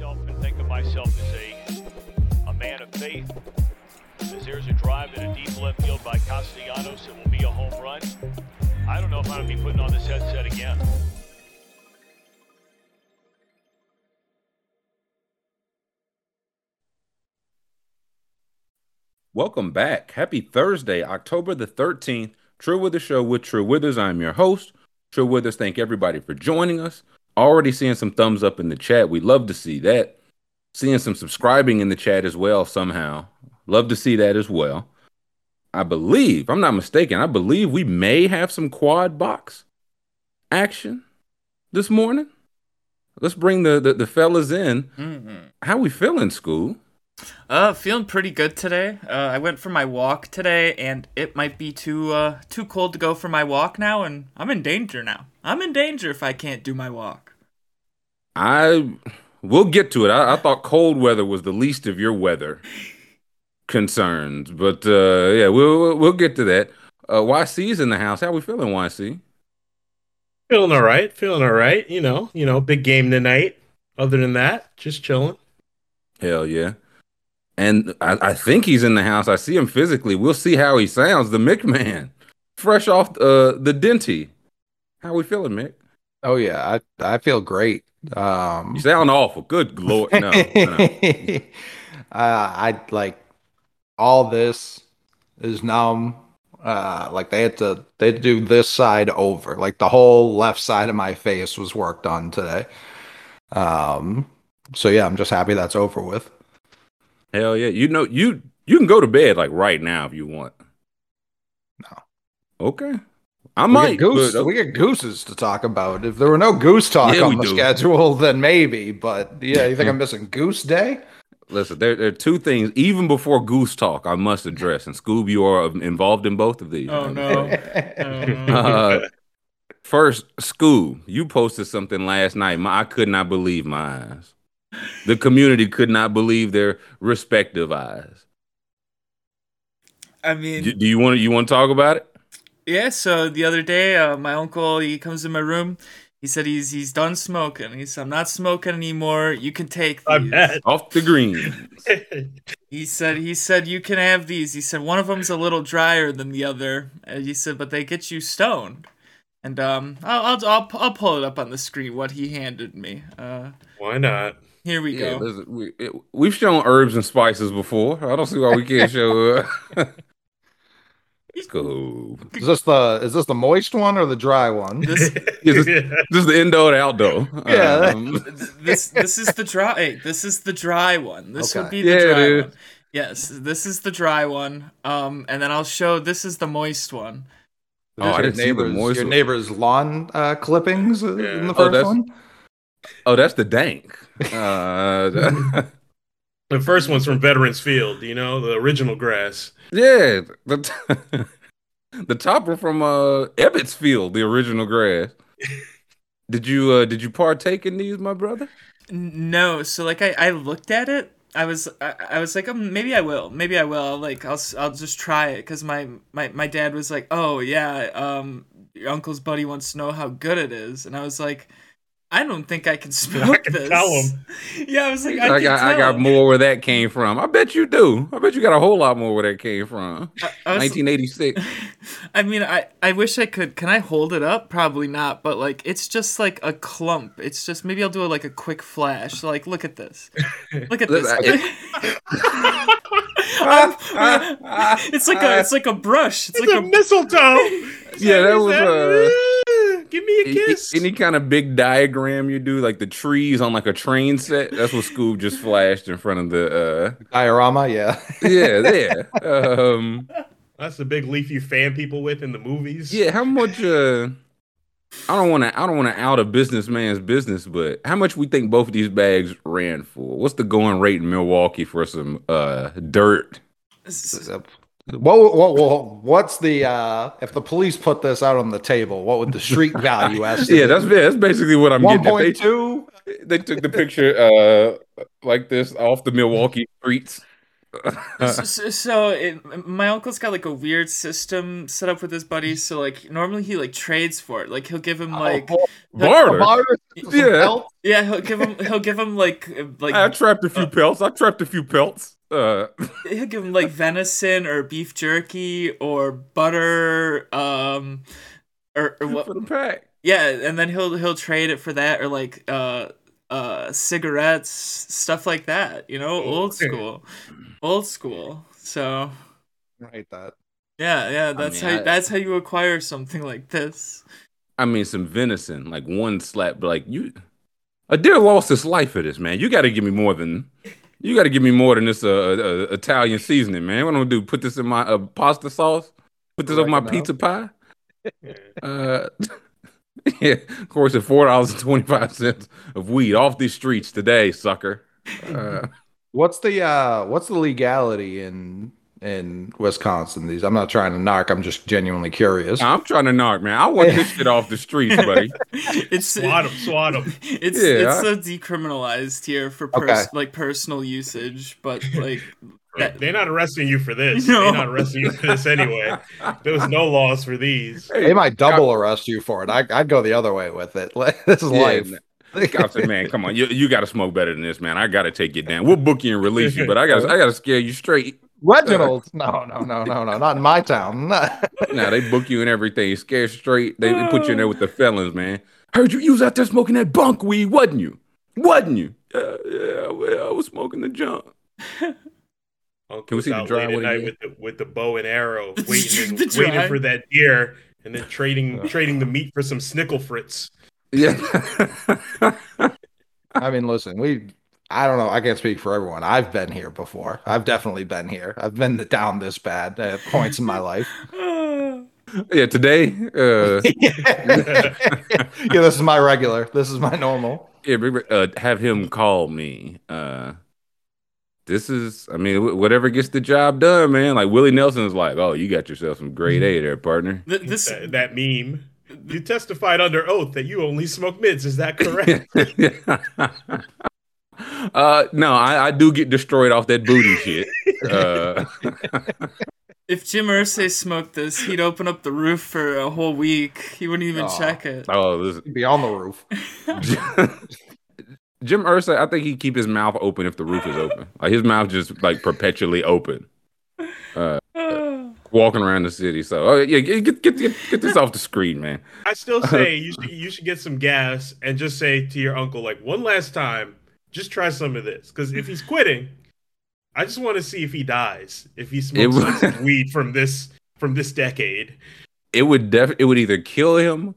myself and think of myself as a, a man of faith. As there's a drive in a deep left field by Castellanos, it will be a home run. I don't know if I'm going to be putting on this headset again. Welcome back. Happy Thursday, October the 13th. True Withers Show with True Withers. I'm your host, True Withers. Thank everybody for joining us. Already seeing some thumbs up in the chat. We love to see that. Seeing some subscribing in the chat as well, somehow. Love to see that as well. I believe, I'm not mistaken, I believe we may have some quad box action this morning. Let's bring the, the, the fellas in. Mm-hmm. How we feeling, school? Uh, feeling pretty good today. Uh, I went for my walk today, and it might be too uh too cold to go for my walk now, and I'm in danger now. I'm in danger if I can't do my walk. I we'll get to it. I, I thought cold weather was the least of your weather concerns, but uh, yeah, we'll we'll- get to that. Uh, YC's in the house. How we feeling, YC? Feeling all right. Feeling all right. You know, you know, big game tonight. Other than that, just chilling. Hell yeah. And I, I think he's in the house. I see him physically. We'll see how he sounds. The Mick man, fresh off uh, the Denty. How we feeling, Mick? Oh yeah, I I feel great. Um, You sound awful. Good lord, no. no. uh, I like all this is numb. Uh, like they had to they had to do this side over. Like the whole left side of my face was worked on today. Um, so yeah, I'm just happy that's over with. Hell yeah. You know you you can go to bed like right now if you want. No. Okay. I We might. get, goose, but- we get gooses to talk about. If there were no goose talk Yeah, on the do. schedule, then maybe. But yeah, you think I'm missing Goose Day? Listen, there, there are two things even before Goose Talk I must address, and Scoob, you are involved in both of these. Oh no! Oh, no. Uh, first, Scoob, you posted something last night. My, I could not believe my eyes. The community could not believe their respective eyes. I mean, Do, do you want you want to talk about it? Yeah, so the other day, uh, my uncle he comes in my room. He said he's he's done smoking. He said I'm not smoking anymore. You can take these. Off the green. He said he said you can have these. He said one of them's a little drier than the other. And he said but they get you stoned. And um, I'll I'll I'll, I'll pull it up on the screen what he handed me. Uh, Why not? here we Yeah, go. listen, we, it, we've shown herbs and spices before. I don't see why we can't show. Scoob. Is this the is this the moist one or the dry one? This Is this, this is the indo and outdo. Yeah, Um, this this is the dry. This is the dry one. This would be the Yeah, dry dude. one. Yes, this is the dry one. Um, and then I'll show. This is the moist one. Oh, I didn't see the moist your one. neighbor's lawn uh, clippings Yeah. in the Oh, first that's- one. oh, that's the dank. Uh, The first one's from Veterans Field. You know, the original grass. yeah, the, t- the topper from uh Ebbets Field, the original grass. Did you uh did you partake in these, my brother? No, so like I, I looked at it. I was I, I was like um, maybe I will maybe I will like I'll s- I'll just try it because my, my my dad was like oh yeah um your uncle's buddy wants to know how good it is and I was like I don't think I can smoke can this. tell him. Yeah, I was like I, I, can got I got more where that came from. I bet you do. I bet you got a whole lot more where that came from. I, I was- 1986. I mean, I, I wish I could. Can I hold it up? Probably not. But like, it's just like a clump. It's just maybe I'll do a, like a quick flash. Like, look at this. Look at this. It's like a it's like a brush. It's, It's like a a mistletoe. Yeah, that was, uh, Give me a kiss. Any kind of big diagram you do, like the trees on like a train set, that's what Scoob just flashed in front of the uh Diorama, yeah. yeah, there. Um That's the big leaf you fan people with in the movies. yeah, how much uh I don't wanna I don't wanna out a businessman's business, but how much we think both of these bags ran for? What's the going rate in Milwaukee for some uh dirt? What, what, what, what's the uh if the police put this out on the table? What would the street value estimate? Yeah, that's that's basically what I'm one getting. at. They, two. they took the picture uh like this off the Milwaukee streets so, so- so it, my uncle's got like a weird system set up with his buddies. So like normally he like trades for it. Like he'll give him like Oh, Barter. barter Yeah. yeah he'll give him he'll give him like uh, like I trapped a few pelts. I trapped a few pelts. Uh, he'll give him like venison or beef jerky or butter um or, or what for the pack. yeah and then he'll he'll trade it for that or like uh uh cigarettes stuff like that you know old school old school so Right, that. yeah yeah that's mean, how I- that's how you acquire something like this I mean, some venison, like one slap, but like you, a deer lost his life for this, man. You got to give me more than, you got to give me more than this uh, uh, Italian seasoning, man. What I'm gonna do? Put this in my uh, pasta sauce? Put this on my Oregano. pizza pie? Uh, yeah, of course, at four dollars and twenty five cents of weed off these streets today, sucker. Uh, What's the uh what's the legality in in Wisconsin? These I'm not trying to knock, I'm just genuinely curious. I'm trying to knock, man. I want this shit off the streets, buddy. it's Swat him, swat him. it's Yeah. it's so decriminalized here for pers- Okay. like personal usage but like that, They're not arresting you for this. No. They're not arresting you for this anyway. There was no laws for these. They might double arrest you for it. I, I'd go the other way with it. this is Yeah, life. I said, man, come on, you you got to smoke better than this, man. I got to take you down. We'll book you and release you, but I got I got to scare you straight. Reginald, no, no, no, no, no, not in my town. Now they book you and everything, scare straight. They, they put you in there with the felons, man. Heard you, you was out there smoking that bunk weed, wasn't you? Wasn't you? Uh, yeah, I was smoking the junk. Uncle Can we see the out dry late at one night with the with the bow and arrow, waiting, and, waiting for that deer, and then trading trading the meat for some snickle fritz. Yeah. I mean, listen, we. I don't know. I can't speak for everyone. I've been here before. I've definitely been here. I've been down this bad at points in my life. yeah. Today, uh, yeah, this is my regular. This is my normal. yeah, uh, have him call me. Uh, this is, I mean, whatever gets the job done, man. Like Willie Nelson is like, oh, you got yourself some grade A there, partner. th- this that, that meme. You testified under oath that you only smoke mids. Is that correct? uh, no, I, I do get destroyed off that booty shit. Uh, if Jim Irsay smoked this, he'd open up the roof for a whole week. He wouldn't even Aw. check it. oh, this, Be on the roof. Jim Irsay, I think he'd keep his mouth open if the roof is open. Like his mouth just like perpetually open, Uh, walking around the city. So, oh yeah, get get get, get, get this off the screen, man. I still say you should you should get some gas and just say to your uncle like one last time, just try some of this because if he's quitting, I just want to see if he dies if he smokes would- like, some weed from this from this decade. It would def it would either kill him,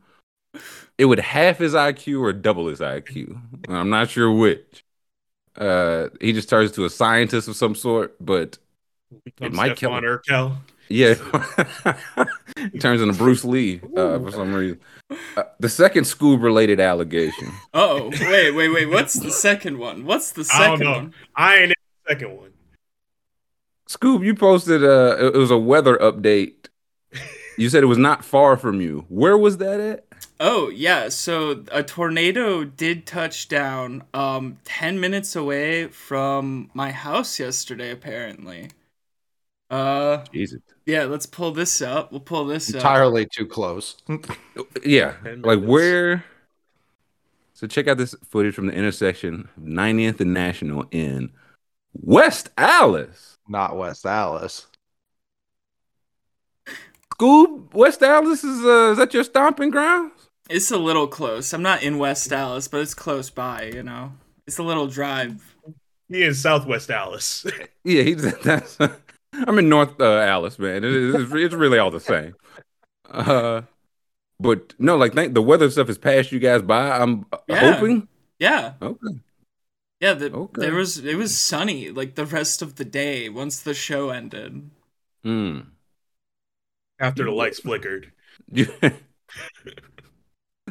it would half his IQ or double his IQ. I'm not sure which. Uh, he just turns to a scientist of some sort, but it might kill Stefan him. Urkel. Yeah, he turns into Bruce Lee uh, for some reason. Uh, the second Scoob related allegation. Oh, wait, wait, wait. What's the second one? What's the I don't second know. one? I ain't in the second one. Scoob, you posted uh it was a weather update. You said it was not far from you. Where was that at? Oh, yeah. So a tornado did touch down um 10 minutes away from my house yesterday apparently. Uh Jesus. yeah, let's pull this up. We'll pull this up. Entirely too close. Yeah. Like where So check out this footage from the intersection of 90th and National in West Allis. Not West Allis. Scoob, West Allis is uh is that your stomping grounds? It's a little close. I'm not in West Allis, but it's close by, you know. It's a little drive. He in Southwest Allis. Yeah, he's that's I'm in North uh, Allis, man. It is, it's, it's really all the same. Uh, but no, like think the weather stuff has passed you guys by. I'm uh, Yeah. hoping. Yeah. Okay. Yeah, the, Okay. there was it was sunny like the rest of the day once the show ended. Hmm. After the lights flickered. There's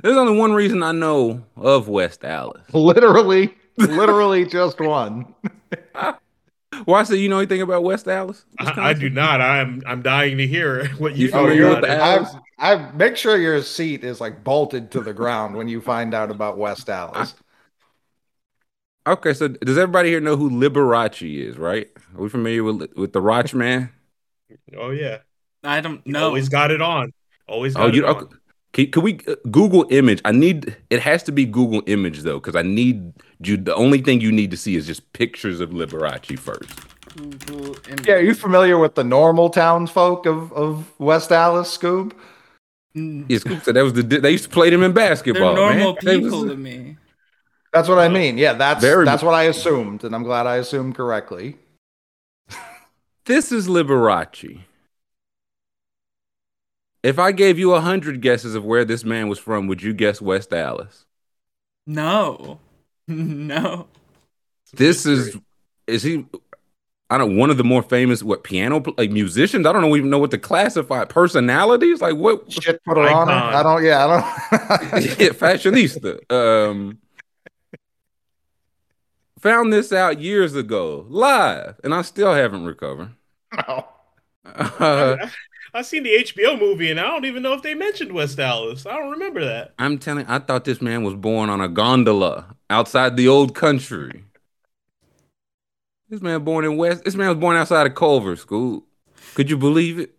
only one reason I know of West Allis. Literally, literally just one. Why say you know anything about West Allis? I, I do not. I'm I'm dying to hear what you You know familiar about with it. the- I've, I've make sure your seat is like bolted to the ground when you find out about West Allis. Okay, so does everybody here know who Liberace is? Right? Are we familiar with with the Roch man? Oh yeah, I don't know. He know. always got it on. Always oh, got Oh, it you on. okay. Can, can we uh, Google image? I need it has to be Google image though, because I need you. The only thing you need to see is just pictures of Liberace first. Google image. Yeah, are you familiar with the normal townsfolk of, of West Allis, Scoob? Mm, Yeah, Scoop said that was the they used to play them in basketball. They're basketball. normal man. They was- people to me. That's what I mean. Yeah, that's Very- that's what I assumed, and I'm glad I assumed correctly. This is Liberace. If I gave you a hundred guesses of where this man was from, would you guess West Allis? No. No. This is is he? I don't one of the more famous what piano like musicians. I don't know even know what to classify personalities like what Shit put her on I don't. Yeah, I don't. yeah, fashionista. Um, found this out years ago live, and I still haven't recovered. No. Uh, I, I seen the HBO movie and I don't even know if they mentioned West Allis. I don't remember that. I'm telling. I thought this man was born on a gondola outside the old country. This man born in West. This man was born outside of Culver School. Could you believe it?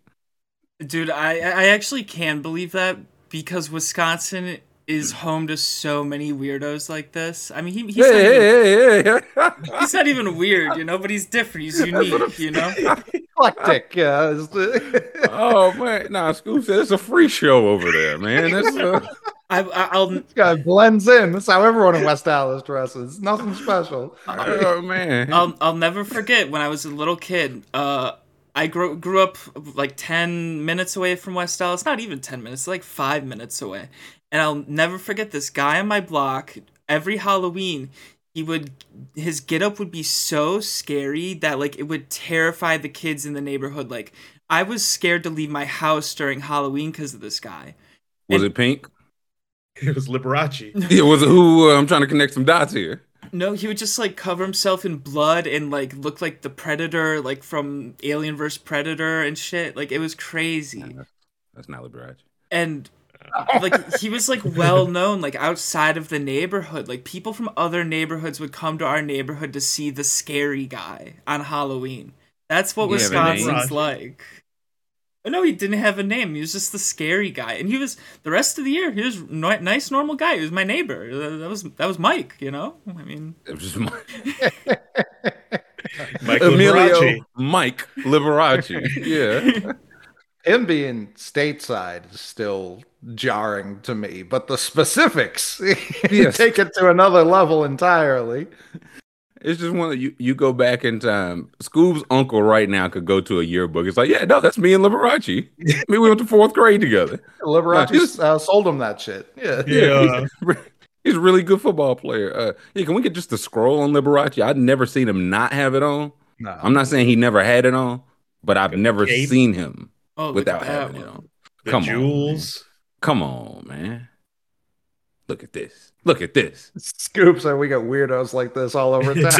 Dude, I I actually can believe that because Wisconsin is home to so many weirdos like this. I mean, he, he's, not even, Hey, hey, hey, hey. he's not even weird, you know, but he's different. He's unique, you know. Eclectic. Yeah. oh man, nah, Scoop said it's a free show over there, man. That's uh, I, I I'll This guy blends in. That's how everyone in West Allis dresses. Nothing special. oh man. I'll I'll never forget when I was a little kid. Uh, I grew grew up like ten minutes away from West Allis. Not even ten minutes, like five minutes away. And I'll never forget this guy on my block. Every Halloween, he would his get up would be so scary that like it would terrify the kids in the neighborhood. Like I was scared to leave my house during Halloween because of this guy. was it pink? It was Liberace. it was who? Uh, I'm trying to connect some dots here. No, he would just like cover himself in blood and like look like the predator, like from Alien vs Predator and shit. Like it was crazy. That's not Liberace. And like he was like well known like outside of the neighborhood. Like people from other neighborhoods would come to our neighborhood to see the scary guy on Halloween. That's what Did he have a name? Wisconsin's like. Oh, No, he didn't have a name. He was just the scary guy, and he was the rest of the year. He was ni- nice, normal guy. He was my neighbor. That was that was Mike. You know, I mean, It was just my, Mike Emilio Liberace. Mike Liberace. yeah. Him being stateside is still jarring to me, but the specifics Yes. take it to another level entirely. It's just one that you, you go back in time. Scoob's uncle right now could go to a yearbook. It's like, yeah, no, that's me and Liberace. I mean, we went to fourth grade together. Liberace uh, sold him that shit. Yeah. Yeah. he's, he's a really good football player. Uh, yeah, can we get just the scroll on Liberace? I've never seen him not have it on. No. I'm not saying he never had it on, but I've never cape. seen him oh, without having it on. The Come on, jewels. Come on, man. Look at this. Look at this. Scoops and we got weirdos like this all over town.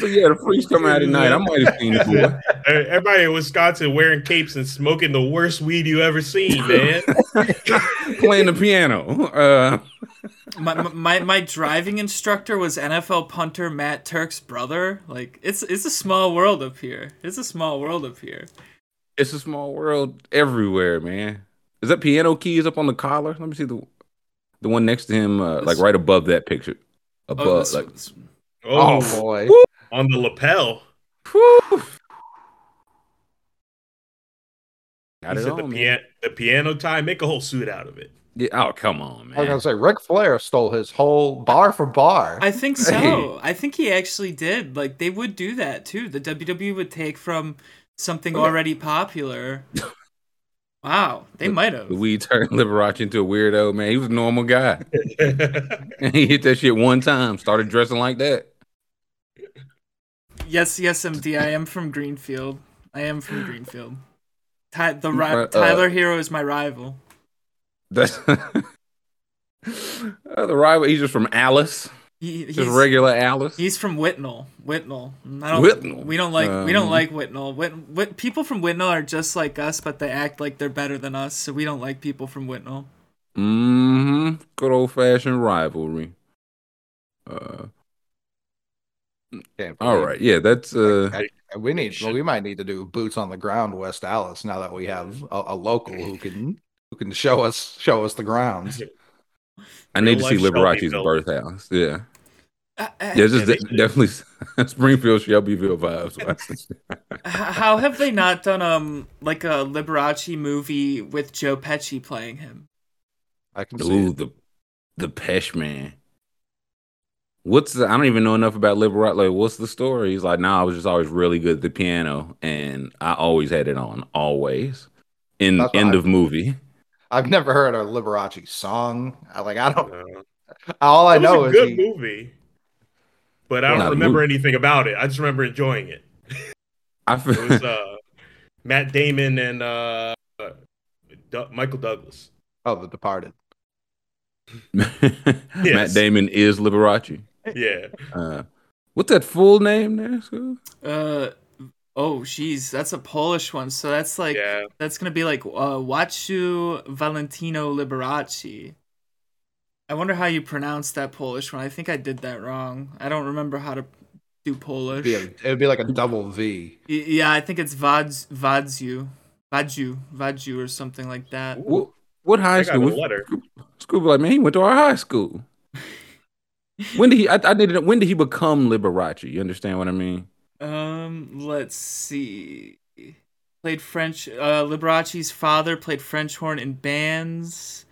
so yeah, the freaks come out at night. I might have seen the boy. Everybody in Wisconsin wearing capes and smoking the worst weed you ever seen, man. playing the piano. Uh, my, my my driving instructor was NFL punter Matt Turk's brother. Like it's it's a small world up here. It's a small world up here. It's a small world everywhere, man. Is that piano keys up on the collar? Let me see the the one next to him, uh, like right above that picture. Above, Oh, this, like, this- Oh, Oh boy. on the lapel. whew. Got He it said on, the, man. pia- the piano tie, make a whole suit out of it. Yeah, oh, come on, man! I was gonna say Ric Flair stole his whole bar for bar. I think so. Hey. I think he actually did. Like they would do that too. The WWE would take from something yeah. already popular. Wow, they might have. We weed turned Liberace into a weirdo, man. He was a normal guy. And he hit that shit one time, started dressing like that. Yes, yes, MD. I am from Greenfield. I am from Greenfield. Ty- the ri- uh, Tyler Herro is my rival. That's uh, the rival. He's just from Allis, He, he's, just regular Allis. He's from Whitnall. Whitnall. I don't, Whitnall? We don't like. we don't Um, like Whitnall. Whit, Whit, people from Whitnall are just like us, but they act like they're better than us. So we don't like people from Whitnall. Mm-hmm. Good old fashioned rivalry. Can't All yeah, that's uh, I- we need. Well, we might need to do boots on the ground, West Allis. Now that we have a, a local who can who can show us show us the grounds. I need to see Real-life Liberace's Shelbyville. birth house. Yeah, Uh, uh, yeah, just they de- definitely Springfield Shelbyville vibes. h- how have they not done um like a Liberace movie with Joe Pesci playing him? I can see. Ooh, it. the the Pesh man. What's the, I don't even know enough about Liberace. Like, what's the story? He's like, nah, I was just always really good at the piano, and I always had it on, always. In That's what end I- of movie. I've never heard a Liberace song. I, like I don't. Uh, All I it was know a is good he- movie, but I don't remember movie. anything about it. I just remember enjoying it. I It was uh, Matt Damon and uh, Du- Michael Douglas. oh, The Departed. Matt Damon is Liberace. Yeah, Uh, what's that full name there? Scoob? Uh oh, jeez, that's a Polish one. So that's like yeah. that's gonna be like uh, Wachu Valentino Liberace. I wonder how you pronounce that Polish one. I think I did that wrong. I don't remember how to do Polish. It'd be, a, it'd be like a double V. Yeah, I think it's Vadz Vadziu, Vaju, Vaju, or something like that. What, what high I school? a letter. Scoob like, man, he went to our high school. When did he? I, I needed. When did he become Liberace? You understand what I mean? Um, let's see. Played French. Uh, Liberace's father played French horn in bands.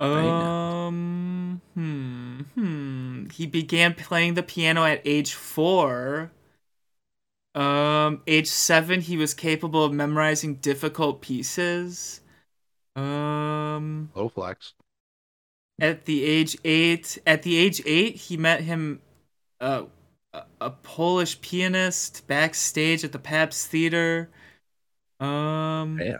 Um, hmm, hmm. He began playing the piano at age four. Um, age seven, he was capable of memorizing difficult pieces. Um, Low flex. at the age eight at the age eight he met him uh, a, a polish pianist backstage at the pabst theater um Yeah.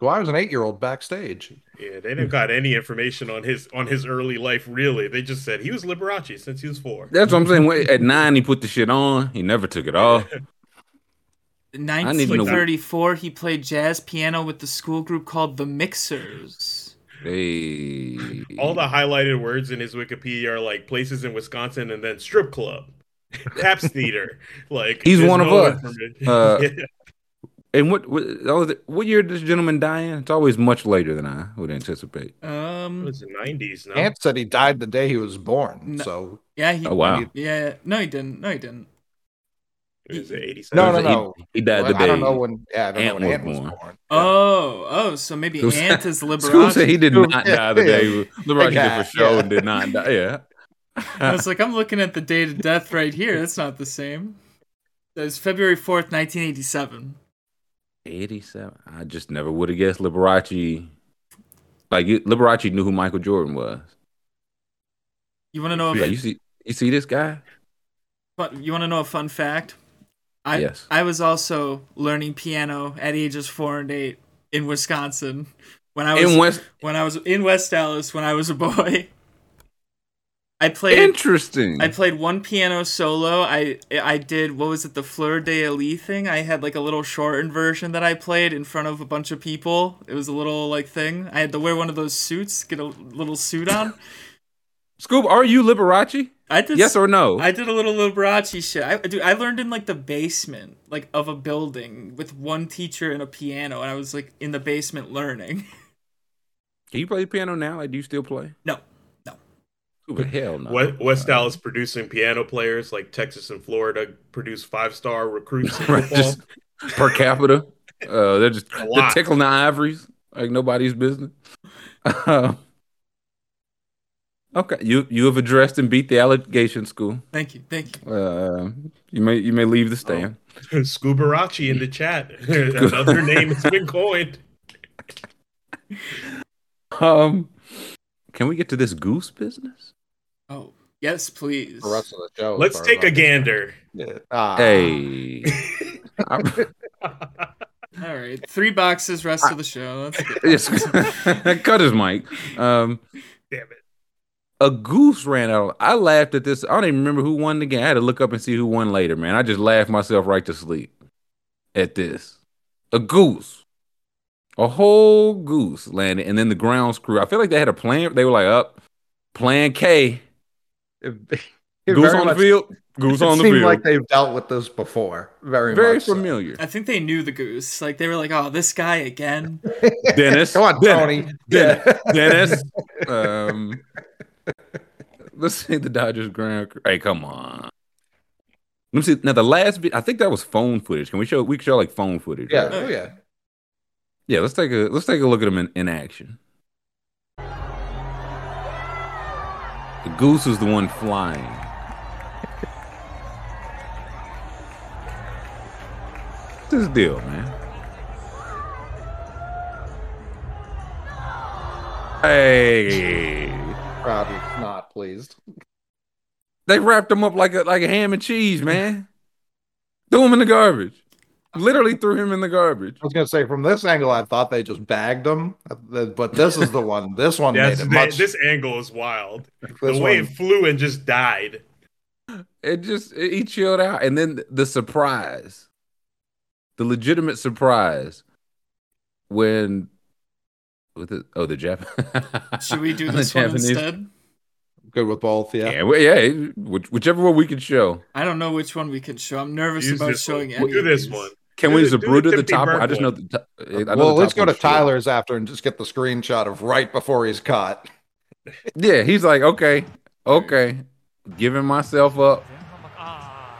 So I was an eight-year-old backstage. Yeah, they didn't got any information on his on his early life. Really, they just said he was Liberace since he was four. That's what I'm saying. At nine, he put the shit on. He never took it off. in need to know- 1934 he played jazz piano with the school group called the mixers Hey. All the highlighted words in his Wikipedia are like places in Wisconsin and then strip club, Pabst Theater. Like He's there's one of us. Uh, Yeah. And what what, oh, what year did this gentleman die in? It's always much later than I would anticipate. Um, It was the nineties. No, Ant said he died the day he was born. No. So yeah he Oh wow. yeah no he didn't no he didn't it was No, eighty-seven. no, no. He, he died the day. I don't know when. Yeah, I don't Ant know when was Ant was born. born. oh oh so maybe School- ant is School liberace said he did not die the day. Liberace Yeah, did for sure yeah. and did not die. Yeah. I was like, I'm looking at the date of death right here. That's not the same. It's February 4th, 1987. 87. I just never would have guessed Liberace. Like Liberace knew who Michael Jordan was. You want to know? Like, you see, you see this guy? fun, you want to know a fun fact? I Yes. I was also learning piano at ages four and eight in Wisconsin when I was In West, when I was in West Allis when I was a boy. I played interesting. I played one piano solo. I I did what was it the Für Elise thing? I had like a little shortened version that I played in front of a bunch of people. It was a little like thing. I had to wear one of those suits, get a little suit on. Scoop, are you Liberace? I did Yes or no? I did a little Liberace shit. I dude, I learned in like the basement like of a building with one teacher and a piano and I was like in the basement learning. Can you play the piano now? Like, do you still play? No. Who the hell no? West, West Allis producing piano players like Texas and Florida produce five star recruits Right, just per capita. Uh, they're just they're tickling the ivories like nobody's business. Um, okay, you you have addressed and beat the allegation school. Thank you. Thank you. Uh, you may you may leave the stand. Scuberachi in the chat. Another name has been coined. Um, can we get to this goose business? Oh, yes, please. The rest of the show. Let's take a gander. Yeah. Ah. Hey, All right. 3 boxes rest of the show. Let's get yes, cut his mic. Um, Damn it. a goose ran out. I laughed at this. I don't even remember who won the game. I had to look up and see who won later, man. I just laughed myself right to sleep at this. A goose. A whole goose landed, and then the ground screw. I feel like they had a plan. They were like, up, plan K. If, It Goose on the field. Goose on the seemed field. like they've dealt with this before. Very, Very much so. familiar. I think they knew the goose. Like they were like, "Oh, this guy again." Dennis. Come on, Dennis. Tony. Dennis. Yeah. Dennis. Um, let's see the Dodgers ground. crew. Hey, come on. Let me see. Now the last, vi- I think that was phone footage. Can we show? We can show like phone footage. Yeah. right? Oh yeah. Yeah. Let's take a let's take a look at him in, in action. The goose is the one flying. What's this deal, man? Hey. Robbie's not pleased. They wrapped him up like a like a ham and cheese, man. Threw him in the garbage. Literally threw him in the garbage. I was gonna say from this angle, I thought they just bagged him, but this is the one. This one Yeah, made it much. this angle is wild. the way one- it flew and just died. It just he chilled out, and then the surprise, the legitimate surprise, when with the oh the Jap. Should we do this one Japanese- instead? good with both. Yeah. Yeah, well, yeah, which, whichever one we can show. I don't know which one we can show. I'm nervous Use about this one. showing We'll do of this these. one. Can Do we the- do Zapruder the the top? I just know the. top- I know Well, the let's go to one's short. Tyler's after and just get the screenshot of right before he's caught. Yeah, he's like, okay, okay, giving myself up.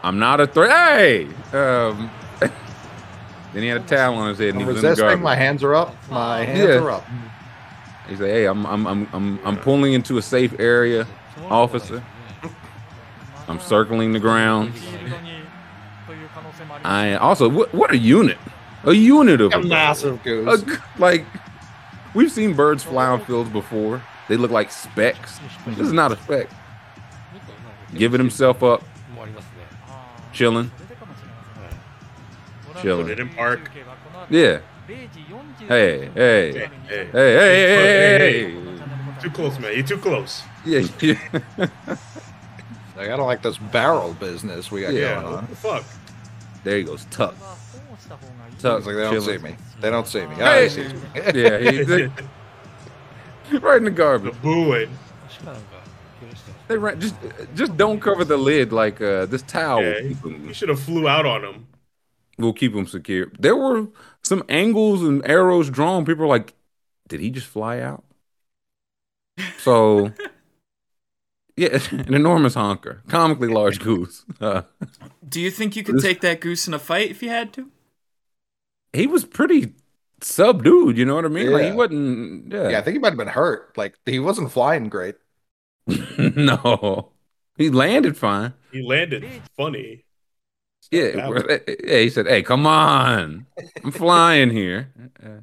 I'm not a threat. Hey, um, then he had a towel on his head and I'm he was in the resisting. My hands are up. My hands Yeah. are up. He's like, hey, I'm, I'm, I'm, I'm, I'm pulling into a safe area, officer. I'm circling the ground. I also, what, what a unit, a unit of A a massive a goose. g- like we've seen birds fly on fields before. They look like specks. This is not a speck. Giving himself up, chilling. chilling. Put it in park. Yeah. Hey, hey, hey, Hey, hey, hey. hey, hey, hey. Too close, man. You're too close. Yeah, yeah. Like, I don't like this barrel business we got Yeah. going What on. the fuck? There he goes, tuck. It's Tuck, like they don't see me. They don't see me. Hey. Oh, he sees me. Yeah, he, they- right in the garbage. the garbage. booing. They ran, just, just don't cover the lid like uh, this towel. Yeah, will keep 'em- You should have flew out on him. will keep them secure. There were some angles and arrows drawn. People were like, did he just fly out? So, yeah, an enormous honker, comically large goose. Uh, Do you think you could This- take that goose in a fight if you had to? he was pretty subdued, you know what I mean? Like, he Yeah. wasn't, yeah. Yeah, I think he might have been hurt. Like he wasn't flying great. no, he landed fine. He landed funny. Yeah, yeah. He said, "Hey, come on, I'm flying here." Uh,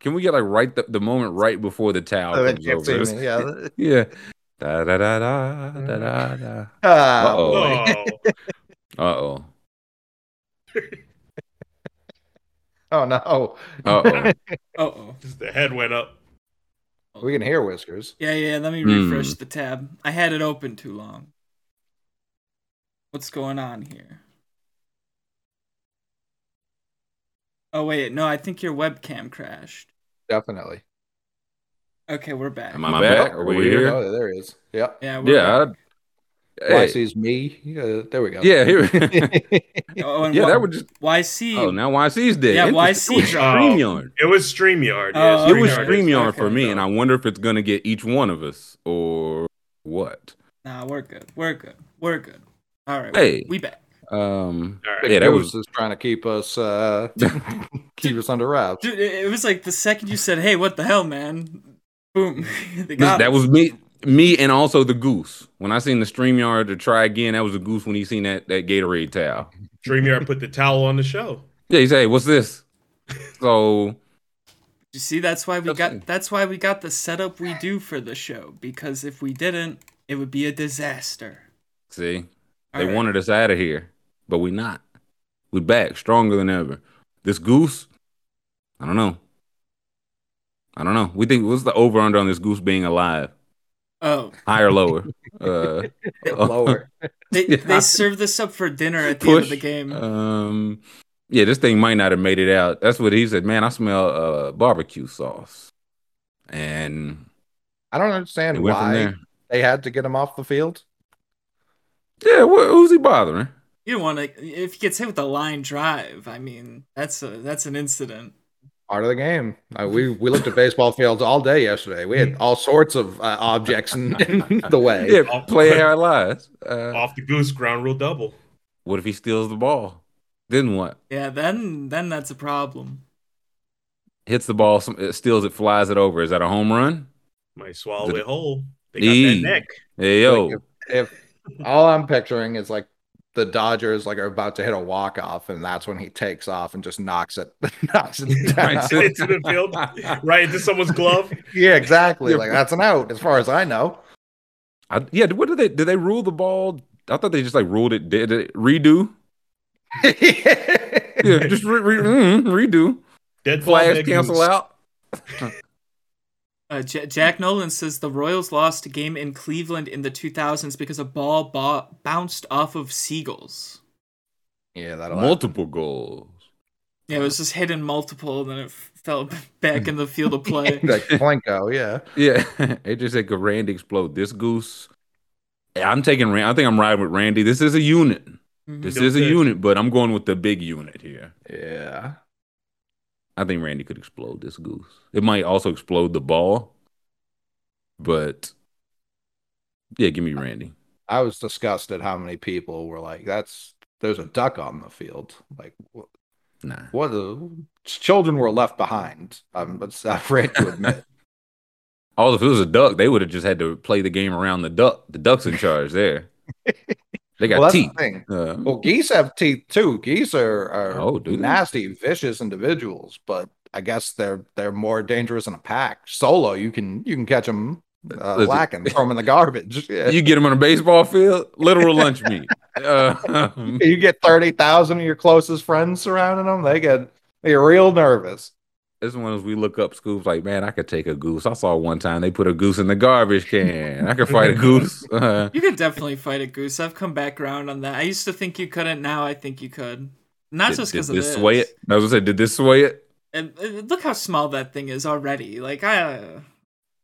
can we get like right the, the moment right before the towel Oh, comes over? Yeah. Yeah. Da da da da da da da. Ah, Uh-oh. Oh, Uh oh. Oh no. Uh oh. Uh oh. the head went up. We can hear whiskers. Yeah, yeah. Let me refresh the tab. I had it open too long. What's going on here? Oh wait, no. I think your webcam crashed. Definitely. Okay, we're back. Am I back? Are we here? Oh, there he is. Yep. Yeah, we're Yeah. back. I- Why Hey, sees me? Yeah, there we go. yeah. Here. Oh, and yeah. why, That would just. YC. Oh, now YC's dead. Yeah, YC It was dropped. StreamYard. It was StreamYard. Oh, Yeah, It was okay. StreamYard Okay. for me, and I wonder if it's gonna get each one of us or what. Nah, we're good. We're good. We're good. All right. Hey. we back. Um. All right. Big Yeah, that Goose was. is trying to keep us uh keep us under wraps. Dude, it it was like the second you said, "Hey, what the hell, man?" Boom. That was me, me, and also the goose. When I seen the StreamYard to try again, that was the goose when he seen that that Gatorade towel. StreamYard put the towel on the show. Yeah, he said, hey, "What's this?" So You see, that's why we That's got it. that's why we got the setup we do for the show because if we didn't, it would be a disaster. see, All they right. wanted us out of here, but we not. We back stronger than ever. This goose, I don't know. I don't know. We think what's the over under on this goose being alive? Oh, Higher, lower? uh, Lower. they Yeah. they serve this up for dinner at the end of the game. Um, yeah, this thing might not have made it out. That's what he said. Man, I smell uh barbecue sauce, and I don't understand why they had to get him off the field. Yeah, what, who's he bothering? You don't want to if he gets hit with a line drive. I mean, that's a that's an incident. Part of the game. Uh, we we looked at baseball fields all day yesterday. We had all sorts of uh, objects in, in the way. Yeah, play it how it lies. Uh, Off the goose, ground rule double. what if he steals the ball? Then what? Yeah, then then that's a problem. Hits the ball, some, it steals it, flies it over. Is that a home run? Might swallow Did- it whole. They got E. that neck. Hey yo, Like, if, if all I'm picturing is like the Dodgers like are about to hit a walk off, and that's when he takes off and just knocks it, knocks it down. Right, into the field, right into someone's glove. yeah, exactly. Yeah. Like that's an out, as far as I know. I, yeah. What did they? Did they rule the ball? I thought they just like ruled it. Did it redo? Yeah, just re, re, mm, redo. Dead ball, Flags dead cancel out. Uh, J- Jack Nolan says the Royals lost a game in Cleveland in the 2000s because a ball ba- bounced off of seagulls. yeah, that'll Multiple goals. Yeah, it was just hit in multiple, and then it f- fell back in the field of play. happen. like Plinko, yeah. Yeah, it just said could Randy explode this goose? Yeah, I'm taking. Ran- I think I'm riding with Randy. This is a unit. Mhm. This Don't is a say- unit, but I'm going with the big unit here. Yeah. I think Randy could explode this goose. It might also explode the ball, but yeah, give me Randy. I was disgusted how many people were like, "That's there's a duck on the field." Like, wh- Nah, what? The children were left behind. I'm, I'm afraid to admit. all if it was a duck, they would have just had to play the game around the duck. The duck's in charge there. They got well, teeth. Uh, Well, geese have teeth too. Geese are, are Oh, nasty, vicious individuals, but I guess they're they're more dangerous in a pack. Solo, you can you can catch them uh, Listen. lacking, throw them in the garbage. Yeah. you get them on a baseball field, literal lunch meat. Uh, You get thirty thousand of your closest friends surrounding them, they get they get real nervous. It's one of those we look up scoops like, man, I could take a goose. I saw one time they put a goose in the garbage can. I could fight a goose. Uh, You could definitely fight a goose. I've come back around on that. I used to think you couldn't. Now I think you could. Not did, just because of this this. sway it? I was gonna say, did this sway it? And, and look how small that thing is already. Like I,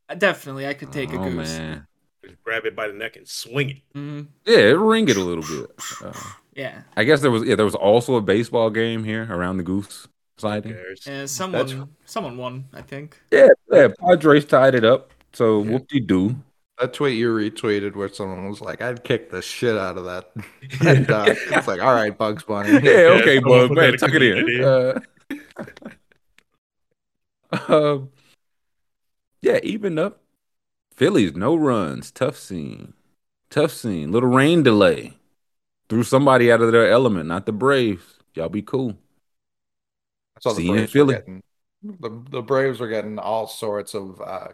uh, definitely I could take a oh goose. man, Just grab it by the neck and swing it. Mhm. yeah, it ring it a little bit. Uh, Yeah. I guess there was yeah, there was also a baseball game here around the goose Who sighting. cares? Yeah. Someone, someone won. I think. Yeah, yeah, Padres tied it up. So Yeah. whoop de doo. That tweet you retweeted where someone was like, "I'd kick the shit out of that." that duck. It's like, all right, Bugs Bunny. Yeah, okay, someone bud, man, that tuck it in. Uh, um, yeah, even up. Phillies, no runs. Tough scene. Tough scene. Little rain delay. Threw somebody out of their element, not the Braves. Y'all be cool. Saw the See you in Braves Philly. getting the, the Braves were getting all sorts of uh,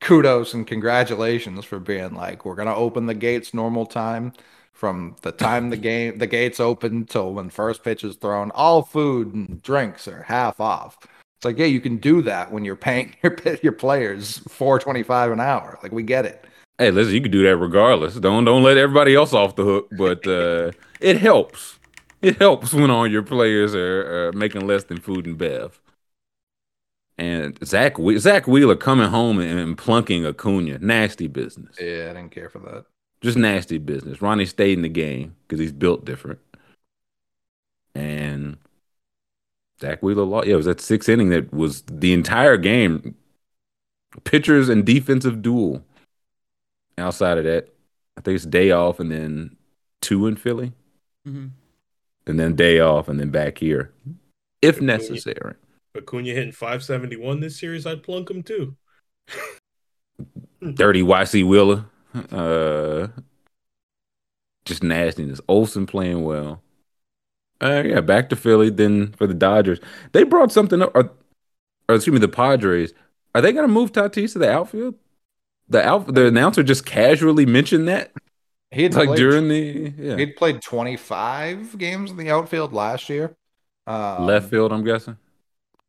kudos and congratulations for being like, we're gonna open the gates normal time from the time the game the gates open till when first pitch is thrown. All food and drinks are half off. It's like, yeah, you can do that when you're paying your your players four twenty five an hour. Like we get it. Hey, listen, you can do that regardless. Don't don't let everybody else off the hook, but uh, it helps. It helps when all your players are, are making less than food and bev. And Zach We- Zack Wheeler coming home and, and plunking Acuna, nasty business. Yeah, I didn't care for that. Just nasty business. Ronnie stayed in the game because he's built different. And Zack Wheeler lost. Yeah, it was that sixth inning that was the entire game. Pitchers and defensive duel. Outside of that, I think it's day off and then two in Philly, hmm and then day off and then back here, if Acuna. necessary. Acuna hitting 571 this series, I'd plunk him too. Dirty YC Wheeler. Uh, just nastiness. Olson playing well. Uh, yeah, back to Philly. Then for the Dodgers, they brought something up. Or, or excuse me, the Padres. Are they going to move Tatis to the outfield? The out, the announcer just casually mentioned that, He had like played, during the yeah. he'd played twenty five games in the outfield last year. Um, left field. I'm guessing.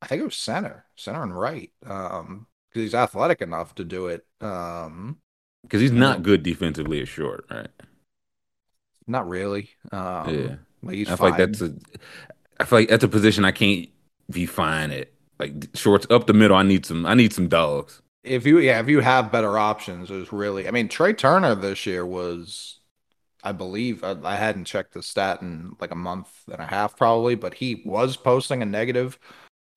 I think it was center, center and right. Um, because he's athletic enough to do it. Um, Because he's not good defensively as short, right? not really. Um, yeah, like he's I feel like that's a. I feel like that's a position I can't be fine at. Like shorts up the middle, I need some. I need some dogs. If you yeah, if you have better options, there's really. I mean, Trea Turner this year was I believe I, I hadn't checked the stat in like a month and a half probably, but he was posting a negative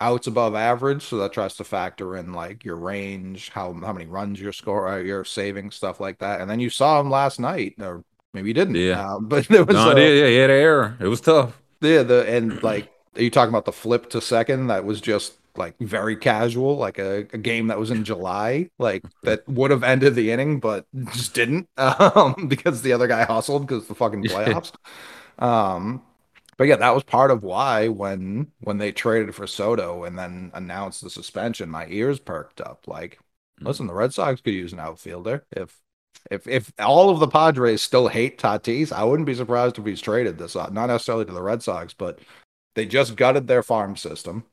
outs above average, so that tries to factor in like your range, how how many runs you're score, uh, you're saving, stuff like that. And then you saw him last night, or maybe you didn't. Yeah. uh, but there was No, yeah, yeah, he had an error. It was tough. yeah, the and like are you talking about the flip to second that was just like very casual, like a, a game that was in July, like that would have ended the inning, but just didn't um, because the other guy hustled because the fucking playoffs. Um, but yeah, that was part of why when when they traded for Soto and then announced the suspension, my ears perked up. Like, Mm. listen, the Red Sox could use an outfielder if. If if all of the Padres still hate Tatis, I wouldn't be surprised if he's traded this not necessarily to the Red Sox, but they just gutted their farm system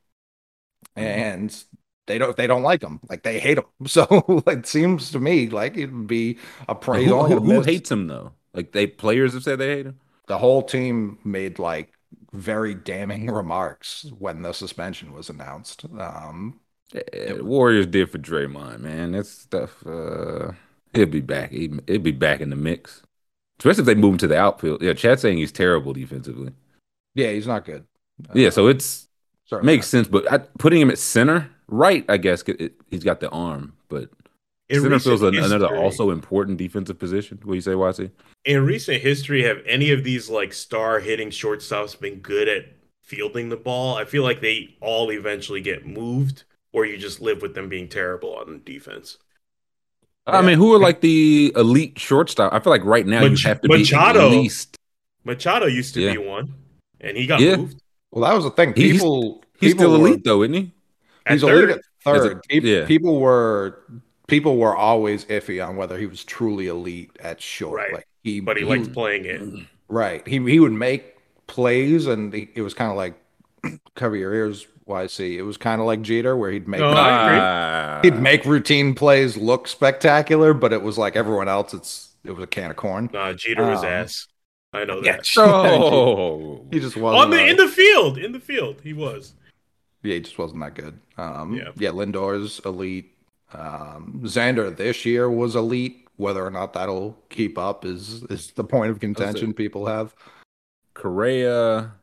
and they don't they don't like him like they hate him so it seems to me like it would be a Who, praise only who, who hates him though? Like they players have said they hate him. the whole team made like very damning remarks when the suspension was announced um Yeah, the Warriors did for Draymond, man. That stuff. Uh, he'll be back. He, he'll be back in the mix, especially if they move him to the outfield. Yeah, Chad's saying he's terrible defensively. yeah he's not good Uh, Yeah, so it's certainly makes sense. But I, putting him at center, right? I guess it, he's got the arm, but In center feels an, another also important defensive position. What do you say, YC? in recent history, have any of these like star hitting shortstops been good at fielding the ball? I feel like they all eventually get moved, or you just live with them being terrible on defense. I mean, who are like the elite shortstop? I feel like right now Mach- you have to Machado. be at least. Machado used to Yeah. be one, and he got Yeah. moved. well that was the thing people He's people still were- elite though, isn't he? He's third, elite at As a- third. Yeah. People were people were always iffy on whether he was truly elite at short. Right. Like he, but he likes playing it. right. He he would make plays, and he, it was kind of like cover your ears, YC. It was kind of like Jeter, where he'd make No, I. Ah. he'd make routine plays look spectacular, but it was like everyone else. It's it was a can of corn. Nah, Jeter was Um, ass. I know yeah, that. Oh, He just wasn't On the uh, in the field, in the field, he was. Yeah, he just wasn't that good. Um, Yeah. yeah. Lindor's elite. Um, Xander this year was elite. Whether or not that'll keep up is is the point of contention people have. Correa,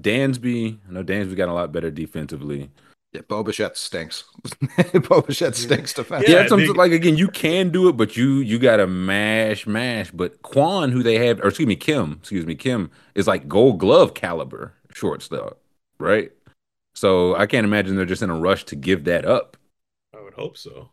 Dansby. I know Dansby got a lot better defensively. Yeah, Bo Bichette stinks. Bo Bichette stinks Yeah, defensively. Yeah, some, big- like again, you can do it, but you you gotta mash, mash. But Quan, who they have, or excuse me, Kim, excuse me, Kim is like Gold Glove caliber shortstop, right? So I can't imagine they're just in a rush to give that up. I would hope so.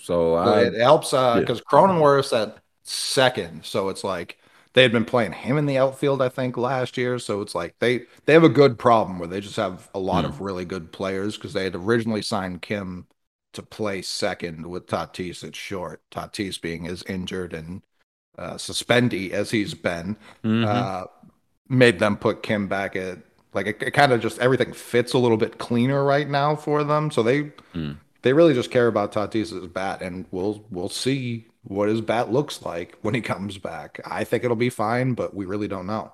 So I, it helps yeah. because Cronenworth's at second, so it's like they had been playing him in the outfield, I think, last year. So it's like they they have a good problem where they just have a lot Hmm. of really good players because they had originally signed Kim to play second with Tatis at short. Tatis being as injured and uh, suspendy as he's been, Mhm. uh, made them put Kim back at like it, it kind of just everything fits a little bit cleaner right now for them. So they Mm. they really just care about Tatis's bat, and we'll we'll see what his bat looks like when he comes back. I think it'll be fine, but we really don't know.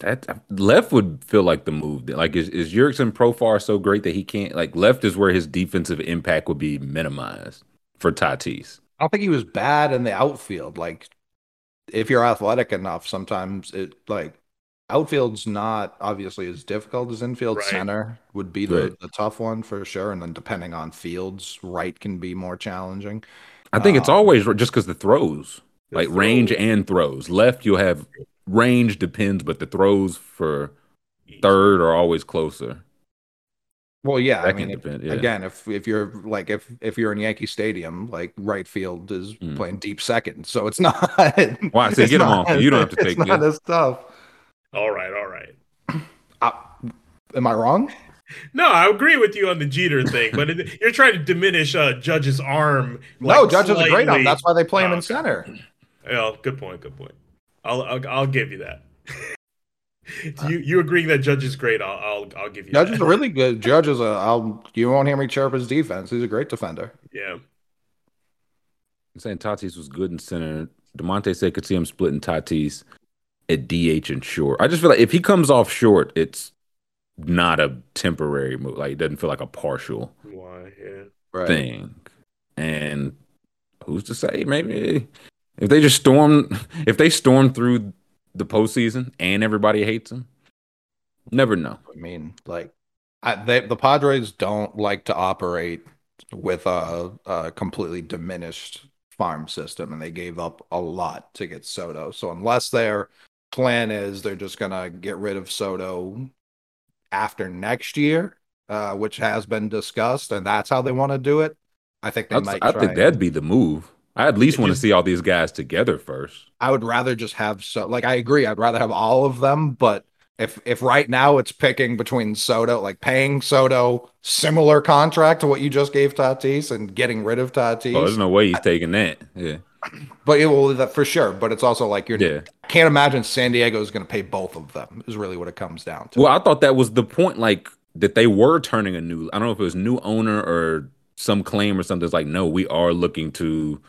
that left would feel like the move. Like is is Jurickson Profar so great that he can't like left is where his defensive impact would be minimized for Tatis. I don't think he was bad in the outfield. Like if you're athletic enough, sometimes it like outfield's not obviously as difficult as infield. Right. Center would be the, Right. the tough one for sure, and then depending on fields, right can be more challenging. I think it's Um, always just because the throws, The like range and throws. Left, you'll have range depends, but the throws for third are always closer. Well, yeah, I mean, depend, yeah. again, if if you're like if if you're in Yankee Stadium, like right field is Mm. playing deep second, so it's not. Why? So it's get 'em not- off. You don't have to it's take not it. as tough. All right, all right. Uh, am I wrong? No, I agree with you on the Jeter thing, but it, you're trying to diminish uh, Judge's arm. no, like, Judge is a great arm. That's why they play him Oh, in okay. center. Yeah, good point. Good point. I'll I'll, I'll give you that. you you agreeing that Judge is great? I'll I'll, I'll give you Judge that. is a really good. Judge is a. I'll. You won't hear me chirp his defense. He's a great defender. yeah. I'm saying Tatis was good in center. Demonte said could see him splitting Tatis at DH and short. I just feel like if he comes off short, it's not a temporary move. Like it doesn't feel like a partial Why? Yeah. Right. thing. And who's to say? Maybe If they just storm, if they storm through the postseason and everybody hates them, never know. I mean, like, I, they, the Padres don't like to operate with a, a completely diminished farm system, and they gave up a lot to get Soto. So unless their plan is they're just gonna get rid of Soto after next year, uh, which has been discussed, and that's how they want to do it. I think they I'd- might. I think that'd be the move. I at least want to see all these guys together first. I would rather just have so like I agree. I'd rather have all of them, but if if right now it's picking between Soto, like paying Soto similar contract to what you just gave Tatis and getting rid of Tatis, Oh, there's no way he's taking that. Yeah, but it will that for sure. But it's also like you're yeah. can't imagine San Diego is going to pay both of them. Is really what it comes down to. Well, I thought that was the point, like that they were turning a new. I don't know if it was new owner or some claim or something. It's like, no, we are looking to,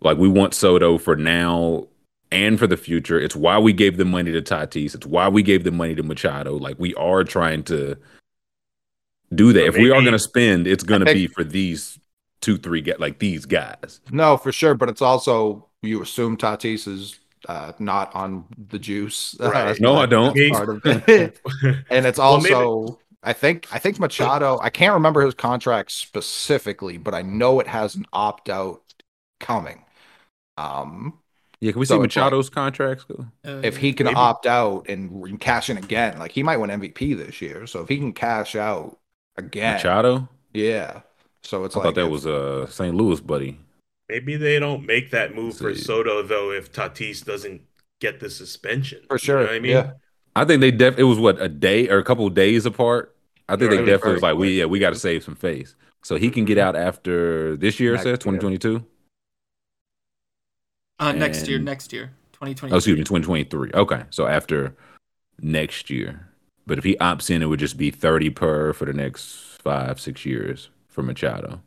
like, we want Soto for now and for the future. It's why we gave the money to Tatis. It's why we gave the money to Machado. Like, we are trying to do that. So if we are going to spend, it's going to be for these two, three get like these guys. No, for sure. But it's also you assume Tatis is uh, not on the juice. Right. No, I don't. Part of it. and it's Well, also I think I think Machado. I can't remember his contract specifically, but I know it has an opt out coming. Um, Yeah, can we So see it's like- Machado's contracts go? Uh, if he can Maybe- opt out and, and cash in again, like he might win MVP this year. So if he can cash out again, Machado? yeah. So it's I like thought that if- was a St. Louis buddy. Maybe they don't make that move for Soto though if Tatis doesn't get the suspension. for You sure. know what I mean, Yeah. I think they def it was what a day or a couple of days apart. I think Yeah, they definitely was like, we yeah, we got to save some face. So he can get out after this year, it Next says twenty twenty two. uh, next year, next year, 2020. Oh, excuse me, twenty twenty three. Okay, so after next year. But if he opts in, it would just be thirty per for the next five six years for Machado.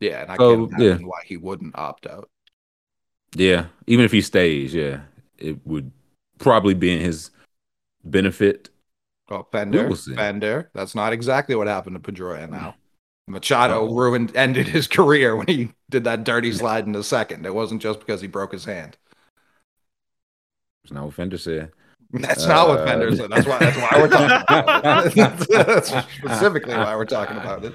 Yeah. And I So, can't yeah. imagine why he wouldn't opt out. Yeah, even if he stays, yeah, it would probably be in his benefit. Oh, Fender. Fender. That's not exactly what happened to Pedroia now. Machado Oh. ruined, ended his career when he did that dirty slide in the second. It wasn't just because he broke his hand. It's not what Fender said. That's not what Uh, Fender said. That's why. That's why we're talking about it. that's specifically why we're talking about it.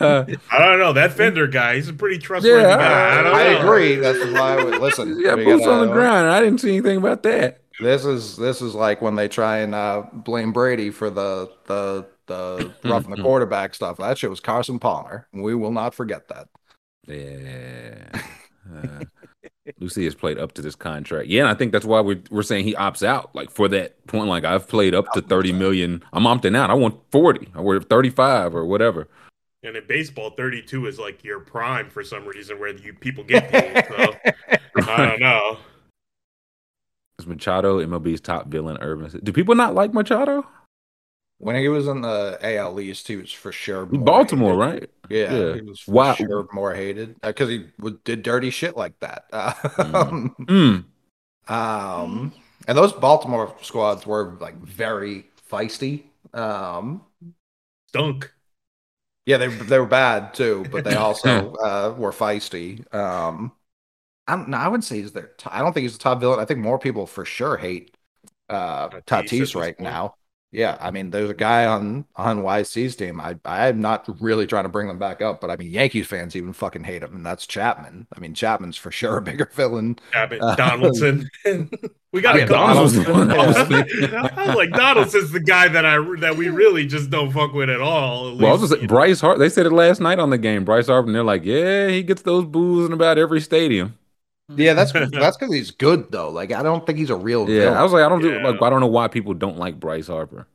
I don't know that Fender guy. He's a pretty trustworthy Yeah, guy. I, don't I know. agree. That's why. I would, listen, yeah, we boots on the ground. I didn't see anything about that. This is this is like when they try and uh, blame Brady for the the the roughing the quarterback stuff. That shit was Carson Palmer. We will not forget that. Yeah. Uh, Lucy has played up to this contract. Yeah, and I think that's why we're we're saying he opts out. Like for that point, like I've played up to thirty million. I'm opting out. I want forty or thirty five or whatever. And in baseball, 32 is like your prime for some reason where you people get paid. So I don't know. Is Machado MLB's top villain? Urban. Do people not like Machado? When he was in the AL East, he was for sure more Baltimore, hated. right? Yeah, Yeah. he was for Wow. sure more hated because he w- did dirty shit like that. Um, Mm. um, and those Baltimore squads were like very feisty. Um, Stunk. yeah, they they were bad too, but they also uh, were feisty. Um, I don't, no, I wouldn't say he's their. T- I don't think he's the top villain. I think more people for sure hate uh, Tatis Tatis this right point. now. Yeah, I mean, there's a guy on on YC's team. I I'm not really trying to bring them back up, but I mean, Yankees fans even fucking hate him, and that's Chapman. I mean, Chapman's for sure a bigger villain. Abbott, Uh, Donaldson. we got Yeah, a couple. Donaldson. Donaldson. I was like, Donaldson's the guy that I that we really just don't fuck with at all. at Well, I was least, just, you. Bryce Hart. They said it last night on the game. Bryce Harper. And they're like, yeah, he gets those boos in about every stadium. Yeah, that's that's because he's good though. Like, I don't think he's a real. Yeah, villain. I was like, I don't do like, I don't know why people don't like Bryce Harper.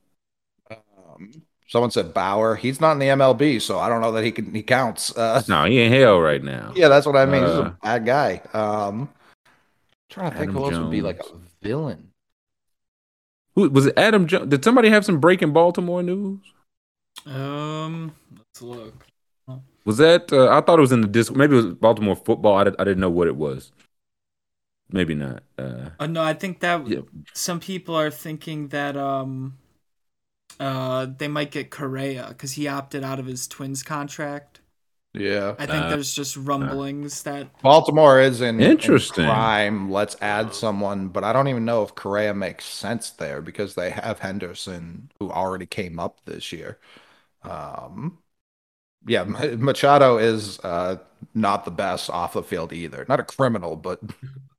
Um, someone said Bauer. He's not in the MLB, so I don't know that he can he counts. Uh, No, he ain't hell right now. yeah, that's what I mean. He's Uh, a bad guy. Um, trying to think Adam who else would be like a villain. Who was it? Adam Jones? Did somebody have some breaking Baltimore news? Um, let's look. Was that? Uh, I thought it was in the disc. Maybe it was Baltimore football. I, did, I didn't know what it was. Maybe not. Uh, Uh, no, I think that Yeah. some people are thinking that um, uh, they might get Correa because he opted out of his Twins contract. Yeah. I think Uh, there's just rumblings that Baltimore is in in Interesting. prime. Let's add someone, but I don't even know if Correa makes sense there because they have Henderson, who already came up this year. Um, yeah, Machado is uh, not the best off the field either. Not a criminal, but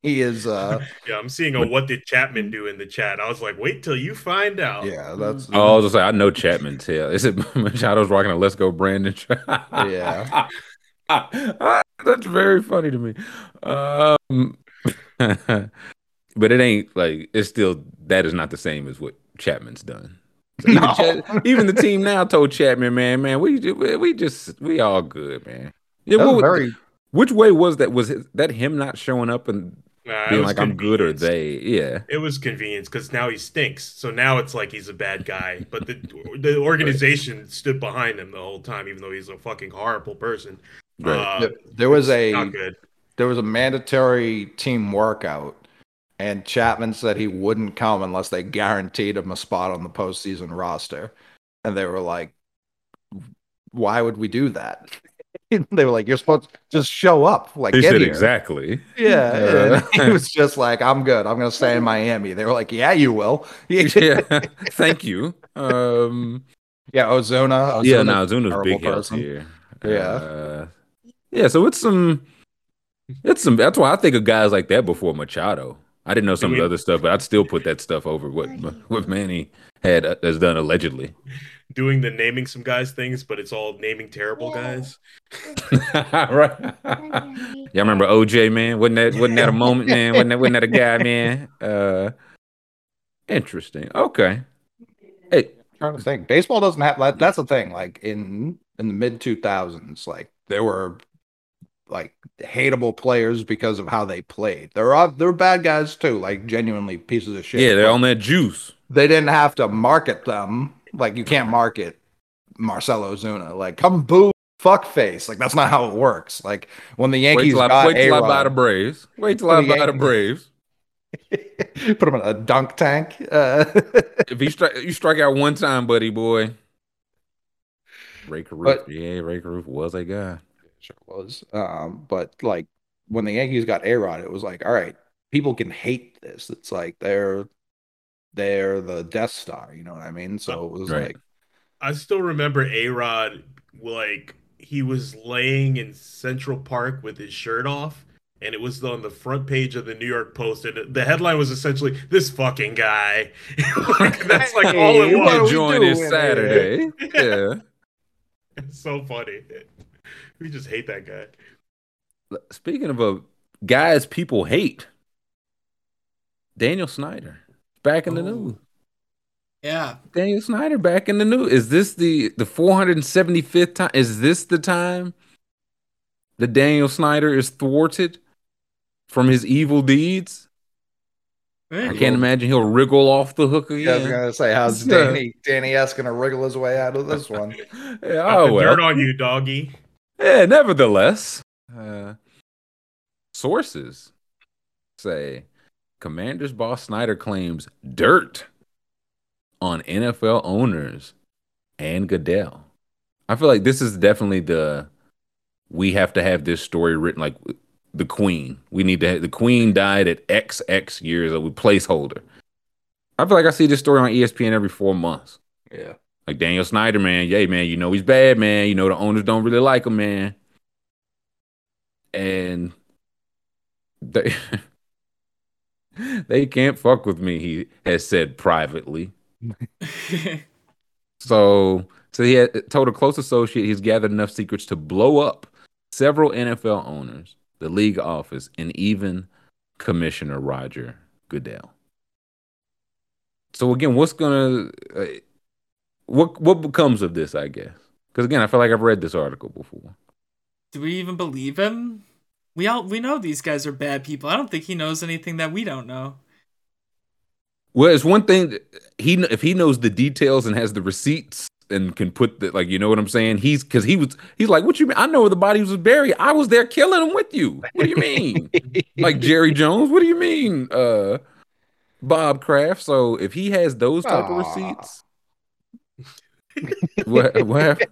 he is. Uh, Yeah, I'm seeing a what did Chapman do in the chat. I was like, wait till you find out. yeah, that's Oh, I was just like, I know Chapman's here. Is it Machado's rocking a Let's Go Brandon? Yeah. That's very funny to me. Um, but it ain't like it's still that is not the same as what Chapman's done. So even, No. Even the team now told Chapman, man, man, we ju- we we just we all good, man. Yeah, what- very. which way was that? Was it, that him not showing up and Nah, being like I'm good or they? Yeah, It was convenience because now he stinks. So now it's like he's a bad guy. But the the organization stood behind him the whole time, even though he's a fucking horrible person. right. Uh, There was a not good. there was a mandatory team workout, and Chapman said he wouldn't come unless they guaranteed him a spot on the postseason roster. And they were like, "Why would we do that?" they were like, "You're supposed to just show up, like He get said here." exactly. Yeah, Uh, he was just like, "I'm good. I'm gonna stay in Miami." They were like, "Yeah, you will." yeah, yeah, thank you. Um, Ozuna. yeah, Ozuna's no, Ozuna's terrible big person. here. Yeah. Uh, yeah. So it's some, it's some. That's why I think of guys like that before Machado. I didn't know some of the other stuff, but I'd still put that stuff over what what Manny had uh, has done allegedly. Doing the naming some guys things, but it's all naming terrible guys. right? Y'all remember OJ man? Wasn't that wasn't that a moment, man? Wasn't that wasn't that a guy, man? Uh, interesting. Okay. Hey, trying to think. Baseball doesn't have that. That's the thing. Like in in the mid two thousands, like there were like hateable players because of how they played. There are there were bad guys too, like genuinely pieces of shit. yeah, they're on that juice. they didn't have to market them. Like you can't market Marcell Ozuna. Like come boo fuck face. Like that's not how it works. Like when the Wait Yankees till I got wait till I buy the Braves. Wait till I the buy the Yankees. Braves. put him in a dunk tank. Uh, If you strike, you strike out one time, buddy boy. Rae Carruth, But- yeah, Rae Carruth was a guy. Sure was. Um, but like when the Yankees got A Rod, it was like, all right, people can hate this. It's like they're they're the Death Star, you know what I mean? So it was Right. like I still remember A Rod, like, he was laying in Central Park with his shirt off, and it was on the front page of the New York Post, and the headline was essentially, This fucking guy. Like, that's like all Hey, it what was. we Join doing this? Saturday. Yeah. It's so funny. We just hate that guy. Speaking of a guys people hate, Daniel Snyder back in the Oh. news. yeah. Daniel Snyder back in the news. Is this the the 475th time? Is this the time that Daniel Snyder is thwarted from his evil deeds? I can't imagine he'll wriggle off the hook yeah, I was gonna say, how's Danny Danny S gonna wriggle his way out of this one? Yeah, Got oh the well. dirt on you, doggy. Yeah, nevertheless, uh, sources say Commanders boss Snyder claims dirt on NFL owners and Goodell. I feel like this is definitely the we have to have this story written like the Queen. We need to have the Queen died at XX years of a placeholder. I feel like I see this story on ESPN every four months. Yeah. Like Daniel Snyder, man. Yay, man. You know he's bad, man. You know the owners don't really like him, man. And they they can't fuck with me, he has said privately. So so he had told a close associate he's gathered enough secrets to blow up several NFL owners, the league office, and even Commissioner Roger Goodell. So again, what's gonna uh, what what becomes of this? I guess because again, I feel like I've read this article before. Do we even believe him? We all we know these guys are bad people. I don't think he knows anything that we don't know. Well, it's one thing he if he knows the details and has the receipts and can put the like you know what I'm saying. He's because he was he's like, what you mean? I know where the body was buried. I was there killing him with you. What do you mean? like Jerry Jones? What do you mean? Uh, Bob Kraft. So if he has those type of receipts, what what happened?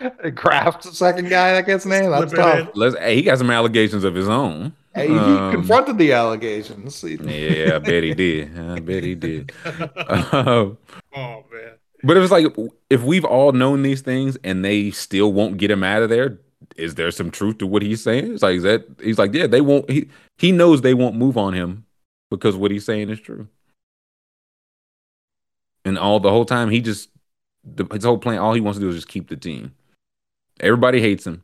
Kraft, the second guy that gets named. That's Slip it tough. Let's. Hey, he got some allegations of his own. Hey, he Um, confronted the allegations. Yeah, I bet he did. I bet he did. Um, Oh man. But it was like if we've all known these things and they still won't get him out of there, is there some truth to what he's saying? It's like is that he's like, yeah, they won't he he knows they won't move on him because what he's saying is true. And all the whole time he just the, his whole plan, all he wants to do is just keep the team. Everybody hates him.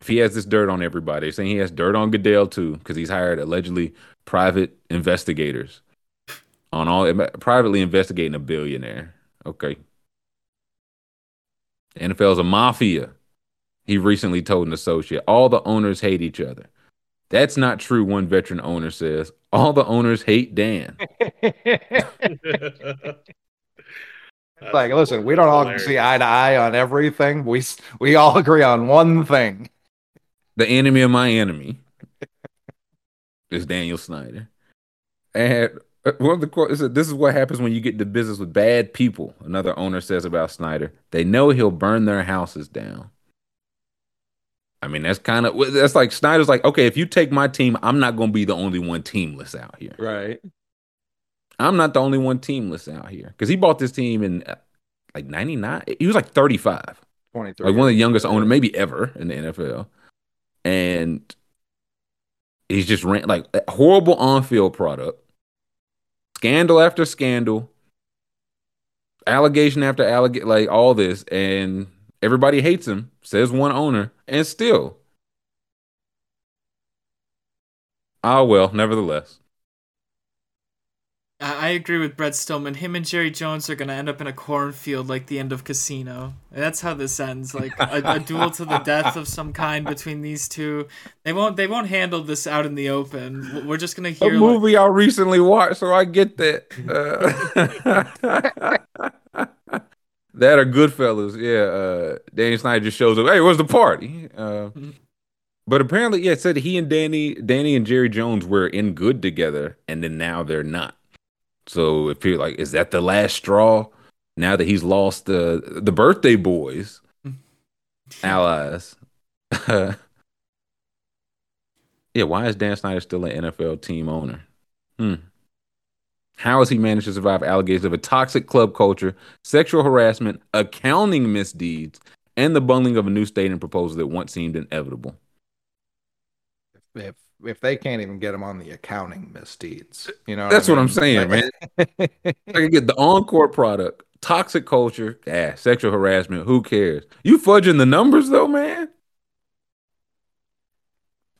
If he has this dirt on everybody, they're saying he has dirt on Goodell too, because he's hired allegedly private investigators on all privately investigating a billionaire. Okay. The NFL is a mafia. He recently told an associate, all the owners hate each other. That's not true, one veteran owner says. All the owners hate Dan. like, listen, we don't all see eye to eye on everything. We we all agree on one thing. The enemy of my enemy is Daniel Snyder. And uh, one of the quotes is that this is what happens when you get into business with bad people. Another owner says about Snyder. They know he'll burn their houses down. I mean, that's kind of that's like Snyder's like, okay, if you take my team, I'm not going to be the only one teamless out here. Right. I'm not the only one teamless out here because he bought this team in uh, like '99. He was like 35, 23. like one of the youngest owner, maybe ever in the NFL, and he's just ran like horrible on-field product, scandal after scandal, allegation after allegation, like all this, and everybody hates him. Says one owner, and still, ah well. Nevertheless, I I agree with Brett Stillman. Him and Jerry Jones are gonna end up in a cornfield like the end of Casino. That's how this ends, like a, a duel to the death of some kind between these two. They won't. They won't handle this out in the open. We're just gonna a hear. like- movie I recently watched, so I get that. Uh, that are Goodfellas. Yeah, uh, Danny Snyder just shows up. Hey, where's the party? Uh, but apparently, yeah, it said he and Danny, Danny and Jerry Jones were in good together, and then now they're not. So it feels like is that the last straw? Now that he's lost the the birthday boys allies. yeah, why is Dan Snyder still an NFL team owner? Hmm. How has he managed to survive allegations of a toxic club culture, sexual harassment, accounting misdeeds, and the bungling of a new stadium proposal that once seemed inevitable? If if they can't even get him on the accounting misdeeds, you know. That's I what I'm saying, man. I can get the encore product, toxic culture, yeah, sexual harassment. Who cares? You fudging the numbers though, man.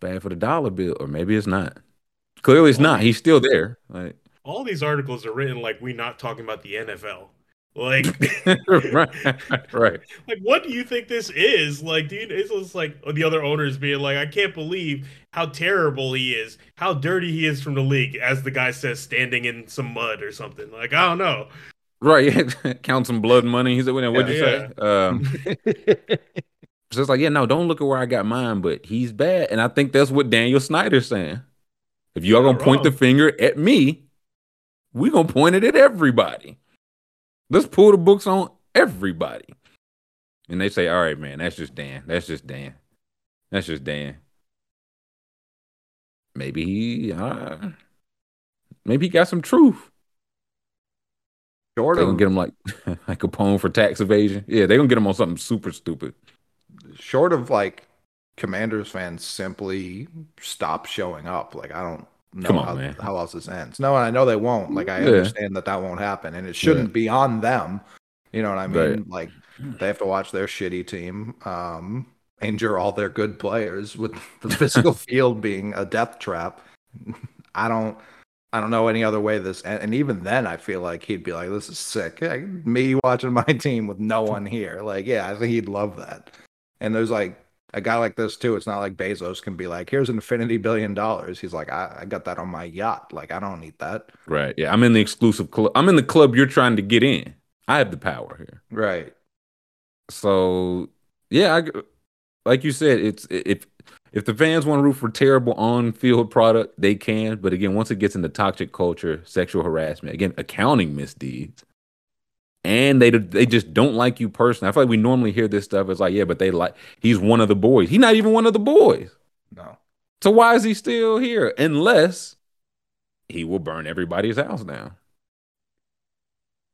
Bad for the dollar bill, or maybe it's not. Clearly, it's not. He's still there. Like, All these articles are written like we're not talking about the NFL. Like, right, right. like what do you think this is? Like, dude, it's just like the other owners being like, I can't believe how terrible he is, how dirty he is from the league, as the guy says, standing in some mud or something. Like, I don't know. Right, count some blood money. He said, "What'd you Yeah. say?" Um, so it's like, yeah, no, don't look at where I got mine, but he's bad, and I think that's what Daniel Snyder's saying. If y'all Not gonna point the finger at me, we gonna point it at everybody. Let's pull the books on everybody. And they say, "All right, man, that's just Dan. That's just Dan. That's just Dan." Maybe he, uh, maybe he got some truth. Short They gonna of get him like like a Capone for tax evasion. Yeah, they're gonna get him on something super stupid. short of like Commanders fans simply stop showing up. Like I don't know Come on, how, man. how else this ends. No, and I know they won't. Like I Yeah. understand that that won't happen, and it shouldn't be on them. You know what I mean? Right. Like they have to watch their shitty team um, injure all their good players with the physical field being a death trap. I don't. I don't know any other way this, and, and even then, I feel like he'd be like, "This is sick." Like, me watching my team with no one here, like, yeah, I think he'd love that. And there's like a guy like this too. It's not like Bezos can be like, "Here's an infinity billion dollars." He's like, I, "I got that on my yacht. Like, I don't need that." Right. Yeah, I'm in the exclusive club. I'm in the club you're trying to get in. I have the power here. Right. So yeah, I, like you said, it's if if the fans want to root for terrible on-field product, they can. But again, once it gets into toxic culture, sexual harassment, again, accounting misdeeds, and they they just don't like you personally. I feel like we normally hear this stuff. It's like, yeah, but they like he's one of the boys. He's not even one of the boys. No. So why is he still here? Unless he will burn everybody's house down.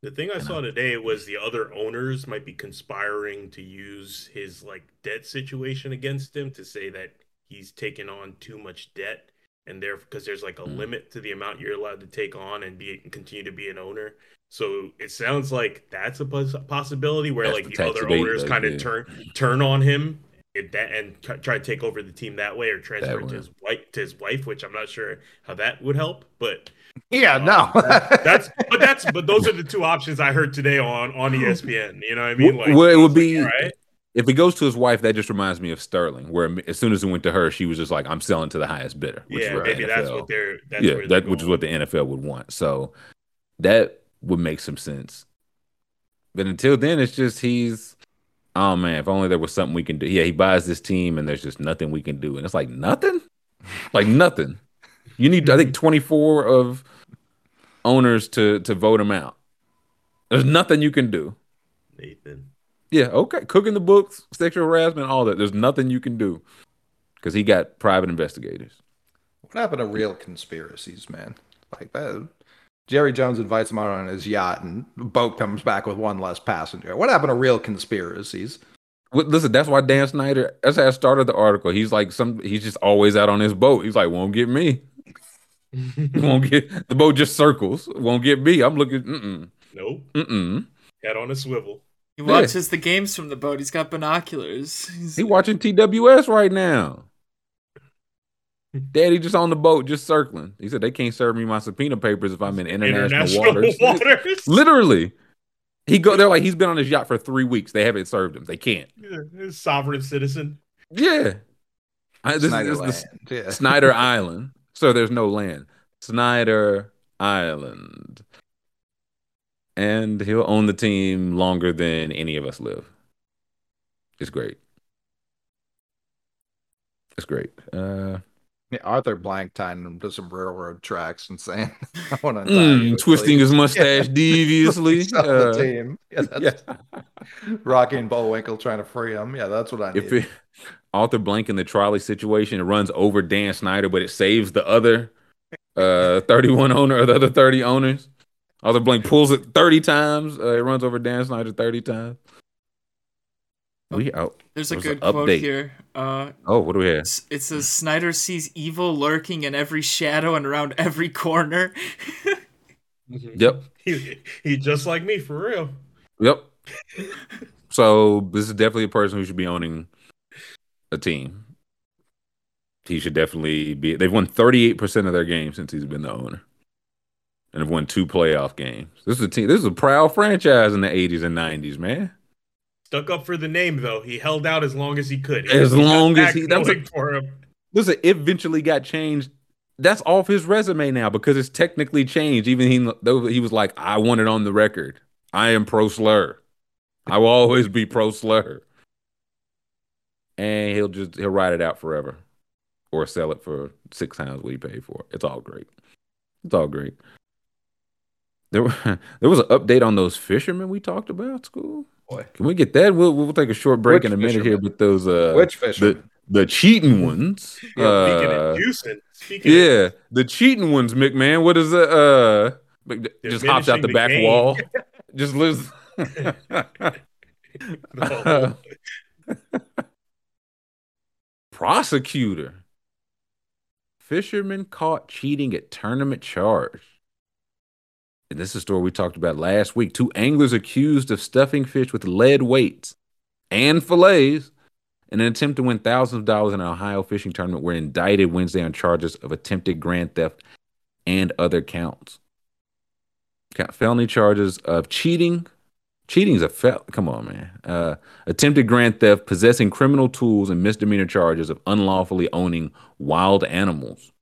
The thing I saw today was the other owners might be conspiring to use his like debt situation against him to say that he's taken on too much debt and there because there's like a Mm. limit to the amount you're allowed to take on and be continue to be an owner. So it sounds like that's a possibility where That's like the the, other owners kind of yeah. turn turn on him and, that, and try try to take over the team that way or transfer it to his wife to his wife, which I'm not sure how that would help, but Yeah, um, no. that's but that's but those are the two options I heard today on on ESPN. You know what I mean? Well, it would it's be- all right. If it goes to his wife, that just reminds me of Sterling, where as soon as it went to her, she was just like, "I'm selling to the highest bidder." Which yeah, is what maybe that's what they're that's yeah, where they're that which is what the NFL would want. So that would make some sense. But until then, it's just he's oh man, if only there was something we can do. Yeah, he buys this team and there's just nothing we can do. And it's like nothing? Like nothing. You need I think 24 of owners to to vote him out. There's nothing you can do. Nathan. Yeah, okay. Cooking the books, sexual harassment, all that. There's nothing you can do. Because he got private investigators. What happened to real conspiracies, man? Like that. Jerry Jones invites him out on his yacht, and the boat comes back with one less passenger. What happened to real conspiracies? Well, listen, that's why Dan Snyder. That's how I started the article. He's like some. He's just always out on his boat. He's like, won't get me. Won't get the boat. Just circles. Won't get me. I'm looking. Mm-mm. nope. mm mm. Head on a swivel. He Yeah. watches the games from the boat. He's got binoculars. He's, He watching TWS right now. Daddy just on the boat, just circling. He said they can't serve me my subpoena papers if I'm in international, waters. waters. Literally, he go. They're like he's been on his yacht for three weeks. They haven't served him. They can't. Yeah, Sovereign citizen. Yeah. I, this, Snyder is, this, Land. Yeah. Snyder Island. So there's no land. Snyder Island. And he'll own the team longer than any of us live. It's great. It's great. Uh, Yeah, Arthur Blank tying him to some railroad tracks and saying, "I want to mm, twisting his mustache deviously. Sell Uh, the team. Yeah, that's yeah. Rocky and Bullwinkle trying to free him. Yeah, that's what I need. If it, Arthur Blank in the trolley situation, it runs over Dan Snyder, but it saves the other uh 31 owner or the other 30 owners. Arthur Blank pulls it 30 times. Uh, it runs over Dan Snyder 30 times. We out. There's a There's good quote update. here. Uh, Oh, what do we have? it says Snyder sees evil lurking in every shadow and around every corner. Yep. He, he just like me for real. Yep. So this is definitely a person who should be owning a team. He should definitely be. They've won 38% of their games since he's been the owner. And have won two playoff games. This is a team. This is a proud franchise in the 80s and 90s, man. Stuck up for the name though. He held out as long as he could. As He got long as he- that's a- for him. Listen, it eventually got changed. That's off his resume now because it's technically changed. Even he, though he was like, I want it on the record. I am pro slur. I will always be pro slur. And he'll just he'll ride it out forever, or sell it for six times what he paid for. it. It's all great. It's all great. There, there was an update on those fishermen we talked about. School. Boy. Can we get that? We'll we'll take a short break Which in a minute here with those uh Which the fisherman? the cheating ones. Speaking Uh, of juicing, speaking of yeah, the cheating ones, McMahon. What is it? Uh, Mc- just hops out the the back game. wall. Just lives. No. Prosecutor. Fisherman caught cheating at tournament charge. And this is a story we talked about last week. Two anglers accused of stuffing fish with lead weights and fillets in an attempt to win thousands of dollars in an Ohio fishing tournament were indicted Wednesday on charges of attempted grand theft and other counts. Count- Felony charges of cheating. Cheating is a fel. Come on, man. Uh, attempted grand theft, possessing criminal tools, and misdemeanor charges of unlawfully owning wild animals.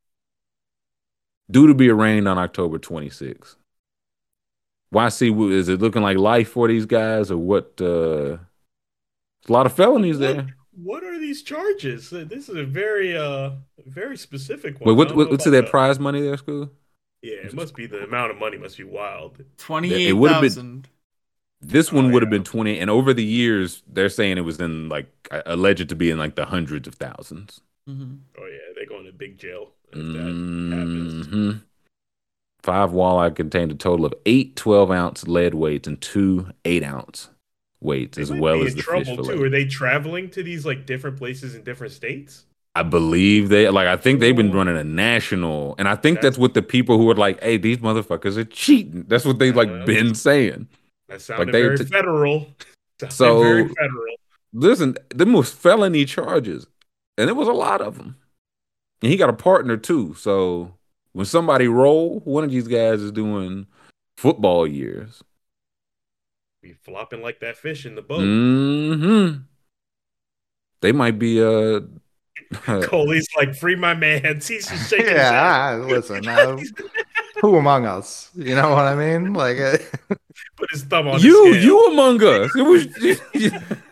Due to be arraigned on October 26th. YC, is it looking like life for these guys, or what? Uh, a lot of felonies What- there. What are these charges? This is a very uh very specific one. Wait, what, what, what's about that the- prize money there, school? Yeah, it must be the amount of money must be wild. Twenty-eight would've been- This one Oh, would have yeah. been 20 and over the years they're saying it was in like alleged to be in like the hundreds of thousands. Mhm. Oh yeah, they're going to big jail if that happens. Five walleye contained a total of eight 12 ounce lead weights and two eight ounce weights, They as well as in the trouble fish too. Are they traveling to these like different places in different states? I believe they like. I think they've been Oh. running a national, and I think that's, That's- what the people who are like, "Hey, these motherfuckers are cheating." That's what they like Uh, been saying. That sounded they very t- federal. So- very federal. Listen, them was felony charges, and it was a lot of them. And he got a partner too. So when somebody roll, one of these guys is doing football years. Be flopping like that fish in the boat. hmm They might be uh, Coley's like, free my man. He's just shaking his head. yeah, listen. Uh, who among us? You know what I mean? Like, uh, Put his thumb on you, the you among us. It was.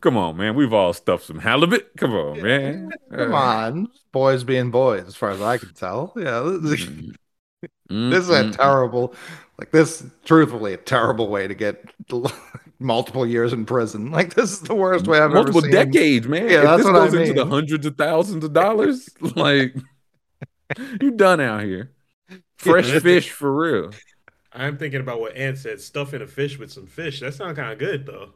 Come on, man. We've all stuffed some halibut. Come on, man. come Uh, on, boys being boys, as far as I can tell. Yeah, this, mm, this is a mm, terrible, like this. Truthfully, a terrible way to get multiple years in prison. Like this is the worst way I've multiple ever seen. Multiple decades, man. Yeah, if that's this what I goes into the hundreds of thousands of dollars, like you done out here. Fresh fish for real. I'm thinking about what Ant said, stuffing a fish with some fish. That sounds kind of good though.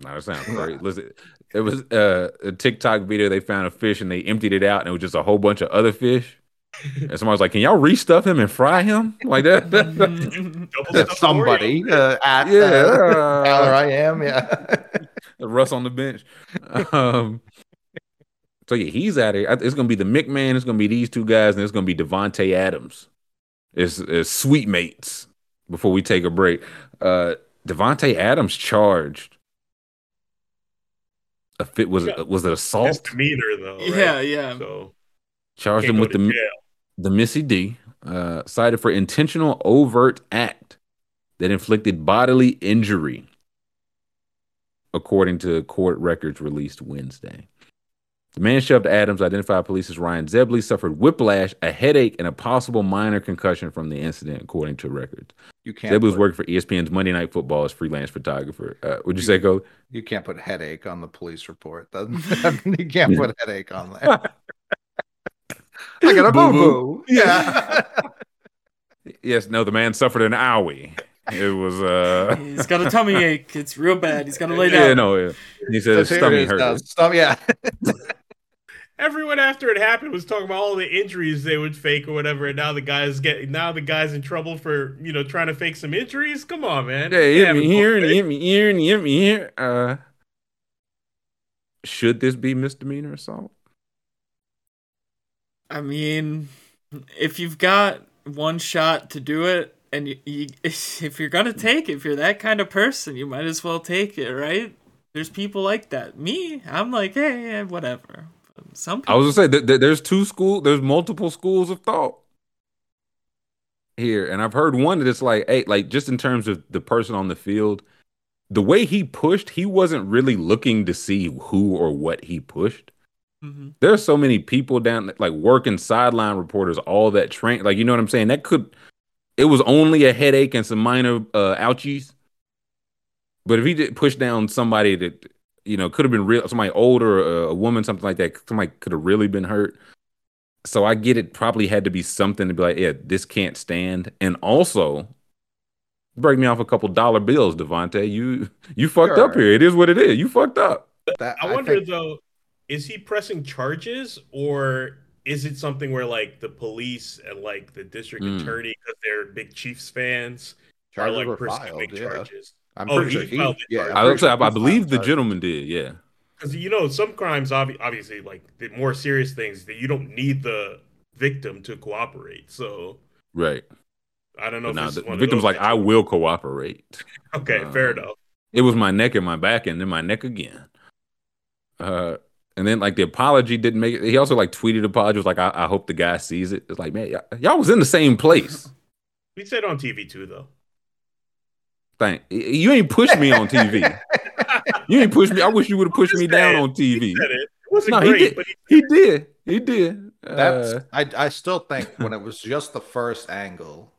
No, that sounds great. Listen, it was uh, a TikTok video. They found a fish and they emptied it out, and it was just a whole bunch of other fish. And somebody was like, "Can y'all restuff him and fry him like that?" That somebody uh, at yeah, uh, uh, I am. Yeah. Russ on the bench. Um, so yeah, he's out here. It's gonna be the McMahon. It's gonna be these two guys, and it's gonna be Davante Adams. It's, it's sweet mates. Before we take a break, uh, Davante Adams charged. If it was Yeah. was it assault? Misdemeanor though. right? Yeah, yeah. So Charged him with the jail. the Missy D, uh, cited for intentional overt act that inflicted bodily injury, according to court records released Wednesday. The man shoved Adams, identified police as Ryan Zebley, suffered whiplash, a headache, and a possible minor concussion from the incident, according to records. You can't. Zebley was working for ESPN's Monday Night Football as freelance photographer. Uh, would you say, Cole? You can't put headache on the police report. Doesn't you can't put headache on there. I got a boo Boo-boo. Yeah. Yes, no, the man suffered an owie. It was uh He's got a tummy ache. It's real bad. He's got to lay down. yeah, down. no, yeah. he said his Here stomach is now. hurt. Stom- yeah. Everyone after it happened was talking about all the injuries they would fake or whatever, and now the guys get now the guys in trouble for you know trying to fake some injuries. Come on, man. Yeah, he hit me here and hit me here and hit me here. Uh, should this be misdemeanor assault? I mean, if you've got one shot to do it, and you, you, if you're gonna take it, if you're that kind of person, you might as well take it, right? There's people like that. Me, I'm like, hey, whatever. Some I was gonna say that there's two school, there's multiple schools of thought here, and I've heard one that it's like, hey, like just in terms of the person on the field, the way he pushed, he wasn't really looking to see who or what he pushed. Mhm. there's so many people down like working sideline reporters, all that train, like you know what I'm saying. That could, it was only a headache and some minor uh, ouchies. But if he did push down somebody that you know could have been real, somebody older, a, a woman, something like that, somebody could have really been hurt. So I get it. Probably had to be something to be like, yeah, this can't stand. And also, break me off a couple dollar bills, Davante. You you fucked up here. It is what it is. You fucked up. That, I wonder think- though, is he pressing charges or is it something where like the police and like the district Mm. attorney, because they're big Chiefs fans, are charges like were pursuing filed. Yeah. charges? I'm Oh, pretty he sure he. filed Yeah, charge. I'm I, pretty sure I, I believe the gentleman did. Yeah. Because you know some crimes, obvi- obviously, like the more serious things, that you don't need the victim to cooperate. So Right. I don't know. But if now this the, the victim's those like, I will cooperate. Okay, fair Um, enough. It was my neck and my back, and then my neck again. Uh, and then like the apology didn't make it. He also like tweeted apology was like, I, I hope the guy sees it. It's like, man, y'all, y'all was in the same place. We said on TV too, though. Thank you ain't pushed me on TV. you ain't pushed me. I wish you would have pushed me down on TV. Said it. It wasn't No, he did. but he, He did. He did. That's Uh, I I still think when it was just the first angle,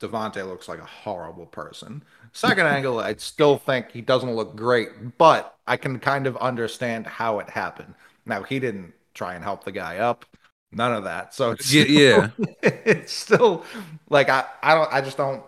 Davante looks like a horrible person. Second angle, I still think he doesn't look great, but I can kind of understand how it happened. Now he didn't try and help the guy up. None of that. So it's Yeah, yeah. it's still like I, I don't I just don't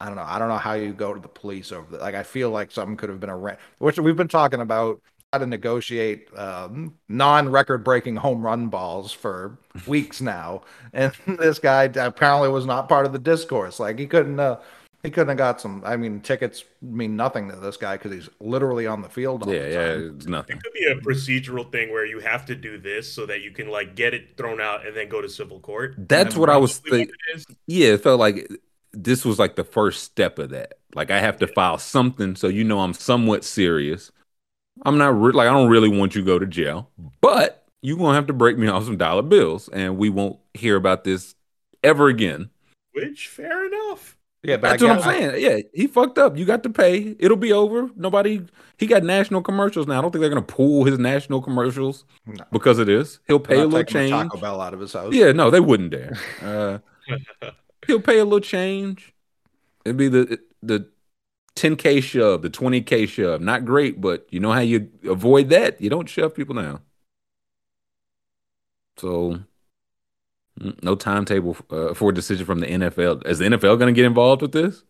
I don't know. I don't know how you go to the police over that. Like I feel like something could have been a rent which we've been talking about how to negotiate um, non-record breaking home run balls for weeks now. And this guy apparently was not part of the discourse. Like he couldn't uh, he couldn't have got some I mean tickets mean nothing to this guy because he's literally on the field all Yeah, the yeah, it's nothing. It could be a procedural thing where you have to do this so that you can like get it thrown out and then go to civil court. That's what I was thinking. what it is. Yeah, it felt like this was like the first step of that. Like I have to file something so you know I'm somewhat serious. I'm not re- like I don't really want you to go to jail, but you're gonna have to break me off some dollar bills, and we won't hear about this ever again. Which fair enough. Yeah, but That's I what I'm guess- I- saying. Yeah, he fucked up. You got to pay. It'll be over. Nobody. He got national commercials now. I don't think they're gonna pull his national commercials No. because of this. He'll pay a little change. Taco Bell out of his house. Yeah, no, they wouldn't dare. Uh, he'll pay a little change. It'd be the the 10k shove, the 20k shove. Not great, but you know how you avoid that? You don't shove people down. So, no timetable uh, for a decision from the NFL. Is the NFL going to get involved with this?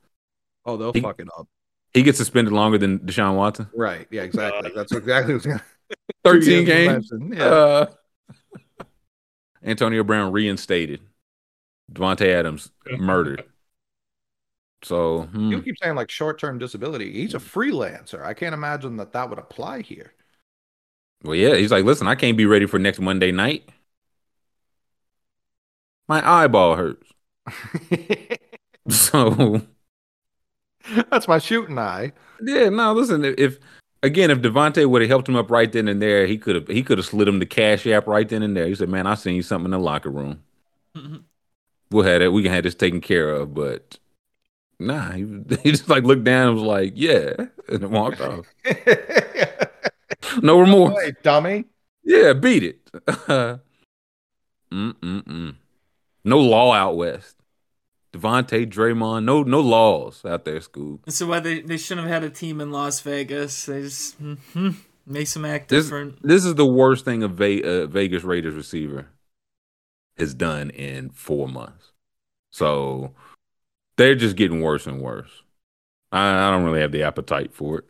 Oh, they'll He- fuck it up. He gets suspended longer than Deshaun Watson. Right. Yeah, exactly. That's exactly what's going to 13 games. Yeah. Uh, Antonio Brown reinstated. Davante Adams murdered. So, hmm. You keep saying like short term disability. He's a freelancer. I can't imagine that that would apply here. Well, yeah, he's like, listen, I can't be ready for next Monday night. My eyeball hurts. So, That's my shooting eye. yeah, no, listen, if again, if Davante would have helped him up right then and there, he could have he could have slid him the cash app right then and there. He said, Man, I seen you something in the locker room. We'll have that. We can have this taken care of, but nah, he, he just like looked down and was like, Yeah, and then walked off. No remorse. hey, dummy. Yeah, beat it. Mm-mm-mm. No law out west. Davante, Draymond, no no laws out there, school. So why they they shouldn't have had a team in Las Vegas? They just mhm, makes them act This different. this is the worst thing a Ve- uh, Vegas Raiders receiver has done in four months. So they're just getting worse and worse. I, I don't really have the appetite for it.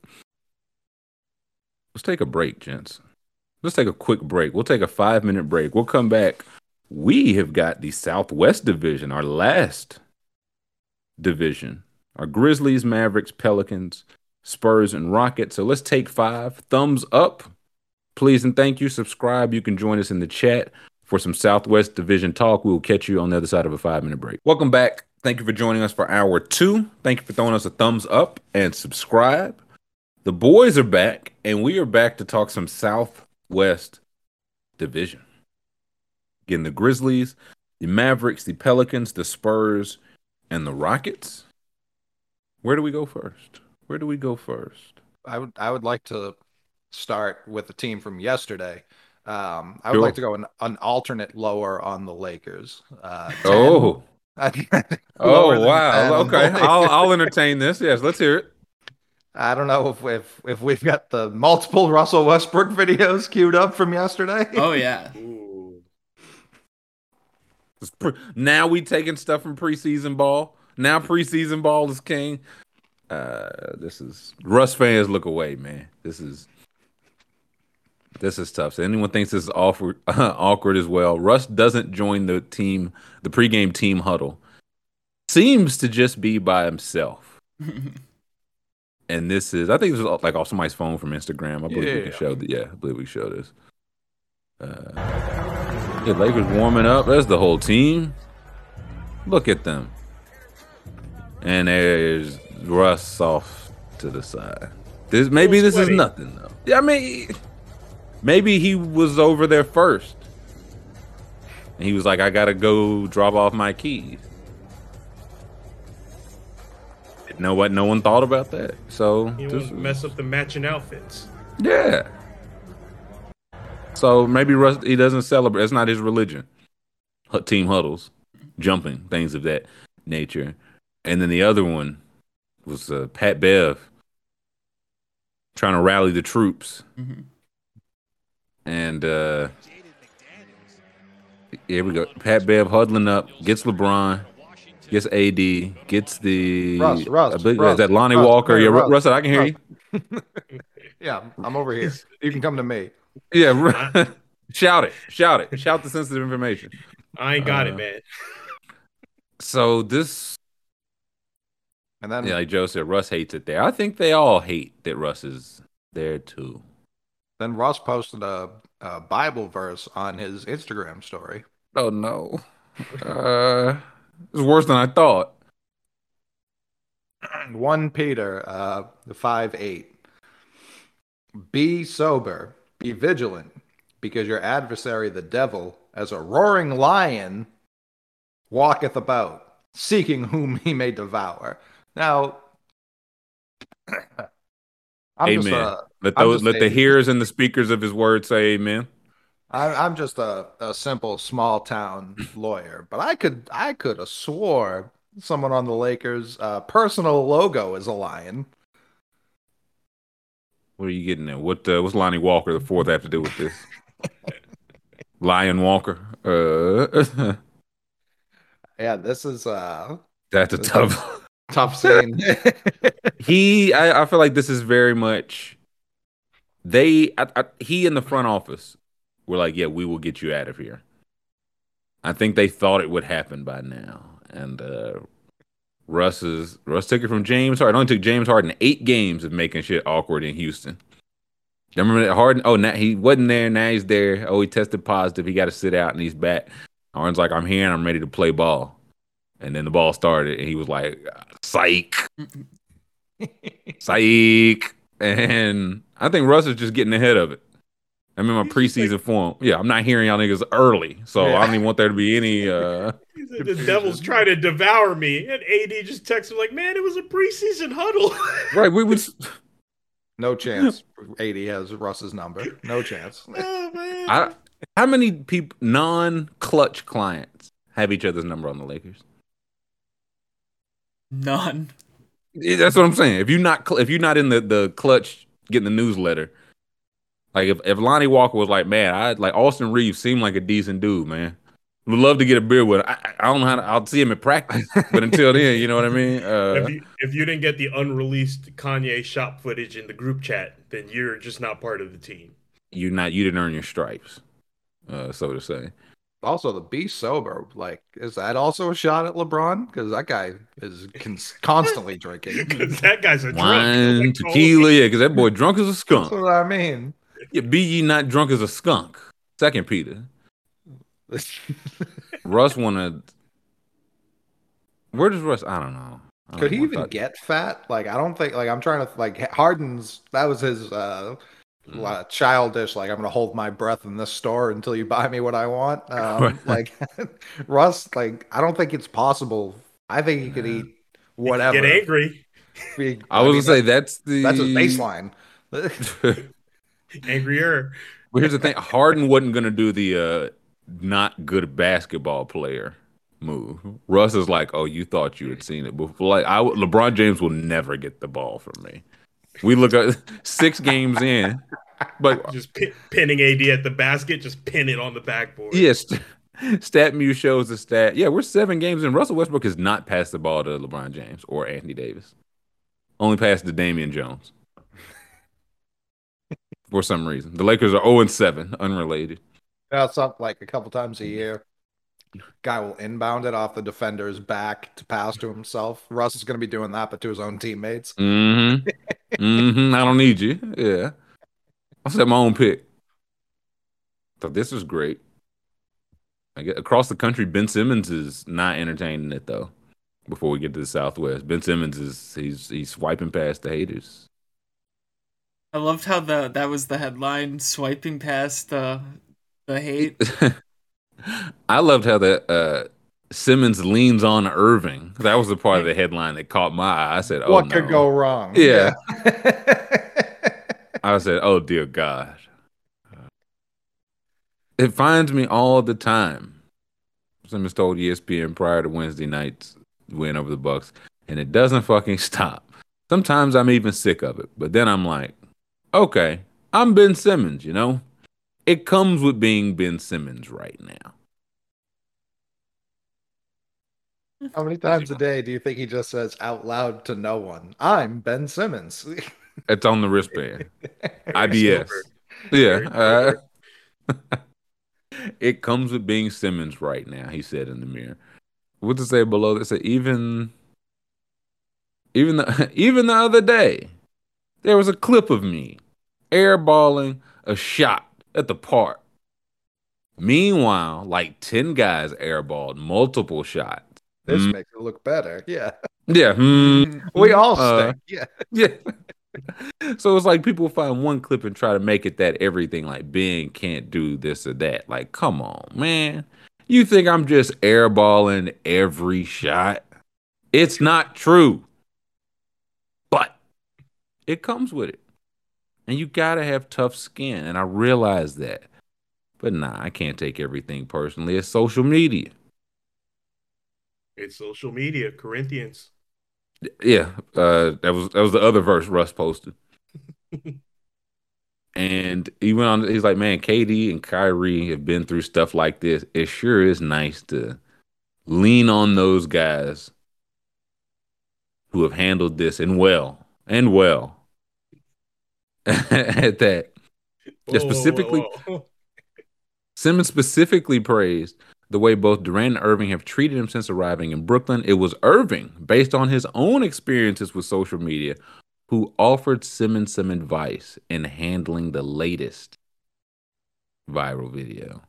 Let's take a break, gents. Let's take a quick break. We'll take a five minute break. We'll come back. We have got the Southwest Division, our last division. Our Grizzlies, Mavericks, Pelicans, Spurs, and Rockets. So let's take five. Thumbs up. Please and thank you. Subscribe. You can join us in the chat for some Southwest Division talk. We will catch you on the other side of a five minute break. Welcome back. Thank you for joining us for hour two. Thank you for throwing us a thumbs up and subscribe. The boys are back, and we are back to talk some Southwest Division. Again, the Grizzlies, the Mavericks, the Pelicans, the Spurs, and the Rockets. Where do we go first? Where do we go first? I would I would like to start with the team from yesterday. Um, I would Sure. like to go an, an alternate lower on the Lakers. Uh, 10. Oh, oh wow. Okay, I'll I'll entertain this. Yes, let's hear it. I don't know if, if if we've got the multiple Russell Westbrook videos queued up from yesterday. Oh yeah. Pre- now we taking stuff from preseason ball. Now preseason ball is king. Uh, this is Russ fans look away, man. This is this is tough. So anyone thinks this is awkward, awkward as well. Russ doesn't join the team, the pregame team huddle. Seems to just be by himself. And this is, I think this was like off somebody's phone from Instagram. I believe we can Yeah. show that. Yeah, I believe we can show this. Uh, yeah, Lakers warming up. There's the whole team. Look at them. And there's Russ off to the side. This maybe this is nothing though. Yeah, I mean, maybe he was over there first. And he was like, I gotta go drop off my keys. You know what? No one thought about that. So You this was- mess up the matching outfits. yeah. So maybe Russ he doesn't celebrate. It's not his religion. Hu- Team huddles, jumping, things of that. nature, and then the other one was uh, Pat Bev trying to rally the troops, hmm and uh, here we go. Pat Bev huddling up, gets LeBron, gets AD, gets the Russ, Russ, I believe- Russ, is that Lonnie Russ, Walker? hey, yeah, Ru- Russ, Russ, I can hear Russ. you. Yeah, I'm over here. You can come to me. Yeah, shout it, shout it, shout the sensitive information. I ain't got Uh, it, man. So this, And then yeah, like Joe said, Russ hates it there. I think they all hate that Russ is there too. Then Ross posted a, a Bible verse on his Instagram story. Oh no, uh, it's worse than I thought. 1 Peter uh, 5 8. Be sober, be vigilant, because your adversary, the devil, as a roaring lion, walketh about, seeking whom he may devour. Now, I'm just Amen. a, Let those, let the hearers and the speakers of His word say Amen. I- I'm just a, a simple small town lawyer, but I could I could have swore someone on the Lakers' uh, personal logo is a lion. What are you getting at? What uh, what's Lonnie Walker the fourth have to do with this? Lion Walker. Uh, Yeah, this is uh that's a tough. tough scene. he, I, I feel like this is very much. They, I, I, he in the front office were like, "Yeah, we will get you out of here." I think they thought it would happen by now, and uh, Russ is Russ took it from James Harden. It only took James Harden eight games of making shit awkward in Houston. Remember that Harden? Oh, now he wasn't there. Now he's there. Oh, he tested positive. He got to sit out, and he's back. Harden's like, "I'm here and I'm ready to play ball." And then the ball started, and he was like, "Psych, psych." And I think Russ is just getting ahead of it. I'm in my preseason form. Yeah, I'm not hearing y'all niggas early, so Yeah. I don't even want there to be any. uh He the devil's trying to devour me. And AD just texted him like, man, it was a preseason huddle. Right, we would. no chance. AD has Russ's number. No chance. oh, man. I, how many people, non-Klutch clients, have each other's number on the Lakers? None. That's what I'm saying. If you're not, cl- if you're not in the the Klutch getting the newsletter, like if, if Lonnie Walker was like, man, I like Austin Reaves seemed like a decent dude, man. Would love to get a beer with him. I, I don't know how to, I'll see him in practice, but until then, you know what I mean. Uh, if you if you didn't get the unreleased Kanye shop footage in the group chat, then you're just not part of the team. you're not, you didn't earn your stripes, uh, so to say. Also, the be sober, like, is that also a shot at LeBron? Because that guy is cons- constantly drinking. Because that guy's a drunk. Wine, Like, tequila, yeah, because that boy drunk as a That's skunk. what I mean. Yeah, be ye not drunk as a skunk. Second Peter. Russ wanted. Where does Russ? I don't know. I don't Could he know. I even thought- get fat? Like, I don't think. Like, I'm trying to like Harden's. That was his uh, Mm. la- childish. Like, I'm gonna hold my breath in this store until you buy me what I want. Um, like, Russ. Like, I don't think it's possible. I think he could eat whatever. Get angry. He- I was mean, gonna say that's the that's his baseline. Angrier. But here's the thing: Harden wasn't gonna do the uh, not good basketball player move. Russ is like, "Oh, you thought you had seen it before." Like, I LeBron James will never get the ball from me. We look at six games in, but Just pin, pinning AD at the basket, just pin it on the backboard. yes, stat. StatMuse shows the stat. Yeah, we're seven games in. Russell Westbrook has not passed the ball to LeBron James or Anthony Davis. Only passed to Damian Jones. For some reason, the Lakers are zero and seven, unrelated. That's up like a couple times a year. Guy will inbound it off the defender's back to pass to himself. Russ is going to be doing that, but to his own teammates. Mm-hmm. mm-hmm. I don't need you. Yeah. I'll set my own pick. So this is great. I get across the country, Ben Simmons is not entertaining it though. Before we get to the Southwest, Ben Simmons is he's he's swiping past the haters. I loved how the that was the headline, swiping past the the hate. I loved how that uh, Simmons leans on Irving. That was the part of the headline that caught my eye. I said, "Oh what no." could go wrong? Yeah. I said, "Oh dear God." It finds me all the time. Simmons told ESPN prior to Wednesday night's win over the Bucks, and it doesn't fucking stop. Sometimes I'm even sick of it, but then I'm like, okay, I'm Ben Simmons, you know? It comes with being Ben Simmons right now. How many times a day do you think he just says out loud to no one, I'm Ben Simmons? It's on the wristband. IBS. Yeah. Uh, it comes with being Simmons right now, he said in the mirror. What to say below that? Said even even the even the other day, there was a clip of me airballing a shot at the park. Meanwhile, like 10 guys airballed multiple shots. this Mm. makes it look better. Yeah. Yeah. hmm, We all uh, stink. Yeah. Yeah. so it's like people find one clip and try to make it that everything like Ben can't do this or that. Like, come on, man. You think I'm just airballing every shot? It's not true. But it comes with it. And you gotta have tough skin. And I realize that. But nah, I can't take everything personally. It's social media. It's social media, Corinthians. Yeah, uh, that was that was the other verse Russ posted. and he went on. He's like, "Man, KD and Kyrie have been through stuff like this. It sure is nice to lean on those guys who have handled this and well and well." At that, Yeah, specifically- whoa, whoa. Simmons specifically praised the way both Durant and Irving have treated him since arriving in Brooklyn. It was Irving, based on his own experiences with social media, who offered Simmons some advice in handling the latest viral video.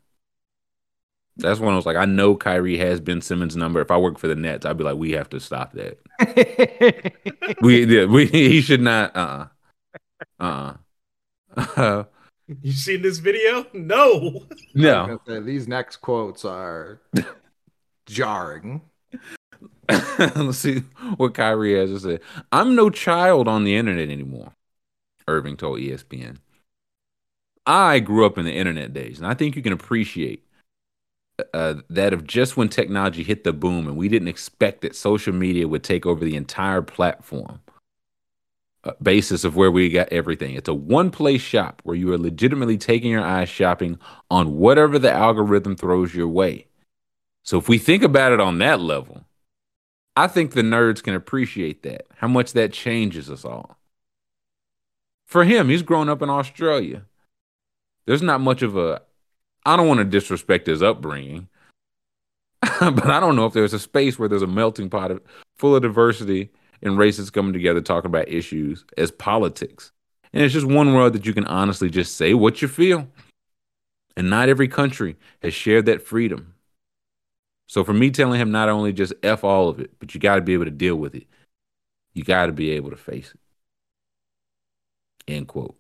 That's when I was like, I know Kyrie has Ben Simmons' number. If I work for the Nets, I'd be like, we have to stop that. We, yeah, we, he should not. Uh, uh, uh, You seen this video? No. no. I say, these next quotes are jarring. Let's see what Kyrie has to say. I'm no child on the internet anymore, Irving told ESPN. I grew up in the internet days, and I think you can appreciate uh, that of just when technology hit the boom and we didn't expect that social media would take over the entire platform Uh, basis of where we got everything. It's a one place shop where you are legitimately taking your eyes shopping on whatever the algorithm throws your way. So if we think about it on that level, I think the nerds can appreciate that, how much that changes us all. For him, he's grown up in Australia. There's not much of a, I don't want to disrespect his upbringing, but I don't know if there's a space where there's a melting pot of, full of diversity and races coming together talking about issues as politics. And it's just one world that you can honestly just say what you feel. And not every country has shared that freedom. So for me telling him not only just F all of it, but you got to be able to deal with it. You got to be able to face it. End quote.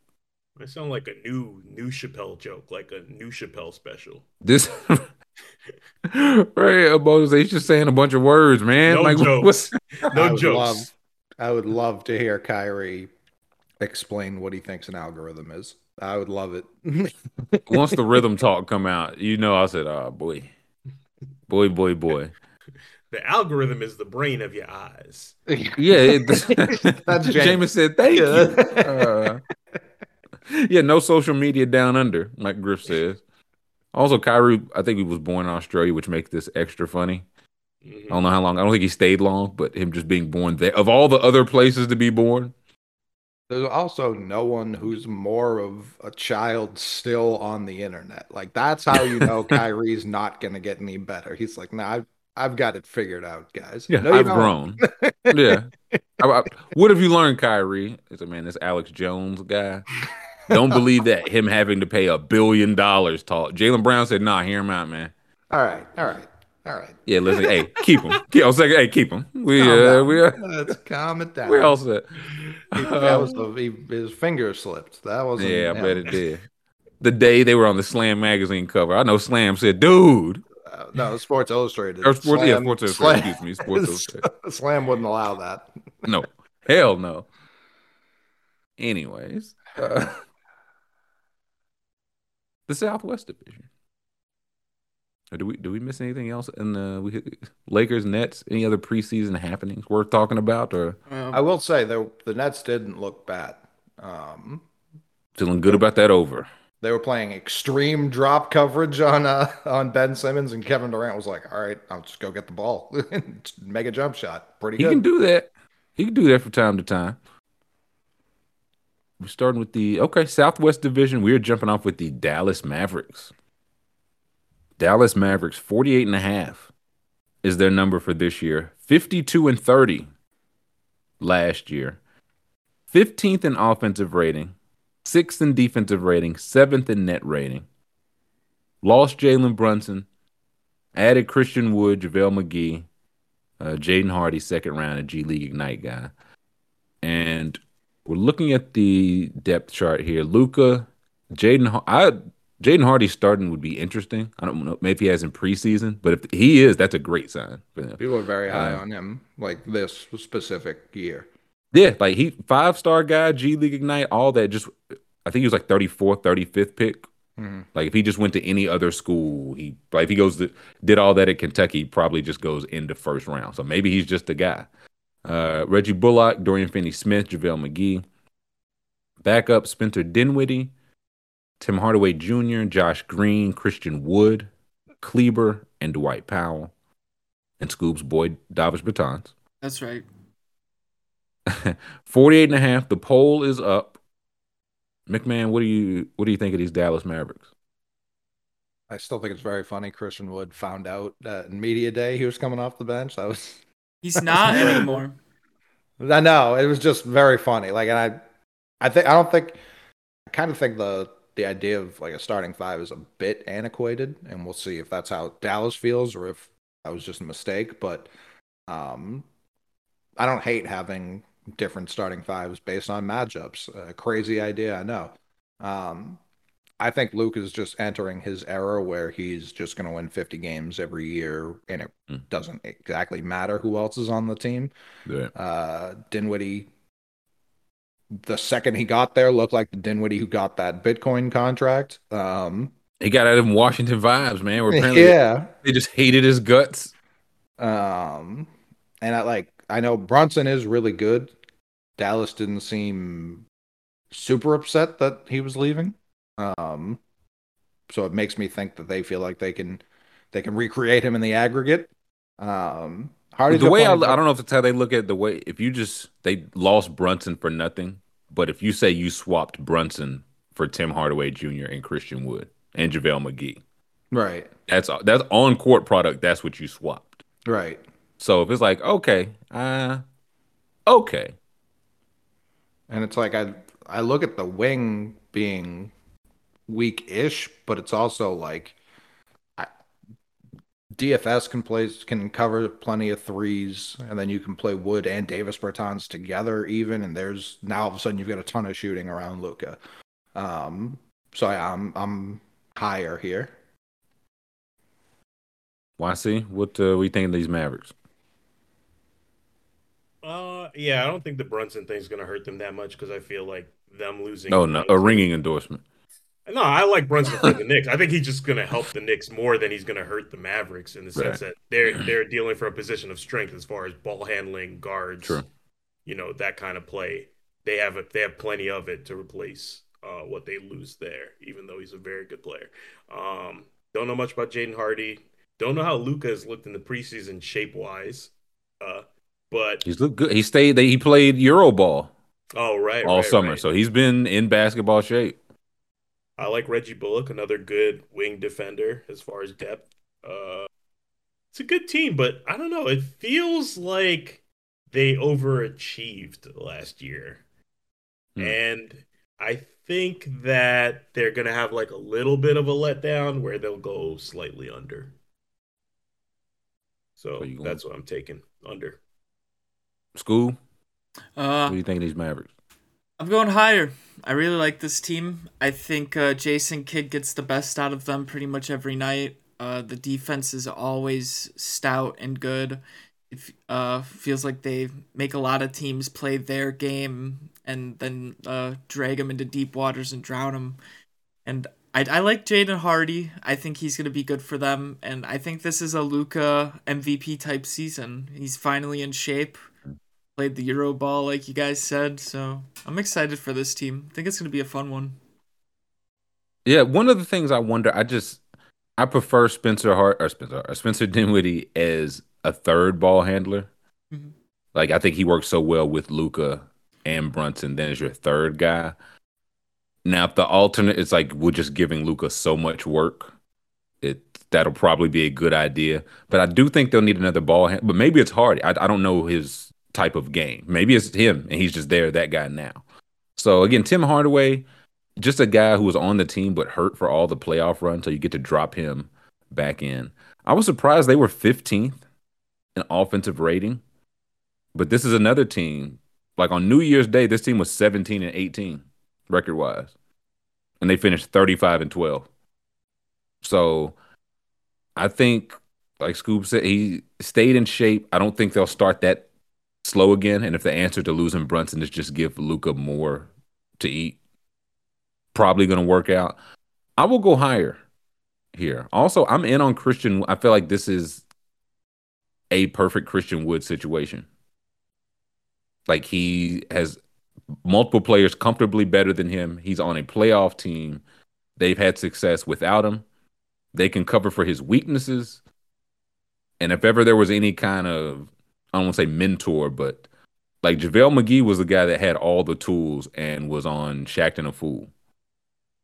I sound like a new new Chappelle joke, like a new Chappelle special. This right about he's just saying a bunch of words, man. No like jokes. I No would jokes. love- I would love to hear Kyrie explain what he thinks an algorithm is. I would love it. once the rhythm talk come out, you know I said, oh boy. Boy, boy, boy. The algorithm is the brain of your eyes. Yeah, it, That's James said, thank you. Uh, yeah, no social media down under, like Griff says. Also, Kyrie, I think he was born in Australia, which makes this extra funny. Mhm. I don't know how long. I don't think he stayed long, but him just being born there, of all the other places to be born, There's also no one who's more of a child still on the internet. Like that's how you know Kyrie's not gonna get any better. He's like, nah, I've, I've got it figured out, guys. yeah, No, I've don't. grown. yeah. I- I- what have you learned, Kyrie? It's a man, this Alex Jones guy. Don't believe that him having to pay a billion dollars taught. Jaylen Brown said, nah, hear him out, man. All right, all right, all right. Yeah, listen, hey, keep him. Keep, I was like, hey, keep him. We, Calm uh, down. we, uh, Let's calm it down. we all set. that was the, he, his finger slipped. That wasn't. Yeah, I bet it did. The day they were on the Slam magazine cover, I know Slam said, "Dude," Uh, no, Sports Illustrated. or Sports, yeah, Sports Illustrated. Slam- Excuse me, Sports Illustrated. Slam wouldn't allow that. No, hell no. Anyways, uh, the Southwest Division. Or do we do we miss anything else in the we Lakers Nets? Any other preseason happenings worth talking about? Or Um, I will say though the Nets didn't look bad. Um, feeling good about that over? they were playing extreme drop coverage on uh, on Ben Simmons, and Kevin Durant was like, "All right, I'll just go get the ball and make a jump shot." Pretty He good. can do that. He can do that from time to time. We're starting with the okay Southwest Division. We're jumping off with the Dallas Mavericks. Dallas Mavericks 48 and a half is their number for this year. 52 and 30 last year. 15th in offensive rating, 6th in defensive rating, 7th in net rating. Lost Jalen Brunson, added Christian Wood, JaVale McGee, uh, Jaden Hardy, second round, a G League Ignite guy. And we're looking at the depth chart here. Luka, Jaden, I Jaden Hardy starting would be interesting. I don't know, maybe he has in preseason, but if he is, that's a great sign. People are very high Uh, on him, like this specific year. Yeah, like he five star guy, G League Ignite, all that. Just I think he was like 34th, 35th pick. Mhm. Like if he just went to any other school, he like if he goes to did all that at Kentucky, probably just goes into first round. So maybe he's just a guy. Uh, Reggie Bullock, Dorian Finney Smith, JaVale McGee. Backup Spencer Dinwiddie, Tim Hardaway Jr., Josh Green, Christian Wood, Kleber, and Dwight Powell. And Scoop's boy Davis Bertans. that's right. 48 and a half. The poll is up. McMahon, what do you what do you think of these Dallas Mavericks? I still think it's very funny. Christian Wood found out that in media day he was coming off the bench. That was He's not anymore. I know it was just very funny. Like, and I, I think I don't think, I kind of think the the idea of like a starting five is a bit antiquated, and we'll see if that's how Dallas feels or if that was just a mistake. But, um, I don't hate having different starting fives based on matchups. A crazy idea, I know. Um, I think Luke is just entering his era where he's just going to win 50 games every year, and it Hmm. doesn't exactly matter who else is on the team. Yeah. Uh, Dinwiddie, the second he got there, looked like the Dinwiddie who got that Bitcoin contract. Um, He got out of Washington vibes, man. Where apparently yeah. they just hated his guts. Um, and I like, I know Brunson is really good. Dallas didn't seem super upset that he was leaving. Um, so it makes me think that they feel like they can, they can recreate him in the aggregate. Um, Hardy's the way I, I don't know if it's how they look at the way if you just they lost Brunson for nothing, but if you say you swapped Brunson for Tim Hardaway Jr. and Christian Wood and JaVale McGee, right, that's that's on court product. That's what you swapped. right. So if it's like okay, uh, okay, And it's like I I look at the wing being weak-ish, but it's also like I, DFS can play can cover plenty of threes, and then you can play Wood and Davis Bertans together even, and there's now all of a sudden you've got a ton of shooting around Luka. Um, so I, I'm I'm higher here. YC, what uh, we think of these Mavericks? Uh, yeah, I don't think the Brunson thing's gonna hurt them that much because I feel like them losing. Oh no, a ringing endorsement. No, I like Brunson for the Knicks. I think he's just gonna help the Knicks more than he's gonna hurt the Mavericks in the sense that they're they're dealing from a position of strength as far as ball handling, guards, True. you know, that kind of play. They have a, they have plenty of it to replace uh, what they lose there, even though he's a very good player. Um, don't know much about Jaden Hardy. Don't know how Luka has looked in the preseason shape wise. Uh, but He's looked good. He stayed. He played Euro ball oh right, all right, summer, right. so he's been in basketball shape. I like Reggie Bullock, another good wing defender as far as depth. Uh, it's a good team, but I don't know. It feels like they overachieved last year. Hmm. And I think that they're going to have like a little bit of a letdown where they'll go slightly under. So So you going- that's what I'm taking under. School. What Uh, do you think of these Mavericks? I'm going higher. I really like this team. I think uh, Jason Kidd gets the best out of them pretty much every night. Uh, the defense is always stout and good. It uh, feels like they make a lot of teams play their game and then uh, drag them into deep waters and drown them. And I, I like Jaden Hardy. I think he's going to be good for them. And I think this is a Luka MVP type season. He's finally in shape. Played the Euro ball, like you guys said. So I'm excited for this team. I think it's going to be a fun one. Yeah, one of the things I wonder, I just I prefer Spencer Hart or Spencer or Spencer Dinwiddie as a third ball handler. Mm-hmm. Like I think he works so well with Luka and Brunson. Then as your third guy. Now, if the alternate is like we're just giving Luka so much work, it that'll probably be a good idea. But I do think they'll need another ball hand. But maybe it's Hardy. I, I don't know his type of game. Maybe it's him and he's just there, that guy now. So again, Tim Hardaway just a guy who was on the team but hurt for all the playoff run, so you get to drop him back in. I was surprised they were 15th in offensive rating, but this is another team. Like on New Year's Day, this team was 17 and 18 record wise, and they finished 35 and 12. So I think, like Scoop said, he stayed in shape. I don't think they'll start that slow again. And if the answer to losing Brunson is just give Luka more to eat, probably going to work out. I will go higher here. Also, I'm in on Christian. I feel like this is a perfect Christian Wood situation. Like he has multiple players comfortably better than him. He's on a playoff team. They've had success without him. They can cover for his weaknesses. And if ever there was any kind of, I don't want to say mentor, but like JaVale McGee was the guy that had all the tools and was on Shaqtin' a Fool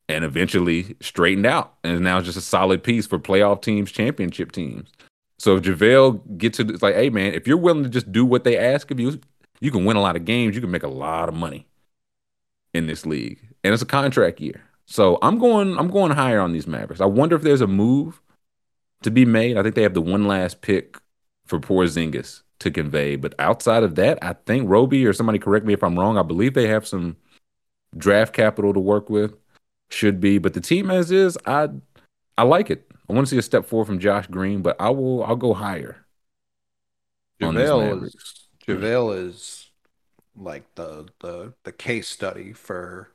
and eventually straightened out and now just a solid piece for playoff teams, championship teams. So if JaVale gets to it's like, hey man, if you're willing to just do what they ask of you, you can win a lot of games, you can make a lot of money in this league. And it's a contract year. So I'm going I'm going higher on these Mavericks. I wonder if there's a move to be made. I think they have the one last pick for poor Porzingis to convey. But outside of that, I think Roby or somebody correct me if I'm wrong. I believe they have some draft capital to work with should be. But the team as is, I I like it. I want to see a step forward from Josh Green, but I will I'll go higher. JaVale is JaVale is like the the the case study for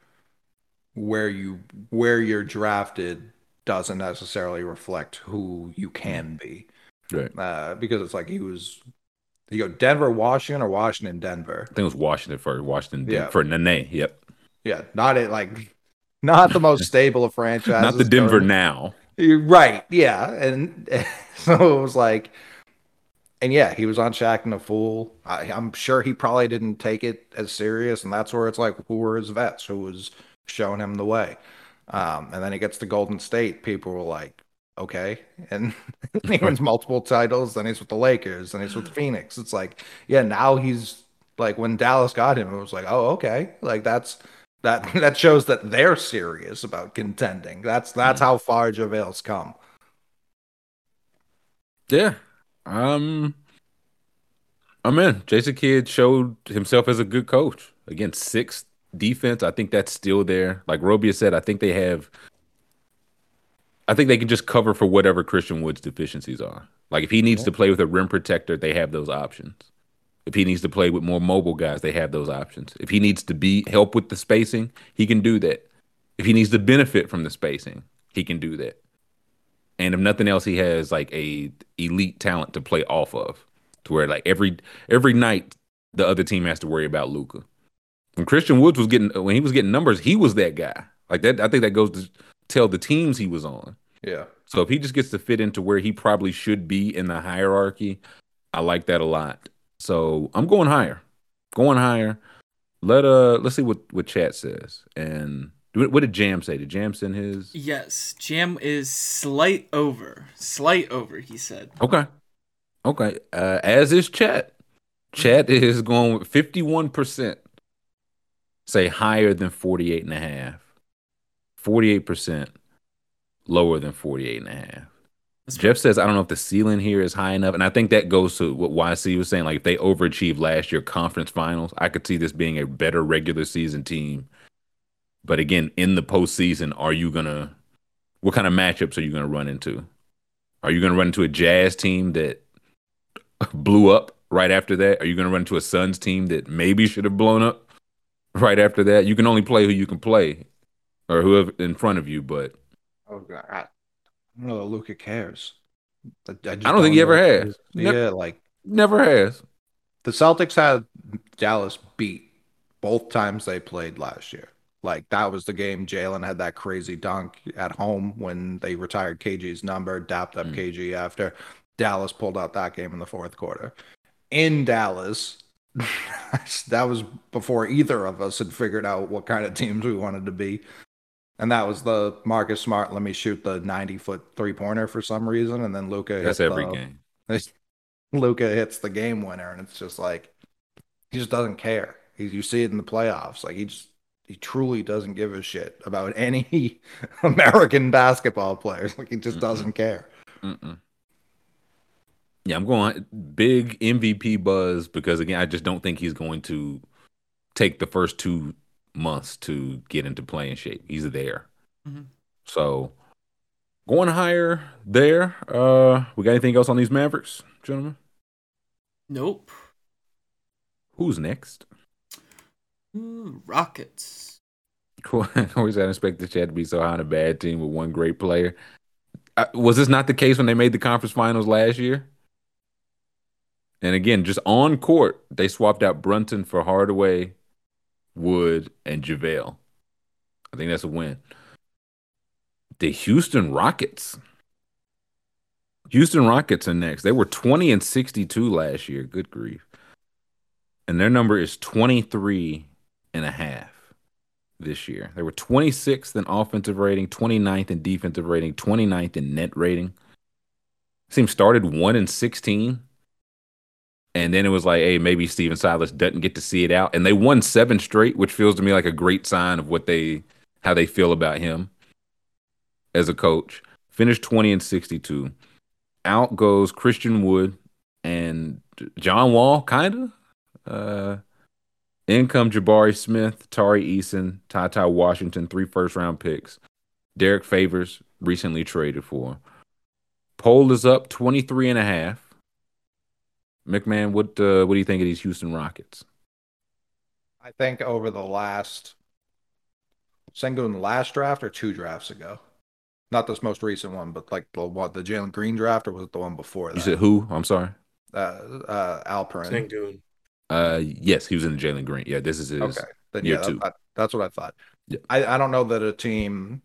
where you where you're drafted doesn't necessarily reflect who you can be. Right. Uh, because it's like he was you go Denver, Washington, or Washington, Denver. I think it was Washington for Washington yeah. for Nene. Yep. Yeah, not it like not the most stable of franchises. Not the Denver now. You're Right. Yeah. And, and so it was like, and yeah, he was on Shaqtin' a Fool. I, am sure he probably didn't take it as serious, and that's where it's like, who were his vets? Who was showing him the way? Um, and then he gets to Golden State. People were like, okay, and he wins multiple titles. Then he's with the Lakers, and he's with Phoenix. It's like, yeah, now he's like when Dallas got him, it was like, oh, okay, like that's that that shows that they're serious about contending. That's that's how far JaVale's come. Yeah. Um I'm in. Jason Kidd showed himself as a good coach. Again, sixth defense. I think that's still there. Like Robia said, I think they have I think they can just cover for whatever Christian Wood's deficiencies are. Like if he needs yeah. to play with a rim protector, they have those options. If he needs to play with more mobile guys, they have those options. If he needs to be help with the spacing, he can do that. If he needs to benefit from the spacing, he can do that. And if nothing else, he has like a elite talent to play off of, to where like every every night the other team has to worry about Luka. When Christian Woods was getting when he was getting numbers, he was that guy. Like that, I think that goes to tell the teams he was on. Yeah. So if he just gets to fit into where he probably should be in the hierarchy, I like that a lot. So I'm going higher, going higher. Let uh, let's see what what chat says. And what did Jam say? Did Jam send his? Yes, Jam is slight over, slight over. He said. Okay, okay. Uh, as is chat. Chat is going with 51 percent. Say higher than 48 and a half. 48 percent lower than 48 and a half. Jeff says, I don't know if the ceiling here is high enough. And I think that goes to what YC was saying. Like, if they overachieved last year conference finals, I could see this being a better regular season team. But again, in the postseason, are you going to, what kind of matchups are you going to run into? Are you going to run into a Jazz team that blew up right after that? Are you going to run into a Suns team that maybe should have blown up right after that? You can only play who you can play or whoever in front of you, but Oh god, I, I don't know. that Luka cares. I, just I don't think he ever has. Yeah, Never- like Never has. the Celtics had Dallas beat both times they played last year. Like that was the game. Jalen had that crazy dunk at home when they retired KG's number, dapped up Mm. KG after Dallas pulled out that game in the fourth quarter. In Dallas, that was before either of us had figured out what kind of teams we wanted to be. And that was the Marcus Smart. Let me shoot the 90 foot three pointer for some reason. And then Luka That's every the- game. Luka hits the game winner, and it's just like he just doesn't care. He, you see it in the playoffs. Like he just he truly doesn't give a shit about any American basketball players. Like he just Mm-mm. doesn't care. Mm-mm. Yeah, I'm going big MVP buzz because again, I just don't think he's going to take the first two months to get into playing shape. He's there, Mhm. so going higher there. Uh, we got anything else on these Mavericks, gentlemen? Nope. Who's next? Ooh, Rockets. Cool. I always had expect the chat to be so high on a bad team with one great player. Uh, was this not the case when they made the conference finals last year? And again, just on court, they swapped out Brunson for Hardaway, Wood, and JaVale. I think that's a win. The Houston Rockets. Houston Rockets are next. They were 20 and 62 last year. Good grief. And their number is 23 and a half this year. They were 26th in offensive rating, 29th in defensive rating, 29th in net rating. Team started 1 and 16. And then it was like, hey, maybe Stephen Silas doesn't get to see it out. And they won seven straight, which feels to me like a great sign of what they how they feel about him as a coach. Finished 20 and 62. Out goes Christian Wood and John Wall, kinda. Uh in come Jabari Smith, Tari Eason, Ty Ty Washington, three first round picks. Derrick Favors, recently traded for. Poll is up 23 and a half. McMahon, what uh, what do you think of these Houston Rockets? I think over the last Sengun the last draft or two drafts ago. Not this most recent one, but like the what the Jalen Green draft or was it the one before You that? said who? I'm sorry. uh, uh, Alperen. Sengun. Uh, yes, he was in the Jalen Green. Yeah, this is his. Okay, then year yeah, two. that- that's what I thought. Yeah. I, I don't know that a team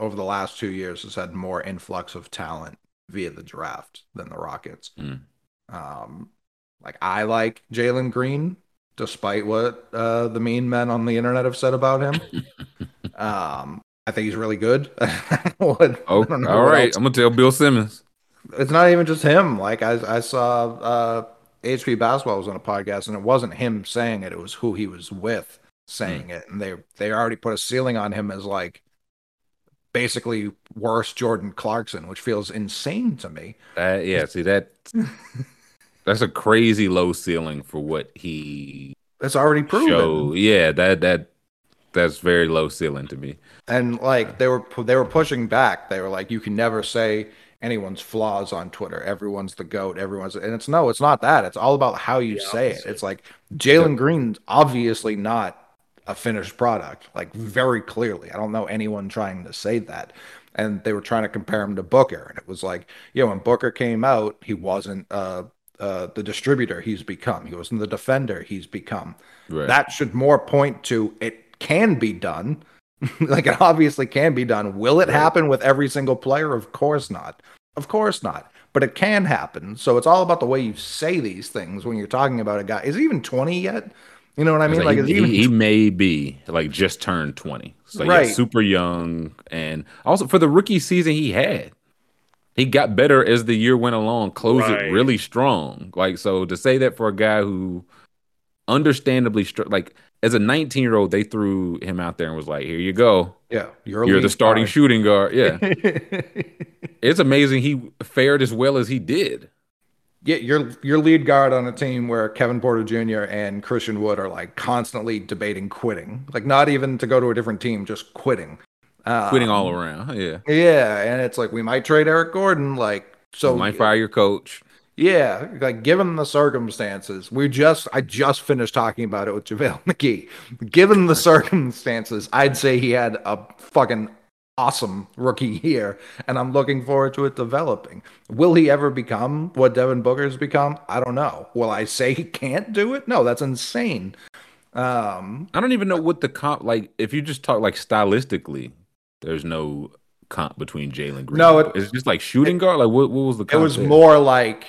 over the last two years has had more influx of talent via the draft than the Rockets. Mm. Um, like I like Jalen Green, despite what uh, the mean men on the internet have said about him. um, I think he's really good. What- Oh, I don't know all right, else. I'm gonna tell Bill Simmons. It's not even just him. Like I, I saw uh, HP Basketball was on a podcast, and it wasn't him saying it; it was who he was with saying it, and they they already put a ceiling on him as like basically worse Jordan Clarkson, which feels insane to me. Uh, yeah, see that. That's a crazy low ceiling for what he that's already proven. showed. Yeah, that that that's very low ceiling to me. And like they were they were pushing back. They were like, you can never say anyone's flaws on Twitter. Everyone's the goat. Everyone's and it's no, it's not that. It's all about how you The say it. It's like Jalen Green's obviously not a finished product, like very clearly. I don't know anyone trying to say that. And they were trying to compare him to Booker, and it was like, you know, when Booker came out, he wasn't uh, uh, the distributor he's become. He wasn't the defender he's become Right. that should more point to it can be done. like it obviously can be done. Will it Right. happen with every single player? Of course not. Of course not. But it can happen. So it's all about the way you say these things when you're talking about a guy. Is he even 20 yet? You know what I mean? It's Like, he, is he even he, may be like just turned 20. So yeah, Right. super young. And also for the rookie season he had, he got better as the year went along, closed Right. it really strong. Like, so to say that for a guy who understandably, str- like as a 19 year old, they threw him out there and was like, here you go. yeah, you're, You're the starting guard. shooting guard. Yeah. it's amazing he fared as well as he did. Yeah, you're your lead guard on a team where Kevin Porter Jr. and Christian Wood are like constantly debating quitting. Like not even to go to a different team, just quitting. Um, Quitting all around. Yeah. Yeah, and it's like we might trade Eric Gordon. Like so, So might fire your coach. yeah, like given the circumstances, we just I just finished talking about it with JaVale McGee. Given the circumstances, I'd say he had a fucking awesome rookie year, and I'm looking forward to it developing. Will he ever become what Devin Booker's become? I don't know. Will I say he can't do it? No, that's insane. Um, I don't even know what the comp like. If you just talk like stylistically, there's no comp between Jalen Green. No, it- it's just like shooting guard. Like what? What was the? it was there? more like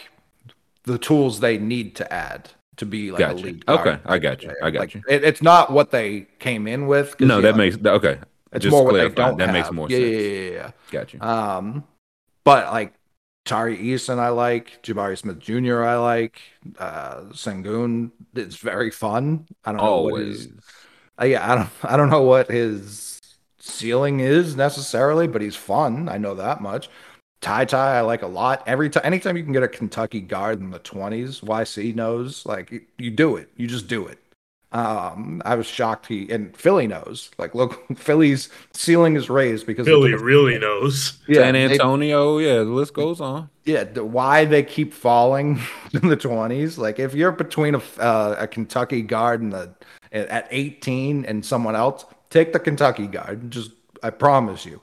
the tools they need to add to be like a Gotcha. lead guard. Okay, I got you. I got Like, you. It, it's not what they came in with. No, that know, makes okay. it's just more what they don't That makes more yeah, sense. Yeah, yeah, yeah. Got you. Um, but like Tari Eason, I like Jabari Smith Jr. I like uh, Sengun. It's very fun. I don't know what his. Uh, yeah, I don't. I don't know what his ceiling is necessarily, but he's fun. I know that much. Ty Ty, I like a lot. Every time, anytime you can get a Kentucky guard in the twenties, YC knows. Like you, you do it. You just do it. Um, I was shocked he and Philly knows. Like, look, Philly's ceiling is raised because Philly took a- really knows. yeah, San they- Antonio. yeah, the list goes on. yeah, the, why they keep falling in the twenties? Like if you're between a uh, a Kentucky guard and the at eighteen and someone else, take the Kentucky guy. Just I promise you.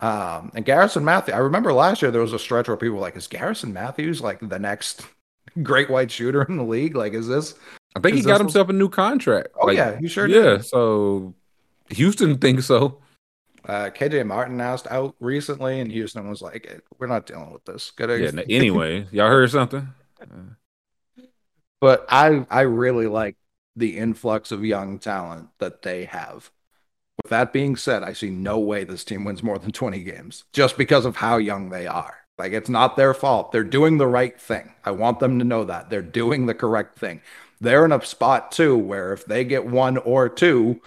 Um, and Garrison Matthews, I remember last year there was a stretch where people were like, "Is Garrison Matthews like the next great white shooter in the league? Like, is this?" I think he got himself a new contract. Oh Like, yeah, he sure did. yeah. So Houston thinks so. Uh, KJ Martin asked out recently, and Houston was like, "Eh, "We're not dealing with this." Gotta Yeah. Anyway, y'all heard something? but I I really like the influx of young talent that they have. With that being said, I see no way this team wins more than 20 games just because of how young they are. Like it's not their fault. They're doing the right thing. I want them to know that. They're doing the correct thing. They're in a spot too where if they get one or two,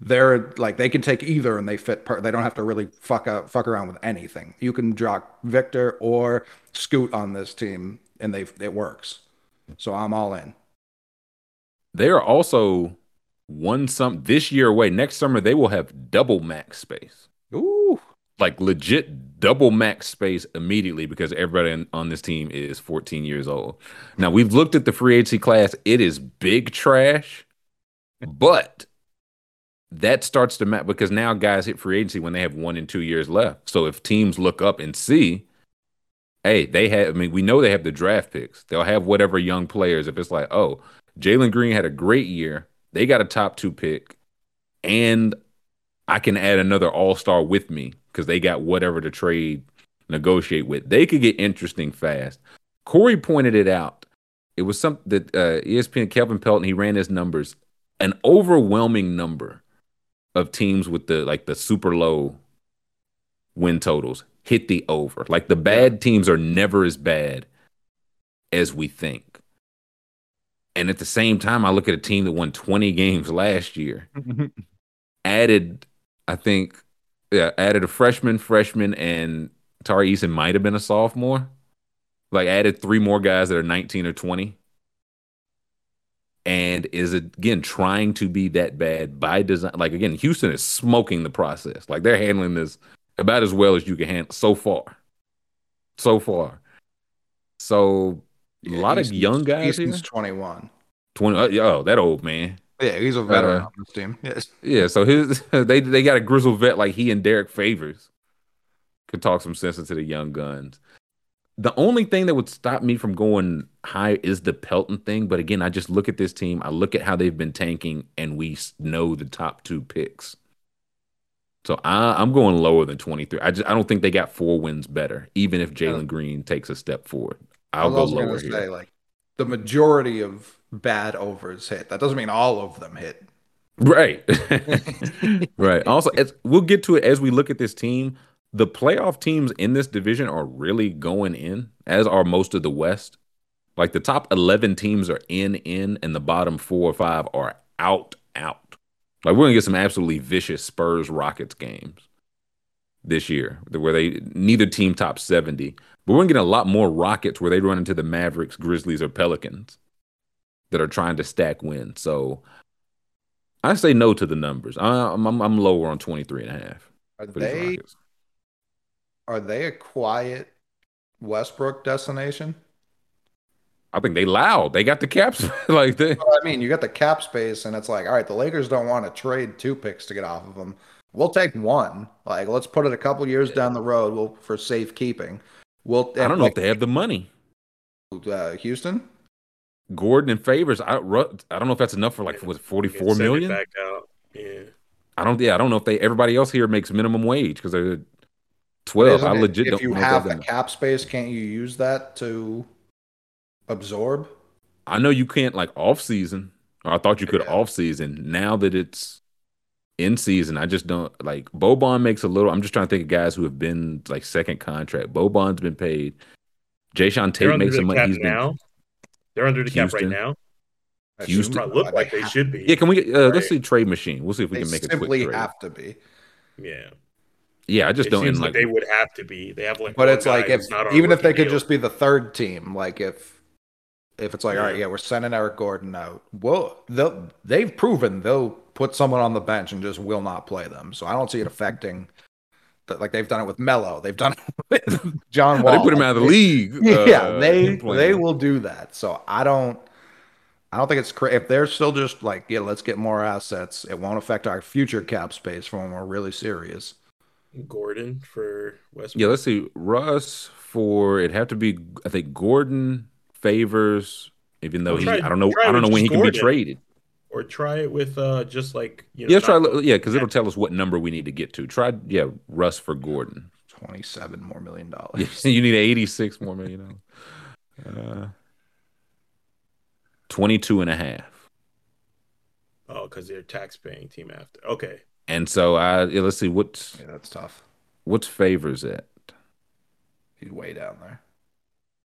they're like they can take either and they fit per- they don't have to really fuck up fuck around with anything. You can drop Victor or Scoot on this team and they it works. So I'm all in. They are also one some this year away. Next summer, they will have double max space. Ooh. Like legit double max space immediately because everybody in, on this team is 14 years old. Now, we've looked at the free agency class. It is big trash, but that starts to matter because now guys hit free agency when they have one and two years left. So if teams look up and see, hey, they have, I mean, we know they have the draft picks. They'll have whatever young players. If it's like, oh, Jalen Green had a great year, they got a top two pick, and I can add another all star with me because they got whatever to trade, negotiate with. They could get interesting fast. Corey pointed it out. It was something that uh, ESPN Kevin Pelton he ran his numbers. An overwhelming number of teams with the like the super low win totals hit the over. Like the bad teams are never as bad as we think. And at the same time, I look at a team that won 20 games last year, mm-hmm. added, I think, yeah, added a freshman, freshman, and Tari Eason might have been a sophomore. Like added three more guys that are 19 or 20. And is again trying to be that bad by design. Like again, Houston is smoking the process. Like they're handling this about as well as you can handle so far. So far. So a lot of young guys. Eason's 21. 20 uh, oh, that old man. Yeah, he's a veteran Uh, on this team. Yes. Yeah, so his they they got a grizzled vet like he and Derrick Favors could talk some sense into the young guns. The only thing that would stop me from going high is the Pelton thing. But again, I just look at this team, I look at how they've been tanking, and we know the top two picks. So I, I'm going lower than 23. I just I don't think they got four wins better, even if Jalen Green takes a step forward. I I'll was go lower gonna here. say like the majority of bad overs hit. That doesn't mean all of them hit. Right. right. Also, as we'll get to it as we look at this team. The playoff teams in this division are really going in, as are most of the West. Like the top 11 teams are in, in, and the bottom four or five are out, out. Like we're going to get some absolutely vicious Spurs Rockets games this year where they neither team top 70. But we're going to get a lot more Rockets where they run into the Mavericks, Grizzlies, or Pelicans that are trying to stack wins. So I say no to the numbers. I'm, I'm I'm lower on 23 and a half Are they are they a quiet Westbrook destination? I think they loud. They got the caps like they. I mean, you got the cap space, and it's like, all right, the Lakers don't want to trade two picks to get off of them. we'll take one. Like, let's put it a couple years down the road. We'll for safekeeping. We'll. I don't know like, if they have the money. uh, Houston. Gordon and Favors. I I don't know if that's enough for like was it forty Yeah, four send back out. Yeah. I don't. Yeah, I don't know if they. Everybody else here makes minimum wage because they're twelve. I Isn't it- legit If don't you know have if the cap space, can't you use that to absorb? I know you can't like off season. I thought you could Yeah. off season. Now that it's in season, I just don't like Boban makes a little. I'm just trying to think of guys who have been like second contract. Boban's been paid. Jae'Sean Tate under makes the some money. cap He's been now. They're under the cap right now. I Houston. assume look like they have- should be. Yeah, can we? Uh, Let's see trade machine. We'll see if we They can make a simply quick trade. have to be. Yeah. Yeah, I just it don't. seems like, like they would have to be. They have like But it's like if not even if they rookie could just be the third team, like if if it's like, all right, Yeah. yeah, we're sending Eric Gordon out. Well, they'll they've proven they'll put someone on the bench and just will not play them. So I don't see it affecting. But like they've done it with Melo, they've done it with John Oh, Wall. they put him out of the league. yeah, uh, they they will do that. So I don't. I don't think it's cra If they're still just like, yeah, let's get more assets. It won't affect our future cap space for when we're really serious. Gordon for Westbrook. Yeah, let's see. Russ for it have to be. I think Gordon favors. Even though he, I don't know. I don't know with when he just can be traded. Or try it with uh just like you know. Yeah, try. not- Yeah, because it'll tell us what number we need to get to. Try. Yeah, Russ for Gordon. Twenty-seven more million dollars. you need eighty six more million dollars. Uh, 22 and a half. Oh, because they're tax paying team after. Okay. And so I yeah, let's see what's Yeah, that's tough. what's favors at. He's way down there.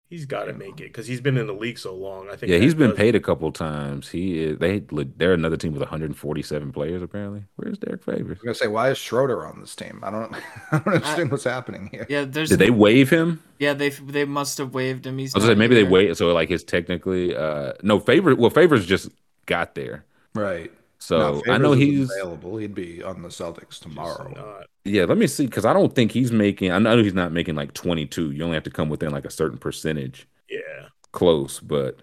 He's got to make it because he's been in the league so long. I think. Yeah, he's been does- paid a couple times. He is they they're another team with 147 players apparently. Where's Derrick Favors? I was gonna say, why is Schroeder on this team? I don't, I don't understand what's happening here. Yeah, there's Did they waive him? yeah they they must have waived him. He's I was gonna say not maybe they here. wait so like his technically uh no favor well favors just got there. Right. So No, I know he's available. He'd be on the Celtics tomorrow. yeah, let me see because I don't think he's making I know he's not making like 22. You only have to come within like a certain percentage. yeah. Close, but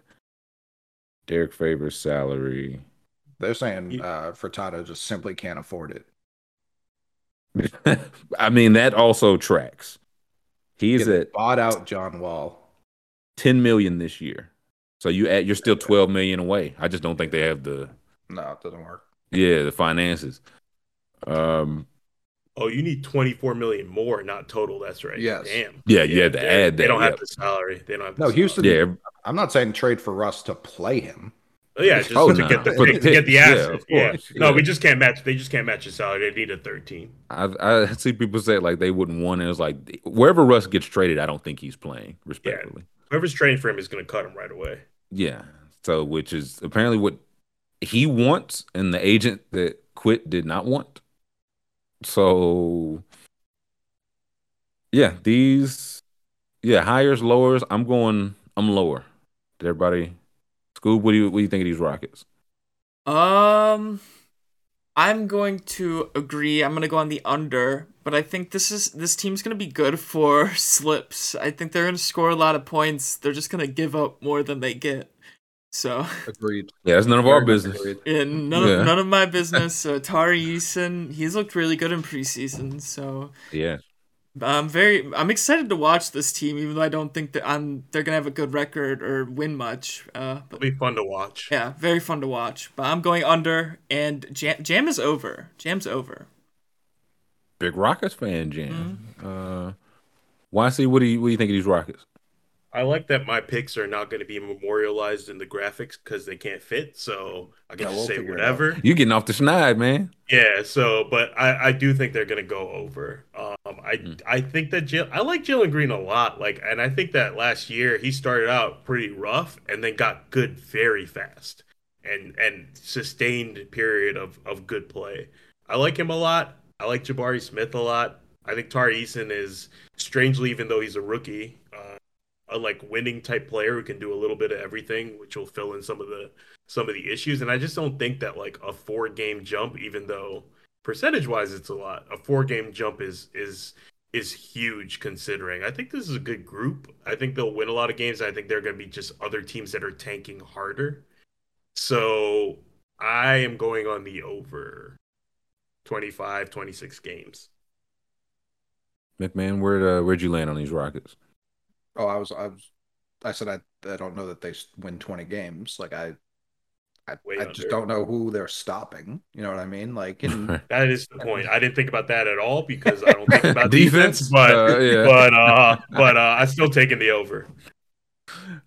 Derrick Favors salary. They're saying You- uh, Fertitta just simply can't afford it. I mean that also tracks. He's They at bought out John Wall. 10 million this year. So you add you're still 12 million away. I just don't think they have the No, it doesn't work. yeah, the finances. Um Oh, you need twenty four million more, not total. That's right. Yes. Damn. yeah, you had to they- add They don't yeah. have the salary. They don't have. The No, salary. Houston. yeah, I'm not saying trade for Russ to play him. Oh, yeah, just Oh, to no. get the For the to get the pick. Yeah, of Yeah. No, Yeah. we just can't match. They just can't match his salary. They need a thirteen. I I see people say like they wouldn't want it. It's like wherever Russ gets traded, I don't think he's playing, respectfully. Whoever's trading for him is going to cut him right away. Yeah. So which is apparently what he wants and the agent that quit did not want. So yeah, these yeah, hires, lowers. I'm going I'm lower. Did everybody Scoob, what do you what do you think of these Rockets? Um, I'm going to agree. I'm gonna go on the under, but I think this is this team's gonna be good for slips. I think they're gonna score a lot of points. They're just gonna give up more than they get. So Agreed. Yeah, it's none of our business. agreed. yeah, none Yeah. of none of my business. So Tari Eason, he's looked really good in preseason. So Yeah. I'm very I'm excited to watch this team, even though I don't think that I'm they're gonna have a good record or win much. Uh, but It'll be fun to watch. yeah, very fun to watch. But I'm going under, and Jam, Jam is over. Jam's over. Big Rockets fan jam. Uh YC, what do you what do you think of these Rockets? I like that my picks are not going to be memorialized in the graphics because they can't fit. So I can Yeah, just we'll say whatever. You're getting off the schneid, man. Yeah. So, but I, I do think they're going to go over. Um, I Mm. I think that Jill, I like Jalen Green a lot. Like, and I think that last year he started out pretty rough and then got good very fast and and sustained period of of good play. I like him a lot. I like Jabari Smith a lot. I think Tari Eason is strangely, even though he's a rookie, a like winning type player who can do a little bit of everything, which will fill in some of the some of the issues. And I just don't think that like a four game jump, even though percentage wise it's a lot, a four game jump is is is huge considering. I think this is a good group. I think they'll win a lot of games. I think they're going to be just other teams that are tanking harder. So I am going on the over. 25, 26 games. McMahon, where uh, where'd you land on these Rockets? Oh, I was, I was, I said I, I don't know that they win twenty games. Like I, I, I just don't know who they're stopping. You know what I mean? Like, in, That is the point. I didn't think about that at all because I don't think about Defense? defense, but Uh, yeah. but uh but uh I still taking the over.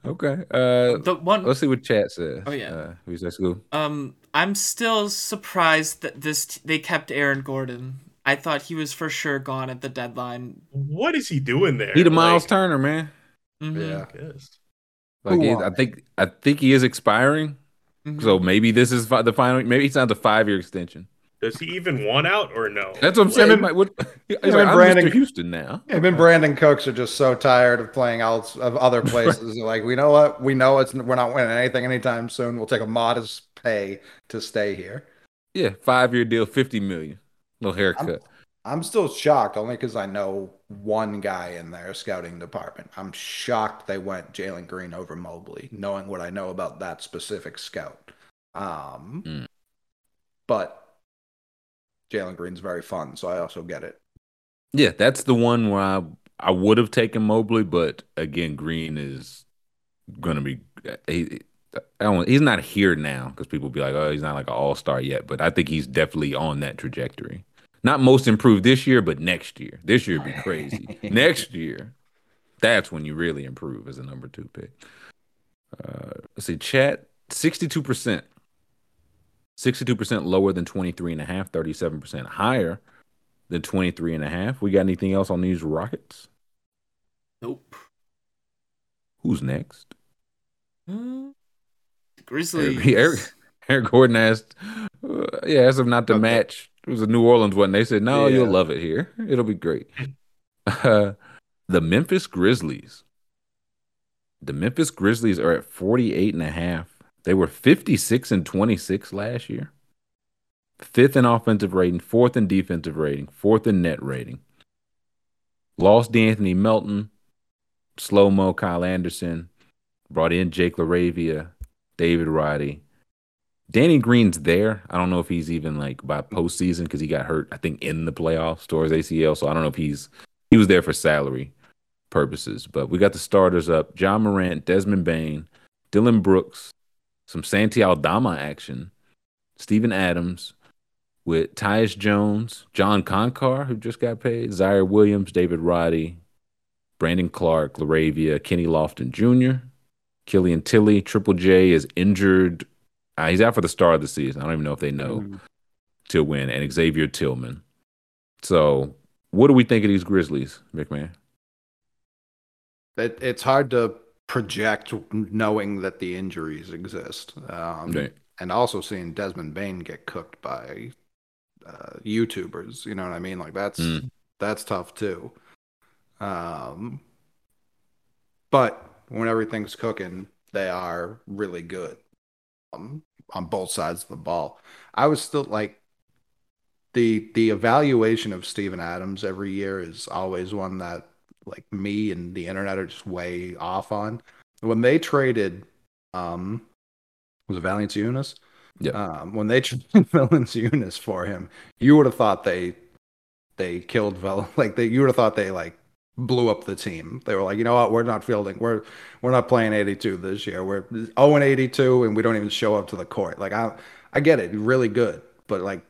Okay. Uh, The one let's see what chat says. Oh, yeah. Uh, who's that school? Um, I'm still surprised that this t- they kept Aaron Gordon. I thought he was for sure gone at the deadline. What is he doing there? He the Miles Like, Turner, man. Mhm, yeah. I. Like Who he- I think I think he is expiring. mhm. So maybe this is fi- the final. Maybe he signs a five year extension. Does he even want out or no? That's what I'm saying. Him He what- he's him like, I'm Brandon- Mr. Houston now. Him and Brandin Cooks are just so tired of playing out of other places. They're like, we know what? We know it's we're not winning anything anytime soon. We'll take a modest pay to stay here. Yeah, five year deal, fifty million. Little haircut. I'm still shocked only because I know one guy in their scouting department. I'm shocked they went Jalen Green over Mobley, knowing what I know about that specific scout. Um, Mm. But Jalen Green's very fun, so I also get it. Yeah, that's the one where I I would have taken Mobley, but again, Green is gonna be. He, I don't. He's not here now because people be like, "Oh, he's not like an all star yet." But I think he's definitely on that trajectory. Not most improved this year, but next year. This year would be crazy. next year, that's when you really improve as a number two pick. Uh, let's see, chat sixty two percent. 62% lower than 23 and a half, 37% higher than 23 and a half. We got anything else on these Rockets? Nope. Who's next? Mm. Grizzlies. Eric, Eric, Eric Gordon asked, yeah, asked him not to Okay. match. It was a New Orleans one. They said, no, you'll love it here. It'll be great. Uh, the Memphis Grizzlies. The Memphis Grizzlies are at 48 and a half. They were 56 and 26 last year. Fifth in offensive rating, fourth in defensive rating, fourth in net rating. Lost D'Anthony Melton, slow mo Kyle Anderson, brought in Jake LaRavia, David Roddy. Danny Green's there. I don't know if he's even like by postseason because he got hurt, I think, in the playoffs, towards ACL. So I don't know if he's he was there for salary purposes. But we got the starters up: Ja Morant, Desmond Bane, Dillon Brooks, some Santi Aldama action, Steven Adams with Tyus Jones, John Konchar, who just got paid, Ziaire Williams, David Roddy, Brandon Clarke, Laravia, Kenny Lofton Jr., Killian Tillie, Triple J is injured. Uh, he's out for the start of the season. I don't even know if they know Mm. to win, and Xavier Tillman. So, what do we think of these Grizzlies, McMahon? It, it's hard to project knowing that the injuries exist. Um, Right. And also seeing Desmond Bane get cooked by uh, YouTubers. You know what I mean? Like that's Mm. that's tough too. Um, but when everything's cooking, they are really good um, on both sides of the ball. I was still like the the evaluation of Steven Adams every year is always one that like me and the internet are just way off on. When they traded, um, was it Valanciunas? Yeah. Um, when they traded Valanciunas for him, you would have thought they they killed Val. Like they, you would have thought they like blew up the team. They were like, you know what, we're not fielding. We're we're not playing 82 this year. We're 0 and 82, and we don't even show up to the court. Like I I get it, really good, but like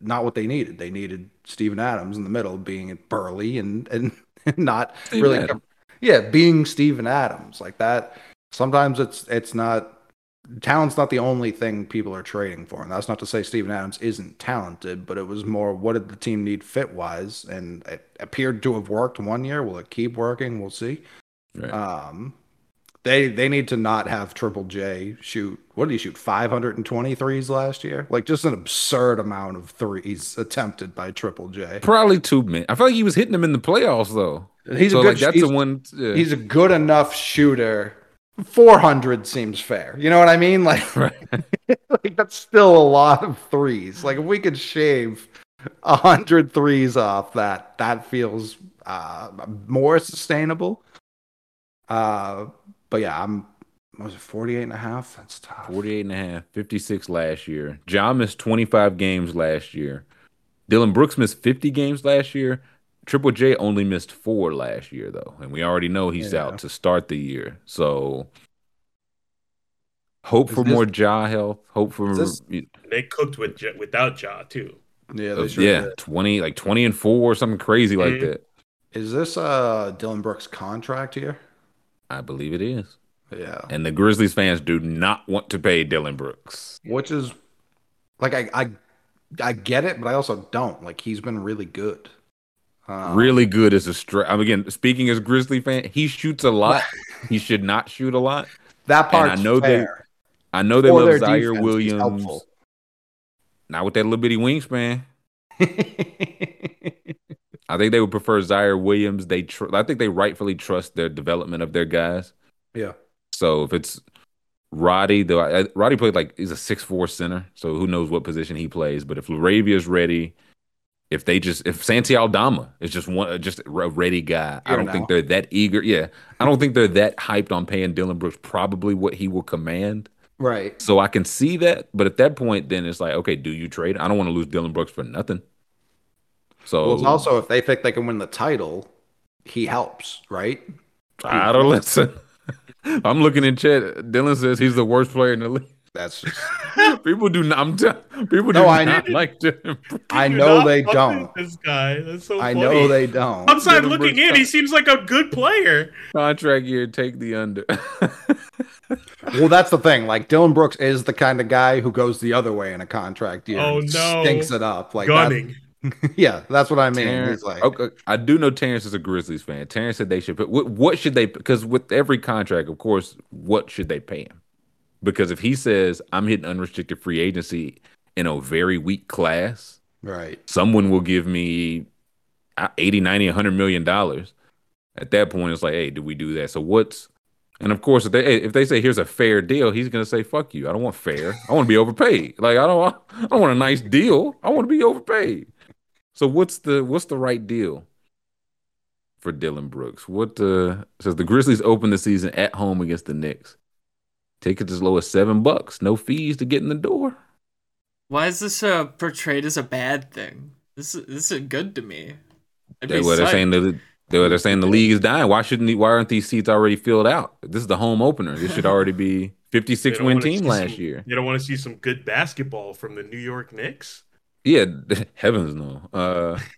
not what they needed. They needed Steven Adams in the middle, being burly and and not Steven really, Adams. yeah, being Steven Adams like that. Sometimes it's it's not talent's not the only thing people are trading for, and that's not to say Steven Adams isn't talented, but it was more what did the team need fit wise, and it appeared to have worked one year. Will it keep working? We'll see. Right. Um, they they need to not have Triple J shoot. What did he shoot? 520 threes last year. Like just an absurd amount of threes attempted by Triple J. Probably two men. I feel like he was hitting them in the playoffs though. He's so a good. like that's the one. Yeah. he's a good enough shooter. 400 seems fair. You know what I mean? Like, Right. like that's still a lot of threes. Like if we could shave a hundred threes off that, that feels uh, more sustainable. Uh, but yeah, I'm what was it 48 and a half? That's tough. 48 and a half, 56 last year. Ja missed 25 games last year. Dillon Brooks missed 50 games last year. Triple J only missed four last year, though, and we already know he's Yeah. out to start the year. So, hope Is for this- more Ja health. Hope for this- They cooked with without Ja too. Yeah, uh, yeah, 20 like 20 and four, or something crazy like Mhm. that. Is this uh Dillon Brooks contract here? I believe it is. Yeah. And the Grizzlies fans do not want to pay Dillon Brooks. Which is like I I I get it, but I also don't. Like he's been really good. Um, Really good as a straight. I'm again speaking as Grizzly fan. He shoots a lot. he should not shoot a lot. that part, I know they- I know they For love Ziaire defense, Williams. Not with that little bitty wingspan. I think they would prefer Ziaire Williams. They, tr- I think they rightfully trust their development of their guys. yeah. So if it's Roddy, though, I, Roddy played like he's a six four center, so who knows what position he plays. But if Laravia's ready, if they just if Santi Aldama is just one just a ready guy, I don't now. think they're that eager. Yeah, I don't think they're that hyped on paying Dillon Brooks probably what he will command. Right. So I can see that, but at that point, then it's like, okay, do you trade? I don't want to lose Dillon Brooks for nothing. So Well, also if they think they can win the title, he helps, right? I don't listen. I'm looking in chat. Dylan says he's the worst player in the league. That's just People do not. I'm tell- people do No, I not know. like to. I know they don't. This guy, that's so I funny. know they don't. Outside Dylan looking Brooks in, he seems like a good player. Contract year, take the under. Well, that's the thing. Like Dillon Brooks is the kind of guy who goes the other way in a contract year. Oh, no. stinks it up. Like Gunning. That, yeah, that's what I mean. Terrence, like, okay, I do know Terrence is a Grizzlies fan. Terrence said they should put what, what should they because with every contract, of course, what should they pay him? Because if he says I'm hitting unrestricted free agency in a very weak class, right. someone will give me uh, 80, 90, 100 million dollars. At that point, it's like, hey, do we do that? So what's and of course, if they if they say here's a fair deal, he's gonna say, "Fuck you! I don't want fair. I want to be overpaid. Like I don't want, I don't want a nice deal. I want to be overpaid." So what's the what's the right deal for Dillon Brooks? What uh, says the Grizzlies open the season at home against the Knicks? Tickets as low as seven bucks, no fees to get in the door. Why is this uh, portrayed as a bad thing? This is this is good to me. They, be well, they're saying that they're, they're saying the league is dying. Why shouldn't the, why aren't these seats already filled out? This is the home opener. This should already be 56 win team last some- year. You don't want to see some good basketball from the New York Knicks? Yeah, heavens no. Uh,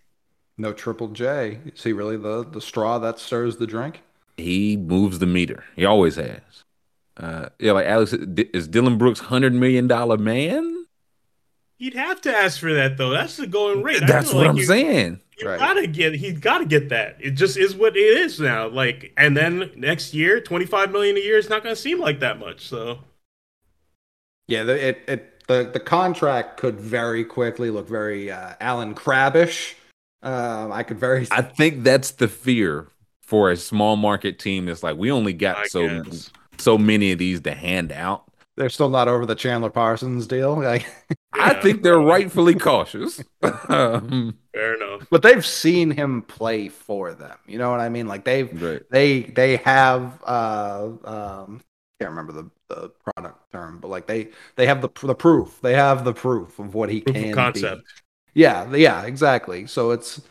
No Triple J. Is he really the the straw that stirs the drink? he moves the meter. He always has. Uh, yeah, like Alex is Dillon Brooks hundred million dollar man. He'd have to ask for that though. That's the going rate. That's what like I'm you- saying. You Right. gotta get. He's gotta get that. It just is what it is now. Like, and then next year, twenty five million a year is not gonna seem like that much. So Yeah, the, it it the the contract could very quickly look very uh, Alan Crabbish. Um, I could very I think that's the fear for a small market team. That's like we only got I so guess. So many of these to hand out. they're still not over the Chandler Parsons deal. Like, I think they're rightfully cautious. um, fair enough. but they've seen him play for them. You know what I mean? Like they've right. they they have uh um can't remember the, the product term, but like they they have the the proof. They have the proof of what he Proof of can concept. Be. Yeah, yeah, exactly. So it's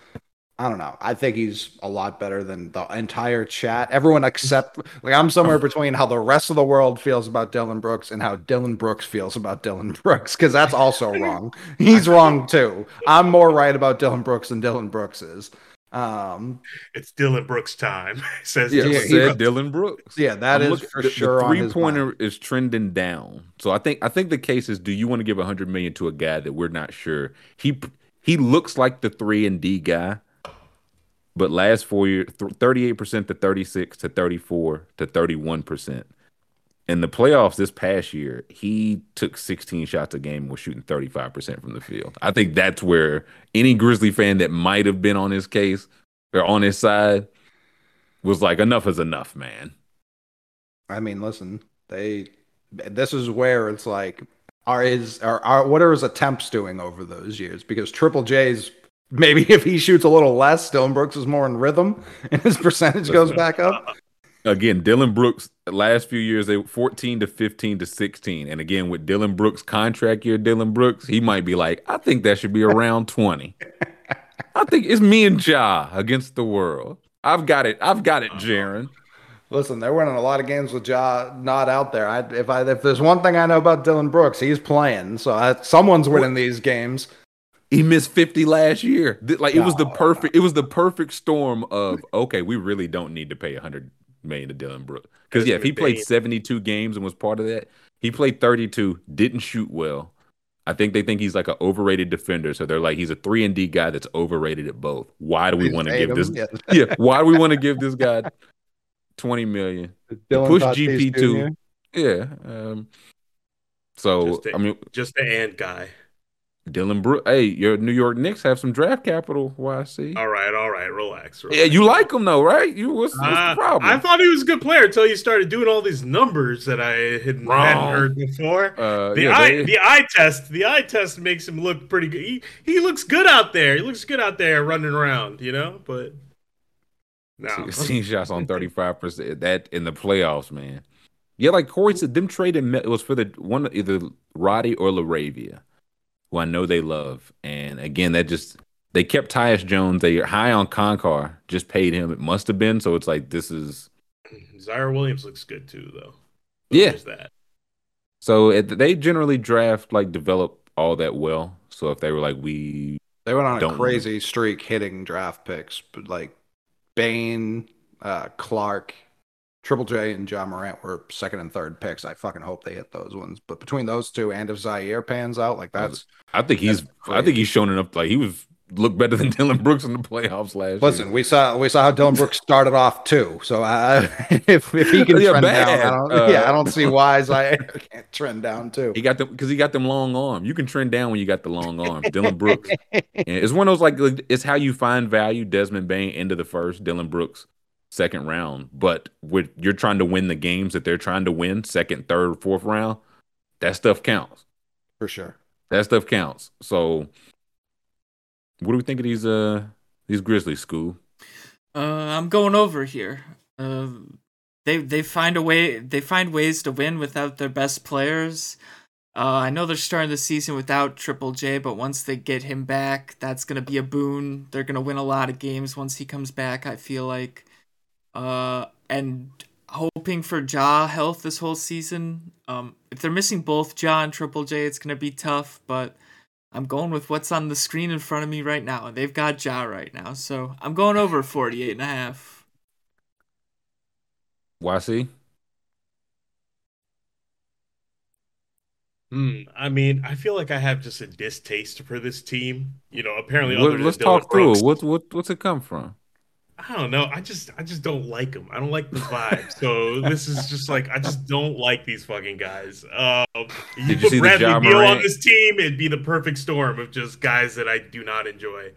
I don't know. I think he's a lot better than the entire chat. Everyone except like I'm somewhere between how the rest of the world feels about Dillon Brooks and how Dillon Brooks feels about Dillon Brooks because that's also wrong. He's wrong too. I'm more right about Dillon Brooks than Dillon Brooks is. Um, It's Dillon Brooks time. Says Yeah, Yeah, Dylan said Brooks. Dillon Brooks. yeah, that I'm is looking- for the, sure. The on his three pointer mind. is trending down. So I think I think the case is: Do you want to give hundred million to a guy that we're not sure? He he looks like the three and D guy, but last four years, thirty eight percent to thirty six to thirty four to thirty one percent. In the playoffs this past year, he took 16 shots a game and was shooting 35% from the field. I think that's where any Grizzly fan that might have been on his case or on his side was like, enough is enough, man. I mean, listen, they. This is where it's like, are his are, are what are his attempts doing over those years? Because Triple J's maybe if he shoots a little less, Dillon Brooks is more in rhythm and his percentage goes back up. again, Dillon Brooks, last few years, they were 14 to 15 to 16. And again, with Dillon Brooks' contract year, Dillon Brooks, he might be like, I think that should be around 20. I think it's me and Ja against the world. I've got it. I've got it, Jaron. Listen, they're winning a lot of games with Ja not out there. I, if I if there's one thing I know about Dillon Brooks, he's playing. So I, someone's winning these games. He missed 50 last year. Like it was the perfect it was the perfect storm of okay, we really don't need to pay 100 million to Dillon Brooks. Cuz yeah, if he played 72 games and was part of that, he played 32, didn't shoot well. I think they think he's like an overrated defender, so they're like he's a 3 and D guy that's overrated at both. Why do we want to give this yeah. yeah, why do we want to give this guy 20 million? Push GP2. Yeah. Um, so the, I mean just the and guy. Dillon Brooks. Hey, your New York Knicks have some draft capital. YC. All right, all right, relax. relax. Yeah, you like him though, right? You what's, what's uh, the problem? I thought he was a good player until you started doing all these numbers that I hadn't, hadn't heard before. Uh, the yeah, eye, they... the eye test, the eye test makes him look pretty good. He, he looks good out there. He looks good out there running around, you know. But no, sixteen shots on thirty five percent. That in the playoffs, man. Yeah, like Corey said, them trading it was for the one either Roddy or Laravia who I know they love. And again, that just they kept Tyus Jones. They are high on Konchar, just paid him. It must have been. So it's like this is Ziaire Williams looks good too, though. So yeah. that. So it, they generally draft like develop all that well. So if they were like we they went on a crazy streak hitting draft picks, but like Bane, uh, Clarke, Triple J and Ja Morant were second and third picks. I fucking hope they hit those ones. But between those two and if Ziaire pans out, like that's I think he's I think he's shown enough like he was looked better than Dillon Brooks in the playoffs last Listen, year. we saw we saw how Dillon Brooks started off too. So I, if if he can trend bad. down, I don't, uh, yeah, I don't see why Ziaire can't trend down too. He got them because he got them long arm. You can trend down when you got the long arm, Dillon Brooks, it's one of those like it's how you find value. Desmond Bane into the first. Dillon Brooks second round. But with you're trying to win the games that they're trying to win, second, third, fourth round, that stuff counts. For sure. That stuff counts. So what do we think of these uh these Grizzlies, school? Uh I'm going over here. Uh they they find a way they find ways to win without their best players. Uh, I know they're starting the season without Triple J, but once they get him back, that's gonna be a boon. They're gonna win a lot of games once he comes back. I feel like. Uh, and hoping for Ja health this whole season. Um, if they're missing both Ja and Triple J, it's gonna be tough. But I'm going with what's on the screen in front of me right now. And they've got Ja right now, so I'm going over 48 and a half. YC? Hmm. I mean, I feel like I have just a distaste for this team. You know, apparently, what, let's talk through it. What, what, what's it come from? I don't know. I just I just don't like them. I don't like the vibe. so this is just like I just don't like these fucking guys. Um, you Did put you Bradley Beal on this team, it'd be the perfect storm of just guys that I do not enjoy.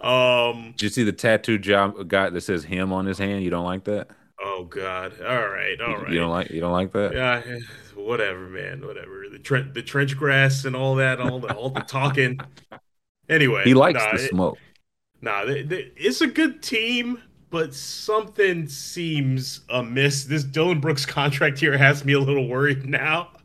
Um, Did you see the tattoo job guy that says him on his hand? You don't like that? Oh God! All right, all right. You don't like you don't like that? Yeah, whatever, man. Whatever. The trench the trench grass and all that, all the all the talking. Anyway, he likes nah, the it, smoke. Nah, they, they, it's a good team, but something seems amiss. This Dillon Brooks contract here has me a little worried now.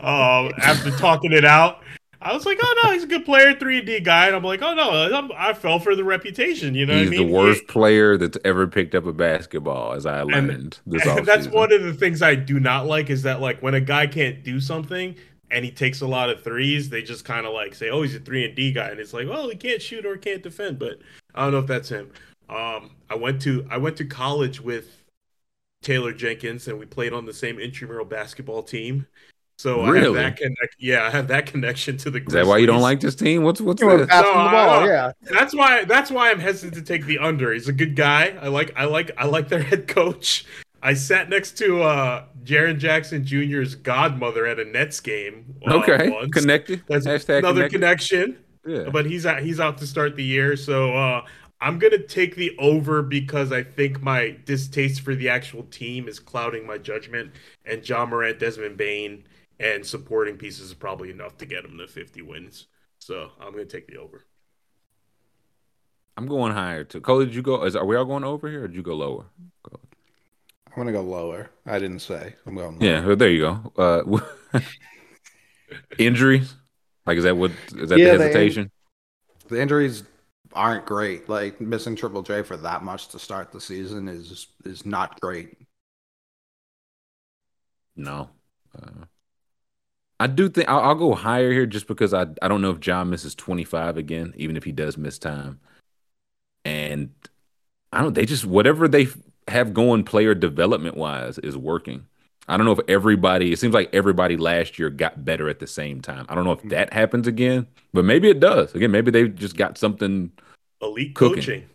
Um, after talking it out, I was like, oh no, he's a good player, three D guy, and I'm like, oh no, I'm, i fell for the reputation. You know, he's I mean? the worst he, player that's ever picked up a basketball, as I learned and, this. That's one of the things I do not like is that like when a guy can't do something, and he takes a lot of threes, they just kind of like say, "Oh, he's a three and D guy," and it's like, "Well, he can't shoot or can't defend." But I don't know if that's him. Um, I went to I went to college with Taylor Jenkins, and we played on the same intramural basketball team. So really? I have that connect. Yeah, I have that connection to the. Grizzlies. Is that why you don't like this team? What's what's this? No, ball, yeah. That's why. That's why I'm hesitant to take the under. He's a good guy. I like. I like. I like their head coach. I sat next to uh Jaren Jackson Jr.'s godmother at a Nets game. Uh, okay, once. connected. That's Hashtag another connected. connection. Yeah. But he's out. He's out to start the year, so uh, I'm gonna take the over because I think my distaste for the actual team is clouding my judgment, and Ja Morant, Desmond Bane, and supporting pieces is probably enough to get him to 50 wins. So I'm gonna take the over. I'm going higher too. Cole, did you go? Is are we all going over here, or did you go lower? I'm gonna go lower. I didn't say. I'm going. Lower. Yeah, well, there you go. Uh, injuries, like is that what is that Yeah, the they- hesitation? The injuries aren't great. Like missing Triple J for that much to start the season is is not great. No. Uh, I do think I'll, I'll go higher here just because I I don't know if Ja misses 25 again, even if he does miss time. And I don't. They just whatever they have going player development wise is working. I don't know if everybody. It seems like everybody last year got better at the same time. I don't know if hmm. that happens again, but maybe it does. Again, maybe they just got something. Elite Cooking. coaching.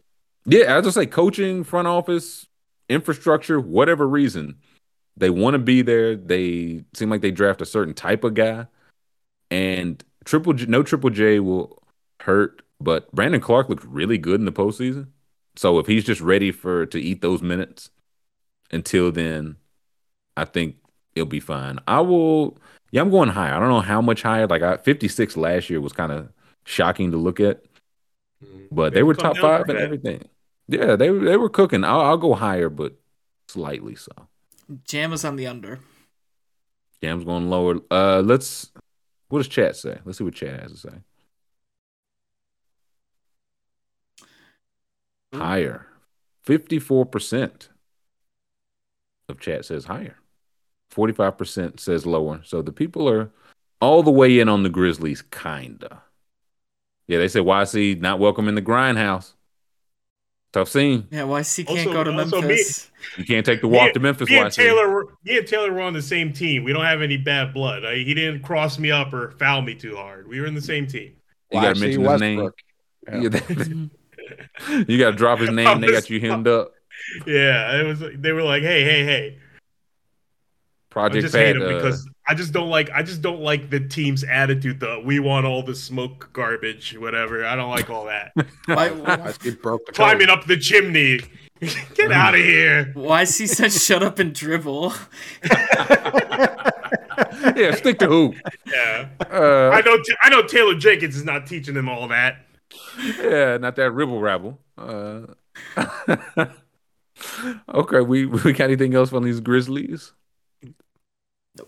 Yeah, I was just say coaching, front office, infrastructure, whatever reason, they want to be there. They seem like they draft a certain type of guy, and triple J, no triple J will hurt. But Brandon Clarke looked really good in the postseason. So if he's just ready for to eat those minutes until then, I think it'll be fine. I will. Yeah, I'm going higher. I don't know how much higher. Like I, 56 last year was kind of shocking to look at Mhm. but they Maybe were top five from and everything. Yeah, they they were cooking. I'll, I'll go higher, but slightly so. Jam is on the under. Jam's going lower. Uh, let's. What does chat say? Let's see what chat has to say. Mm-hmm. Higher, fifty four percent of chat says higher. Forty five percent says lower. So the people are all the way in on the Grizzlies, kinda. Yeah, they said YC not welcome in the grindhouse. Tough scene. Yeah, YC can't Also- go to also me- Memphis. You can't take the Me- walk to Memphis. Me and YC. Taylor, were, me and Taylor were on the same team. We don't have any bad blood. I, he didn't cross me up or foul me too hard. We were in the same team. You gotta YC mention his name. Yeah. Yeah, they- you gotta drop his name. They got you hemmed up. Yeah, it was. They were like, "Hey, hey, hey!" I Project just hate him Uh, because I just don't like. I just don't like the team's attitude. The we want all the smoke, garbage, whatever. I don't like all that. Why, YC broke. Climbing up the chimney. Get out of here. Why is he said shut up and dribble. yeah, stick to hoop. Yeah, Uh, I know. I know. Taylor Jenkins is not teaching him all that. Yeah, not that ribble rabble. Uh, okay, we we got anything else on these Grizzlies? No.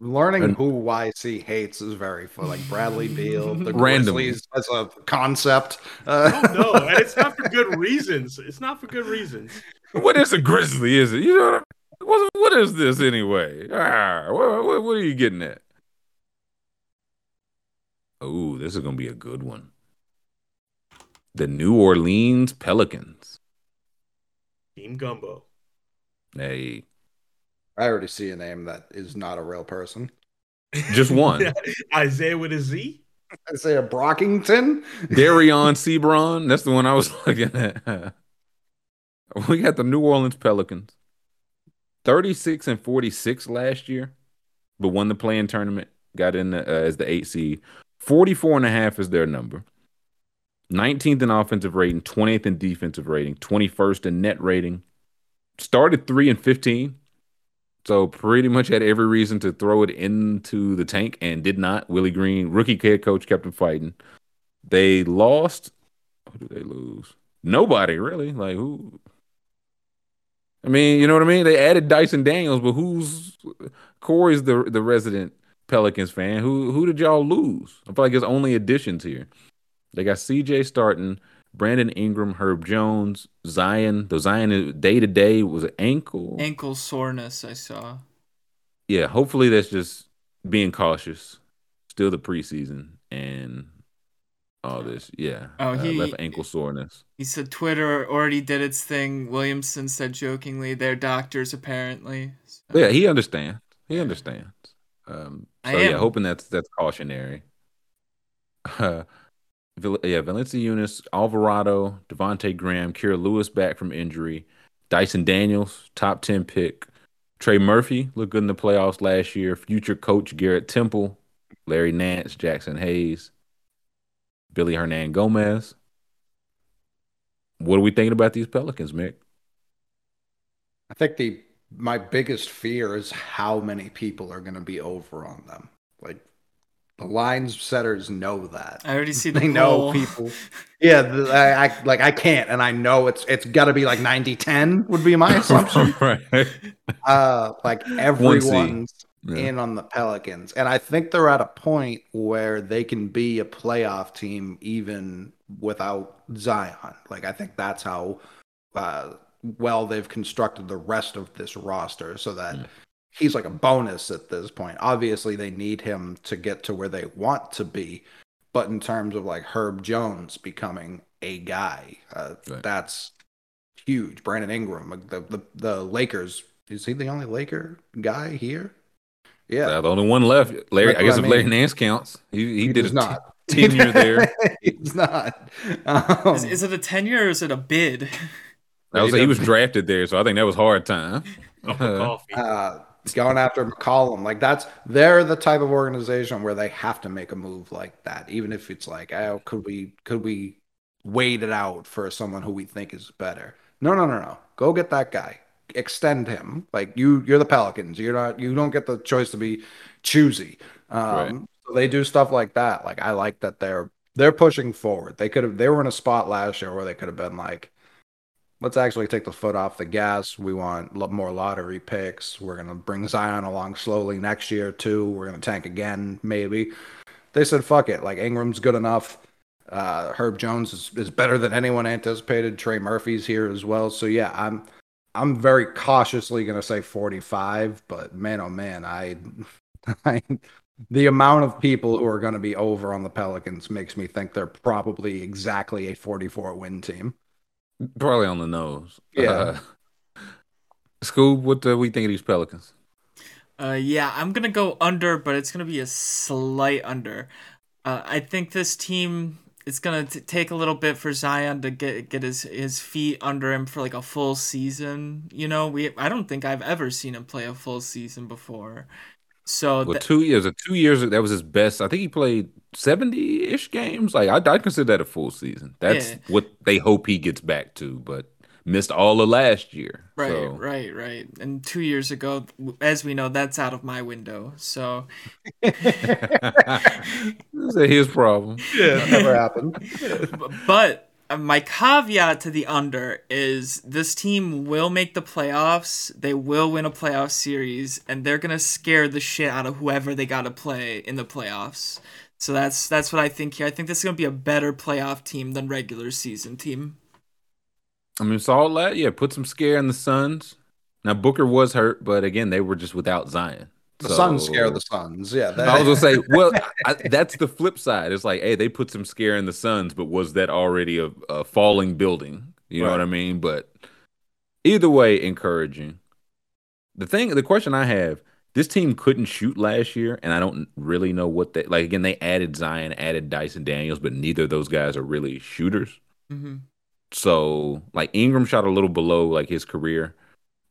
Learning And- who YC hates is very fun. Like Bradley Beal, the Random. Grizzlies as a concept. Uh, No, and it's not for good reasons. It's not for good reasons. What is a Grizzly? Is it? You know what? I- What, what is this anyway? Ah, what, what, what are you getting at? Oh, this is gonna be a good one. The New Orleans Pelicans. Team Gumbo. Hey, I already see a name that is not a real person. just one. Isaiah with a Z. Isaiah Brockington. Dereon Seabron. That's the one I was looking at. we got the New Orleans Pelicans. 36 and 46 last year, but won the play-in tournament, got in the, uh, as the eight seed. 44 and a half is their number. 19th in offensive rating, 20th in defensive rating, 21st in net rating. Started 3 and 15. So pretty much had every reason to throw it into the tank and did not. Willie Green, rookie head coach, kept them fighting. They lost. Who did they lose? Nobody really. Like who? I mean, you know what I mean. They added Dyson Daniels, but who's Corey's the the resident Pelicans fan? Who who did y'all lose? I feel like it's only additions here. They got CJ starting, Brandon Ingram, Herb Jones, Zion. The Zion day to day was ankle. Ankle soreness, I saw. yeah, hopefully that's just being cautious. Still the preseason and all this. Yeah. Oh, uh, he- left ankle soreness. He said Twitter already did its thing. Williamson said jokingly, they're doctors apparently. So- Yeah, he understands. He understands. Um, so yeah, hoping that's that's cautionary. Uh, yeah, Valanciunas, Alvarado, Devonte' Graham, Kira Lewis back from injury, Dyson Daniels, top ten pick, Trey Murphy looked good in the playoffs last year. Future coach Garrett Temple, Larry Nance, Jaxson Hayes, Willy Hernangomez. What are we thinking about these Pelicans, Mick? I think the my biggest fear is how many people are going to be over on them. Like the line setters know that. I already see the They know poll. people. Yeah, the, I, I like I can't, and I know it's it's got to be like 90-10 would be my assumption. right. uh, like everyone's Yeah. in on the Pelicans, and I think they're at a point where they can be a playoff team even without Zion. Like I think that's how uh, well they've constructed the rest of this roster, so that Yeah. He's like a bonus at this point. Obviously, they need him to get to where they want to be, but in terms of like Herb Jones becoming a guy, uh, Right. that's huge. Brandon Ingram, like the, the the Lakers. Is he the only Laker guy here? Yeah, Yeah, the only one left. Larry, That's I guess what I if Larry. Nance counts, he, he, did does a not. t- tenure there. He's not. Um, Is, is it a tenure or is it a bid? I was he was drafted there, so I think that was hard time. Cup of uh, going after McCollum. Like that's they're the type of organization where they have to make a move like that, even if it's like, oh, could we could we wait it out for someone who we think is better? No, no, no, no. Go get that guy. Extend him. Like you, you're the Pelicans. You're not. You don't get the choice to be choosy. Um, Right. so they do stuff like that. Like I like that they're they're pushing forward. They could have. They were in a spot last year where they could have been like, let's actually take the foot off the gas. We want more lottery picks. We're going to bring Zion along slowly next year, too. We're going to tank again, maybe. They said, fuck it. Like, Ingram's good enough. Uh, Herb Jones is, is better than anyone anticipated. Trey Murphy's here as well. So, yeah, I'm. I'm very cautiously going to say 45, but man, oh man, I, I, the amount of people who are going to be over on the Pelicans makes me think they're probably exactly a 44 win team. Probably on the nose. Yeah. Uh, Scoob, what do we think of these Pelicans? Uh, yeah, I'm gonna go under, but it's gonna be a slight under. Uh, I think this team it's gonna t- take a little bit for Zion to get get his his feet under him for like a full season. You know, we I don't think I've ever seen him play a full season before. So Well, th- two years. Two years. That was his best. I think he played seventy ish games. Like I, I consider that a full season. That's Yeah. what they hope he gets back to, but missed all of last year. right, So, right, right. And two years ago, as we know, that's out of my window. So That's his problem. That never happened. But Uh, my caveat to the under is this team will make the playoffs. They will win a playoff series, and they're gonna scare the shit out of whoever they gotta play in the playoffs. So that's that's what I think here. I think this is gonna be a better playoff team than regular season team. I mean, saw all that. Yeah, put some scare in the Suns. Now Booker was hurt, but again, they were just without Zion. The So- Suns scare the Suns. Yeah. I was gonna say, well, I, that's the flip side. It's like, hey, they put some scare in the Suns, but was that already a, a falling building? You know what I mean? But either way, encouraging. The thing, the question I have, this team couldn't shoot last year, and I don't really know what they like. Again, they added Zion, added Dyson Daniels, but neither of those guys are really shooters. hmm So, like Ingram shot a little below like his career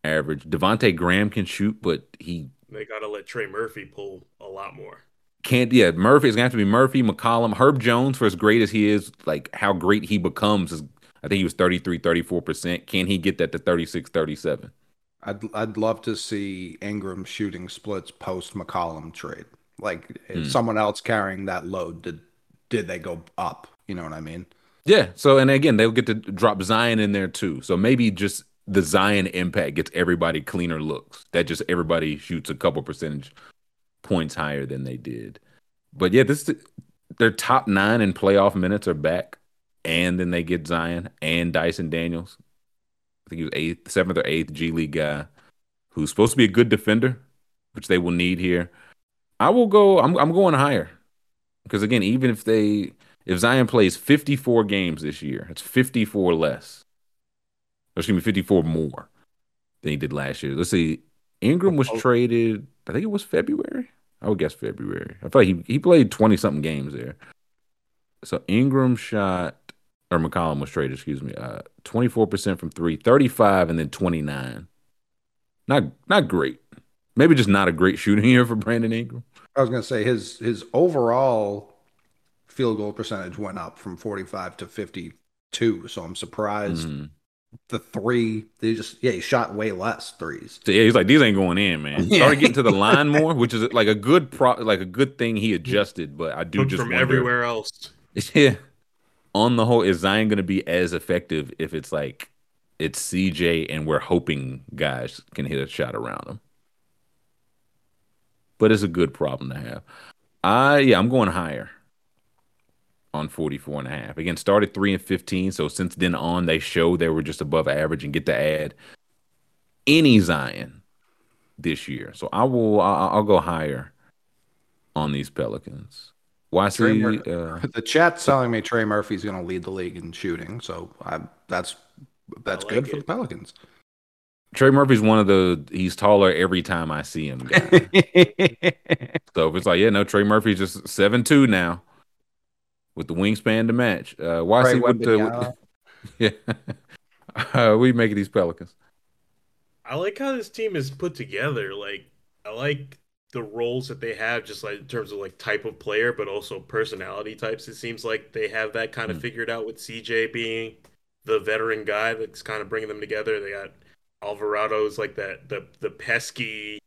average. Devonte' Graham can shoot, but he They gotta let Trey Murphy pull a lot more. can't yeah murphy is gonna have to be murphy mccollum herb jones for as great as he is like how great he becomes is i think he was 33 34% can he get that to 36 37 I'd I'd love to see Ingram shooting splits post McCollum trade. Like if Hmm. someone else carrying that load, did did they go up? You know what I mean? yeah so and again they'll get to drop zion in there too so maybe just the zion impact gets everybody cleaner looks that just everybody shoots a couple percentage points higher than they did but yeah this their top nine in playoff minutes are back and then they get zion and dyson daniels I think he was eighth, seventh or eighth G League guy who's supposed to be a good defender, which they will need here. I will go. I'm I'm going higher because again, even if they if Zion plays 54 games this year, it's 54 less. Excuse me, 54 more than he did last year. Let's see. Ingram was Oh. traded. I think it was February. I would guess February. I feel like he he played 20 something games there. So Ingram shot or McCollum was traded, excuse me, uh, 24% from three, 35, and then 29. Not not great. Maybe just not a great shooting year for Brandon Ingram. I was gonna say his his overall field goal percentage went up from forty five to fifty two. So I'm surprised Mhm. The three. They just yeah, he shot way less threes. So yeah, he's like these ain't going in, man. Yeah. Started getting to the line more, which is like a good pro, like a good thing he adjusted. But I do Took just from wonder, everywhere else. Yeah. On the whole, is Zion going to be as effective if it's like it's CJ and we're hoping guys can hit a shot around him? But it's a good problem to have. I yeah, I'm going higher on 44 and a half. Again, started 3 and 15, so since then on they show they were just above average and get to add any Zion this year. So I will I- I'll go higher on these Pelicans. Why Trey see Mur- uh, The chat's telling me Trey Murphy's going to lead the league in shooting, so I, that's that's I good like for the Pelicans. Trey Murphy's one of the he's taller every time I see him. So if it's like, yeah, no, Trey Murphy's just seven two now with the wingspan to match. Uh why Trey see what the Wembanyama. yeah. uh, we making these Pelicans. I like how this team is put together. Like, I like the roles that they have, just like in terms of like type of player, but also personality types. It seems like they have that kind of Mm. figured out with CJ being the veteran guy that's kind of bringing them together. They got Alvarado's like that the the pesky,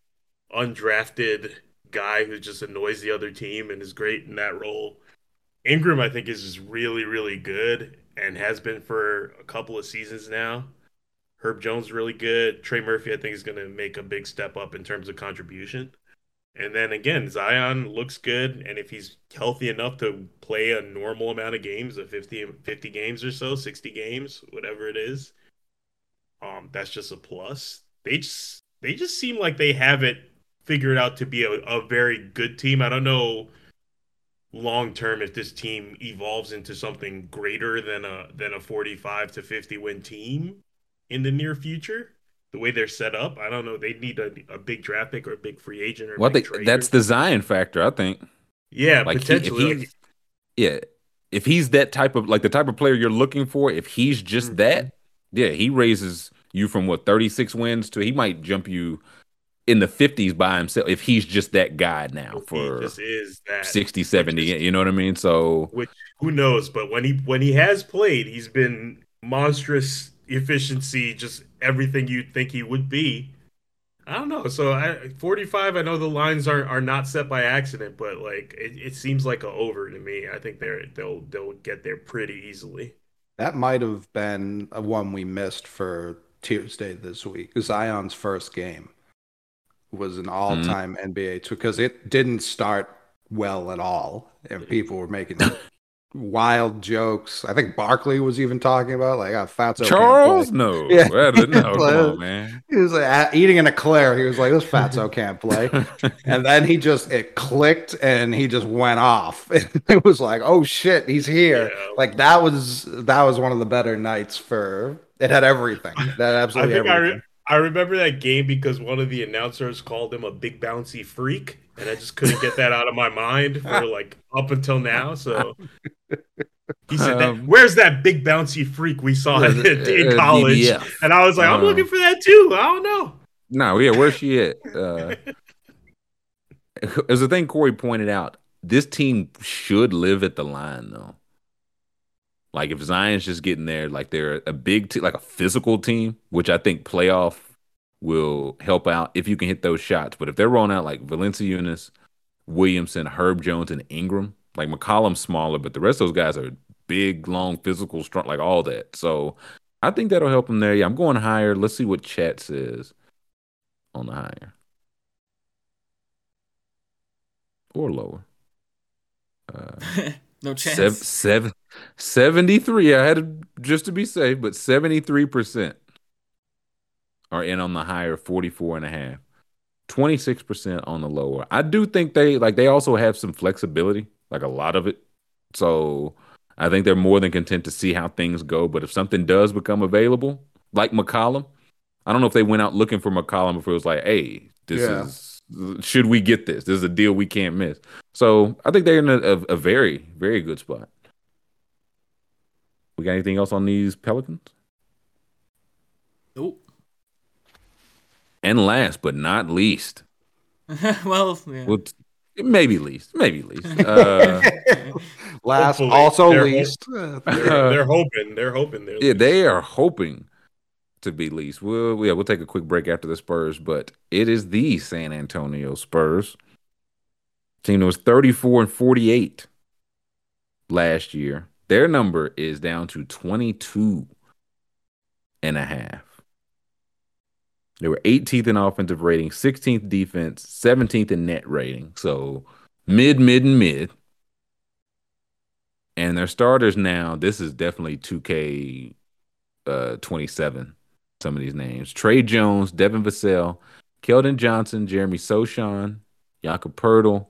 undrafted guy who just annoys the other team and is great in that role. Ingram, I think, is just really, really good and has been for a couple of seasons now. Herb Jones really good. Trey Murphy, I think, is going to make a big step up in terms of contribution. And then again, Zion looks good, and if he's healthy enough to play a normal amount of games, of 50, 50 games or so, 60 games, whatever it is, um, that's just a plus. They just they just seem like they have it figured out to be a, a very good team. I don't know long term if this team evolves into something greater than a than a 45 to 50 win team in the near future the way they're set up i don't know they need a, a big draft pick or a big free agent or Well, I big think trade that's the Zion factor, I think. yeah Like he, if potentially he's yeah, if he's that type of like the type of player you're looking for, if he's just Mhm. that, yeah, he raises you from what 36 wins to he might jump you in the 50s by himself if he's just that guy now for he just is that 60 70 which is- you know what i mean? So which who knows? But when he when he has played he's been monstrous efficiency just everything you'd think he would be. I don't know. So I, 45 i know the lines are are not set by accident but like it, it seems like a over to me. I think they're they'll they'll get there pretty easily. That might have been a one we missed for Tuesday this week. Zion's first game was an all-time NBA tw- because it didn't start well at all, and people were making wild jokes. I think Barkley was even talking about like, "Ah, Fatso charles play." no Yeah. Well, no on man He was like eating an eclair. He was like, "This Fatso can't play." And then he just it clicked and he just went off. it was like, oh shit, he's here. Yeah. Like that was that was one of the better nights for it had everything. That absolutely I, everything. Re- I remember that game because one of the announcers called him a big bouncy freak and i just couldn't get that out of my mind for like up until now so. He said that Um, where's that big bouncy freak we saw in, in Uh, college? DBF. and i was like i'm Uh, looking for that too. I don't know. No yeah where's she at? Uh as the thing corey pointed out this team should live at the line though like if zion's just getting there like they're a big team like a physical team which i think playoff will help out if you can hit those shots. But if they're rolling out like Valanciunas, williamson herb jones and ingram like mccollum's smaller but the rest of those guys are big long physical strong like all that. So i think that'll help them there. Yeah i'm going higher. Let's see what chat says on the higher. Or lower. Uh, no chance. sev- seven, 73. I had to, just to be safe, but 73% are in on the higher 44 and a half. 26% on the lower. I do think they like they also have some flexibility, like a lot of it. So I think they're more than content to see how things go. But if something does become available, like McCollum, I don't know if they went out looking for McCollum if it was like, hey, this Yeah. is should we get this? This is a deal we can't miss. So I think they're in a, a, a very, very good spot. We got anything else on these Pelicans? Nope. And last but not least, well, yeah. well, t- maybe least, maybe least. Uh, Last, Hopefully, also they're- least. they're, they're hoping they're hoping they're yeah, they are hoping to be least. We'll yeah, we'll take a quick break after the Spurs, but it is the San Antonio Spurs. Team that was 34 and 48 last year. Their number is down to 22 and a half. They were 18th in offensive rating, 16th defense, 17th in net rating. So mid, mid, and mid. And their starters now, this is definitely 2K uh, 27, some of these names. Tre Jones, Devin Vassell, Keldon Johnson, Jeremy Sochan, Jakob Poeltl,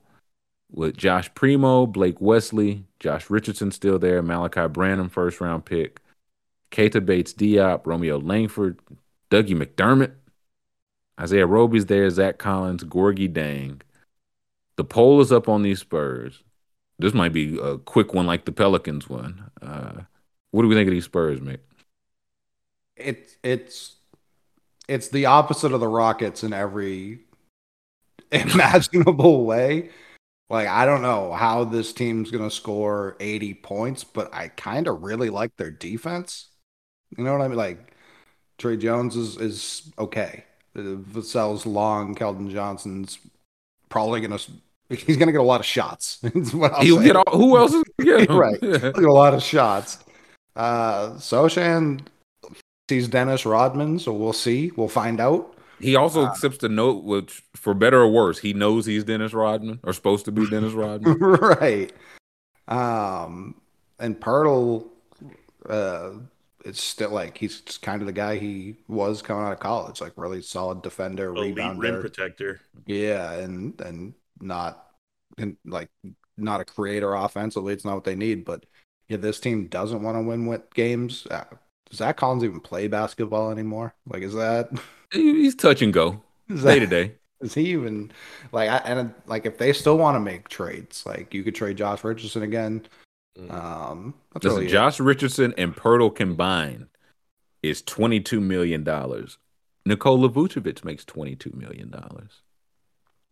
with Josh Primo, Blake Wesley, Josh Richardson still there, Malaki Branham, first round pick, Keita Bates Diop, Romeo Langford, Dougie McDermott, Isaiah Roby's there, Zach Collins, Gorgui Dieng. The poll is up on these Spurs. This might be a quick one like the Pelicans one. Uh, what do we think of these Spurs, Mick? It's it's it's the opposite of the Rockets in every imaginable way. Like I don't know how this team's gonna score 80 points, but I kind of really like their defense. You know what I mean? Like Tre Jones is is okay. Vassell's long. Keldon Johnson's probably gonna he's gonna get a lot of shots. He'll get all, who else is get right? He'll get a lot of shots. Uh, Sochan sees Dennis Rodman, so we'll see. We'll find out. He also uh, accepts the note, which, for better or worse, he knows he's Dennis Rodman or supposed to be Dennis Rodman. right. Um, and Poeltl, uh, it's still like he's kind of the guy he was coming out of college, like really solid defender, Elite rebounder, rim protector. Yeah, and and not and like not a creator offensively. It's not what they need, but yeah, this team doesn't want to win with games. Uh, does Zach Collins even play basketball anymore? Like, is that he's touch and go day to day? Is he even like? I, and like, if they still want to make trades, like you could trade Josh Richardson again. Mm. Um, that's Listen, really Josh it. Richardson and Poeltl combined is twenty two million dollars. Nikola Vucevic makes twenty two million dollars.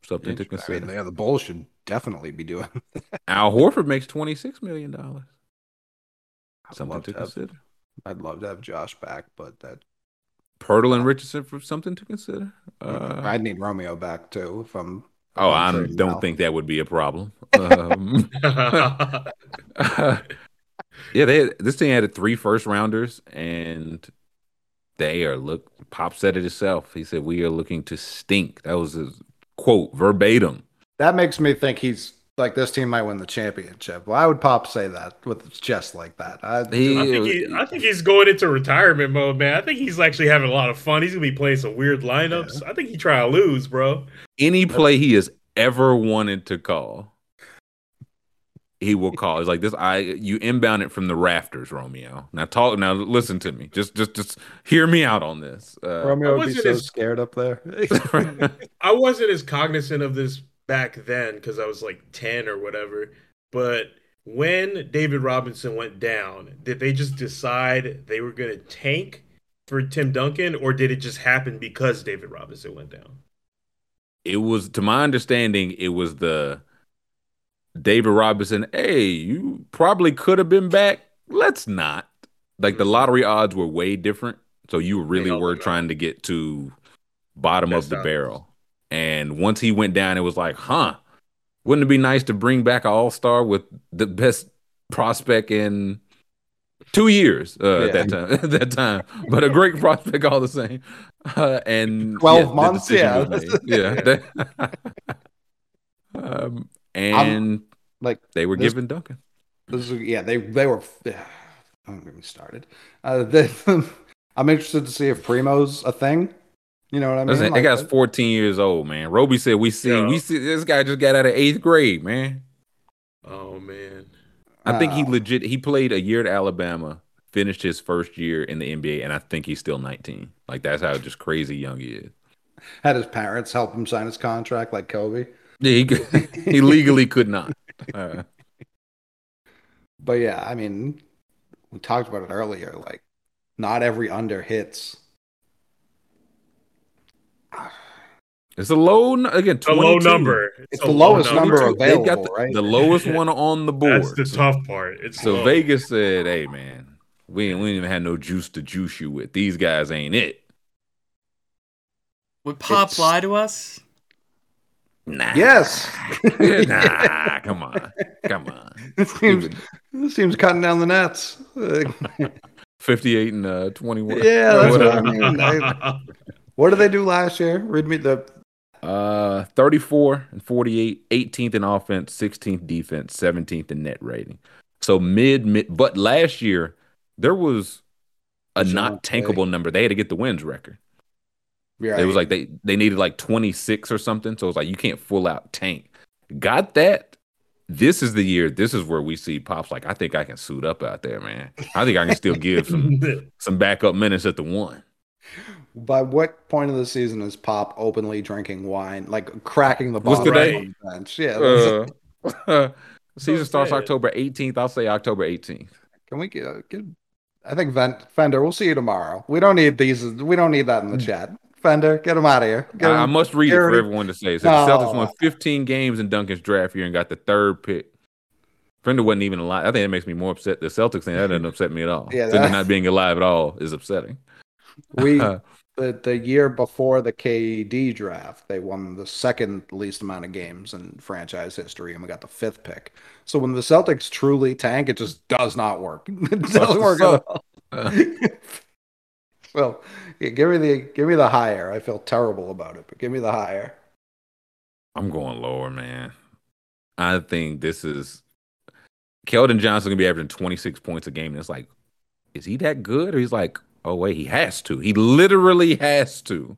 Something to consider. I mean, yeah, the Bulls should definitely be doing. Al Horford makes twenty six million dollars. Something to, to consider. I'd love to have Josh back, but that Poeltl and Richardson for something to consider. Uh, I'd need Romeo back too if I'm Oh, I don't now. think that would be a problem. Um, yeah, they this team added three first rounders, and they are look. Pop said it himself. He said we are looking to stink. That was his quote verbatim. That makes me think he's like this team might win the championship. Why would Pop say that with his chest like that? I, he, I, think he, I, think he's going into retirement mode, man. I think he's actually having a lot of fun. He's gonna be playing some weird lineups. Yeah. I think he try to lose, bro. Any play he has ever wanted to call, he will call. It's like this. I you inbound it from the rafters, Romeo. Now talk. Now listen to me. Just just just hear me out on this. Uh, Romeo would be so as, scared up there. I wasn't as cognizant of this back then because I was like 10 or whatever. But when David Robinson went down, did they just decide they were going to tank for Tim Duncan or did it just happen because David Robinson went down? It was, to my understanding, it was the David Robinson, hey, you probably could have been back. Let's not. Like the mm-hmm. lottery odds were way different. So you really were trying to get to bottom Best of the odds. barrel. And once he went down, it was like, huh, wouldn't it be nice to bring back an all star with the best prospect in two years uh, yeah. at that time? at that time, but a great prospect all the same. Uh, and twelve yeah, months, yeah, yeah. That, um, and I'm, like they were this, given Duncan. This is, yeah, they they were. Yeah, don't get started. Uh, they, I'm interested to see if Primo's a thing. You know what I mean? Listen, like, that guy's 14 years old, man. Roby said we see yeah. we see this guy just got out of eighth grade, man. Oh man. I think he legit he played a year at Alabama, finished his first year in the NBA, and I think he's still 19. Like that's how just crazy young he is. Had his parents help him sign his contract like Kobe. Yeah, he, he legally could not. Uh, but yeah, I mean, we talked about it earlier. Like, not every under hits It's a low again. A low number. It's, it's the lowest number, number available. They got the, right? the lowest one on the board. That's the so, tough part. It's so low. Vegas said, "Hey man, We ain't, we ain't even had no juice to juice you with. These guys ain't it. Would Pop It's- lie to us? Nah. Yes. nah. Come on. Come on. This team's, this team's cutting down the nets. 58 and uh, 21. Yeah, that's what I mean. I- what did they do last year? Read me the. Uh, 34 and 48, 18th in offense, 16th defense, 17th in net rating. So mid, mid, but last year there was a not Dejounte. tankable number. They had to get the wins record. Yeah, It was like they they needed like 26 or something. So it was like you can't full out tank. Got that. This is the year. This is where we see pops like I think I can suit up out there, man. I think I can still give some some backup minutes at the one. By what point of the season is Pop openly drinking wine, like cracking the What's bottle today? on the bench? Yeah. that's- Uh, season starts saying. October 18th. I'll say October 18th. Can we get, get? I think Vent, Fender. We'll see you tomorrow. We don't need these. We don't need that in the chat. Fender, get him out of here. Get Hmm. I, I must read it for everyone to say. So the Celtics No. won 15 games in Duncan's draft year and got the third pick. Fender wasn't even alive. I think it makes me more upset. The Celtics thing that doesn't upset me at all. Yeah, Fender not being alive at all is upsetting. we the the year before the KD draft, they won the second least amount of games in franchise history, and we got the fifth pick. So when the Celtics truly tank, it just does not work. It doesn't work at all. well, yeah, give me the give me the higher. I feel terrible about it, but give me the higher. I'm going lower, man. I think this is Keldon Johnson gonna be averaging 26 points a game. And it's like, is he that good? Or he's like, oh wait, he has to. He literally has to.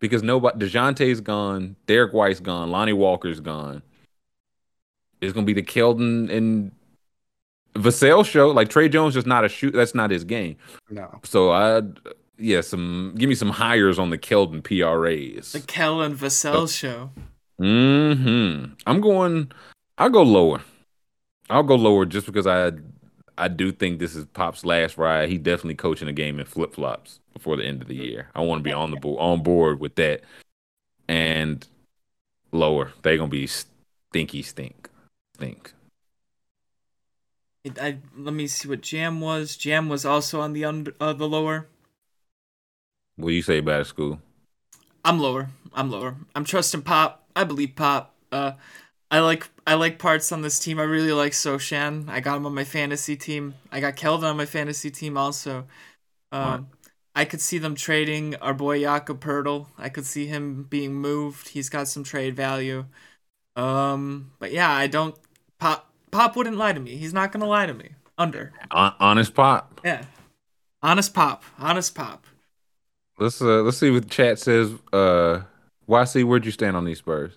Because nobody DeJounte's gone, Derrick White's gone, Lonnie Walker's gone. It's gonna be the Keldon and Vassell show. Like Tre Jones just not a shoot. That's not his game. No, So I yeah, some give me some hires on the Keldon PRAs. The Kel and Vassell show. Hmm. I'm going. I'll go lower. I'll go lower just because I I do think this is Pop's last ride. He definitely coaching a game in flip flops before the end of the year. I want to be on the board on board with that. And lower, they're gonna be stinky stink stink. It, I let me see what Jam was. Jam was also on the under uh, the lower. What do you say about it, school? I'm lower. I'm lower. I'm trusting Pop. I believe Pop. Uh, I like I like parts on this team. I really like Sochan. I got him on my fantasy team. I got Kelvin on my fantasy team also. Um, I could see them trading our boy Jakob Poeltl. I could see him being moved. He's got some trade value. Um, but yeah, I don't. Pop Pop wouldn't lie to me. He's not gonna lie to me. Under. Hon- Honest Pop. Yeah. Honest Pop. Honest Pop. Let's uh let's see what the chat says. Uh, YC, where'd you stand on these Spurs?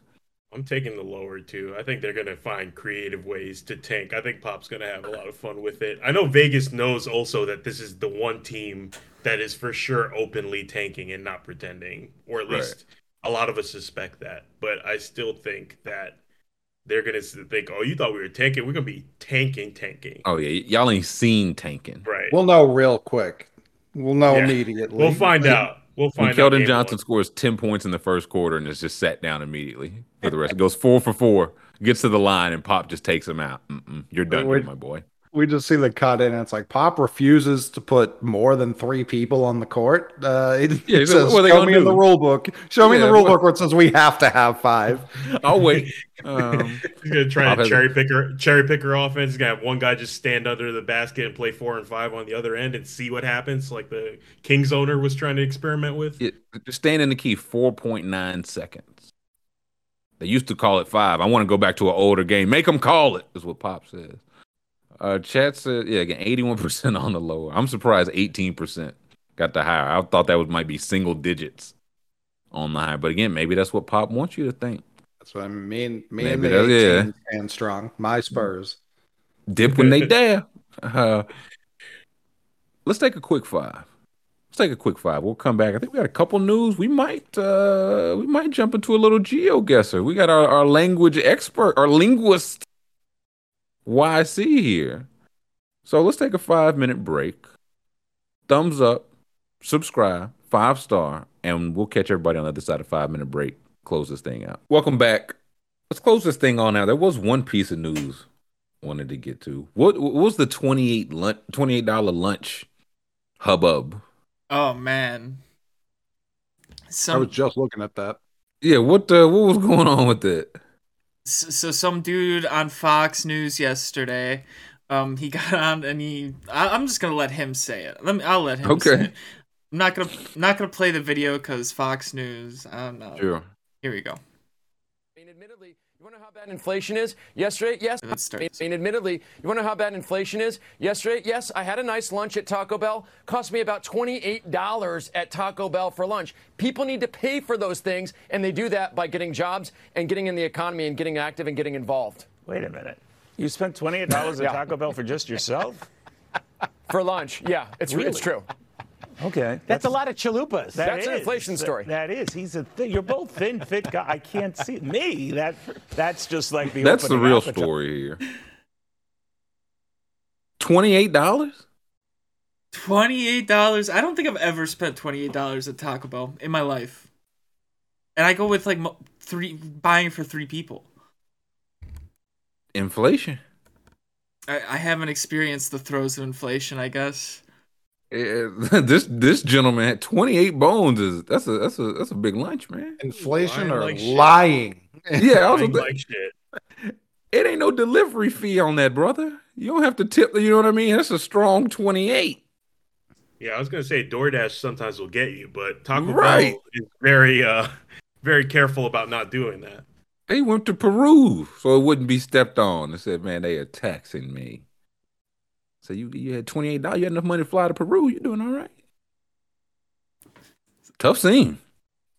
I'm taking the lower two. I think they're gonna find creative ways to tank. I think Pop's gonna have a lot of fun with it. I know Vegas knows also that this is the one team that is for sure openly tanking and not pretending, or at Right. least a lot of us suspect that. But I still think that they're gonna think, "Oh, you thought we were tanking? We're gonna be tanking, tanking." Oh yeah, y- y'all ain't seen tanking. Right. we'll know real quick. We'll know Yeah. immediately. we'll find out. We'll When find out. Keldon game Johnson one. scores 10 points in the first quarter and is just sat down immediately for the rest. It goes four for four, gets to the line, and Pop just takes him out. Mm-mm, you're done, Wait. here, my boy. We just see the cut in, and it's like Pop refuses to put more than three people on the court. Uh, it, Yeah, it says, what they "Show gonna me in do?" the rule book. Show me Yeah, the rule book where it says we have to have five. I'll wait. Um, He's gonna try to a- cherry picker cherry picker offense. He's gonna have one guy just stand under the basket and play four and five on the other end and see what happens, like the Kings owner was trying to experiment with. it, just stand in the key 4.9 seconds. They used to call it five. I want to go back to an older game. Make them call it, is what Pop says. Uh, chat said, yeah, again, 81% on the lower. I'm surprised 18% got the higher. I thought that was might be single digits on the high. But again, maybe that's what Pop wants you to think. That's what I mean. Me Maybe and the yeah. 18 stand strong. My Spurs. Dip when they dare. Uh, let's take a quick five. Let's take a quick five. We'll come back. I think we got a couple news. We might uh we might jump into a little GeoGuessr. We got our, our language expert, our linguist YC here. So let's take a five minute break. Thumbs up, subscribe, five star, and we'll catch everybody on the other side of five minute break. Close this thing out. Welcome back. Let's close this thing on out. There was one piece of news I wanted to get to. What, what was the 28 lunch, $28 lunch hubbub? Oh man. I was just looking at that. Yeah, what uh, what was going on with that? S- so some dude on Fox News yesterday, um, he got on and he. I, I'm just gonna let him say it. Let me. I'll let him. Say Okay. it. I'm not gonna not gonna play the video because Fox News. I don't know. Sure. Here we go. I mean, admittedly, you want to know how bad inflation is? Yesterday, yes. I mean, admittedly, you want to know how bad inflation is? Yesterday, yes, I had a nice lunch at Taco Bell. Cost me about $28 at Taco Bell for lunch. People need to pay for those things, and they do that by getting jobs and getting in the economy and getting active and getting involved. Wait a minute. You spent twenty-eight dollars at Yeah. Taco Bell for just yourself? For lunch, yeah, it's Really? it's true. Okay, That's a lot of chalupas. that That's an is. inflation That- story. That is. He's a. Th- you're both thin, fit guy. I can't see me. That. That's just like the. That's the real appetite. story here. $28? Twenty-eight dollars. I don't think I've ever spent twenty-eight dollars at Taco Bell in my life, and I go with like three buying for three people. Inflation. I, I haven't experienced the throes of inflation. I guess. Eh, this this gentleman had 28 bones is that's a that's a that's a big lunch, man. Inflation Lying or like shit. lying? Yeah, I was Lying like, like shit. it ain't no delivery fee on that, brother. You don't have to tip, you know what I mean? That's a strong 28. Yeah, I was gonna say DoorDash sometimes will get you, but Taco Right. Bell is very uh very careful about not doing that. They went to Peru so it wouldn't be stepped on. They said, man, they are taxing me. So you you had twenty eight dollars. You had enough money to fly to Peru. You're doing all right. Tough scene.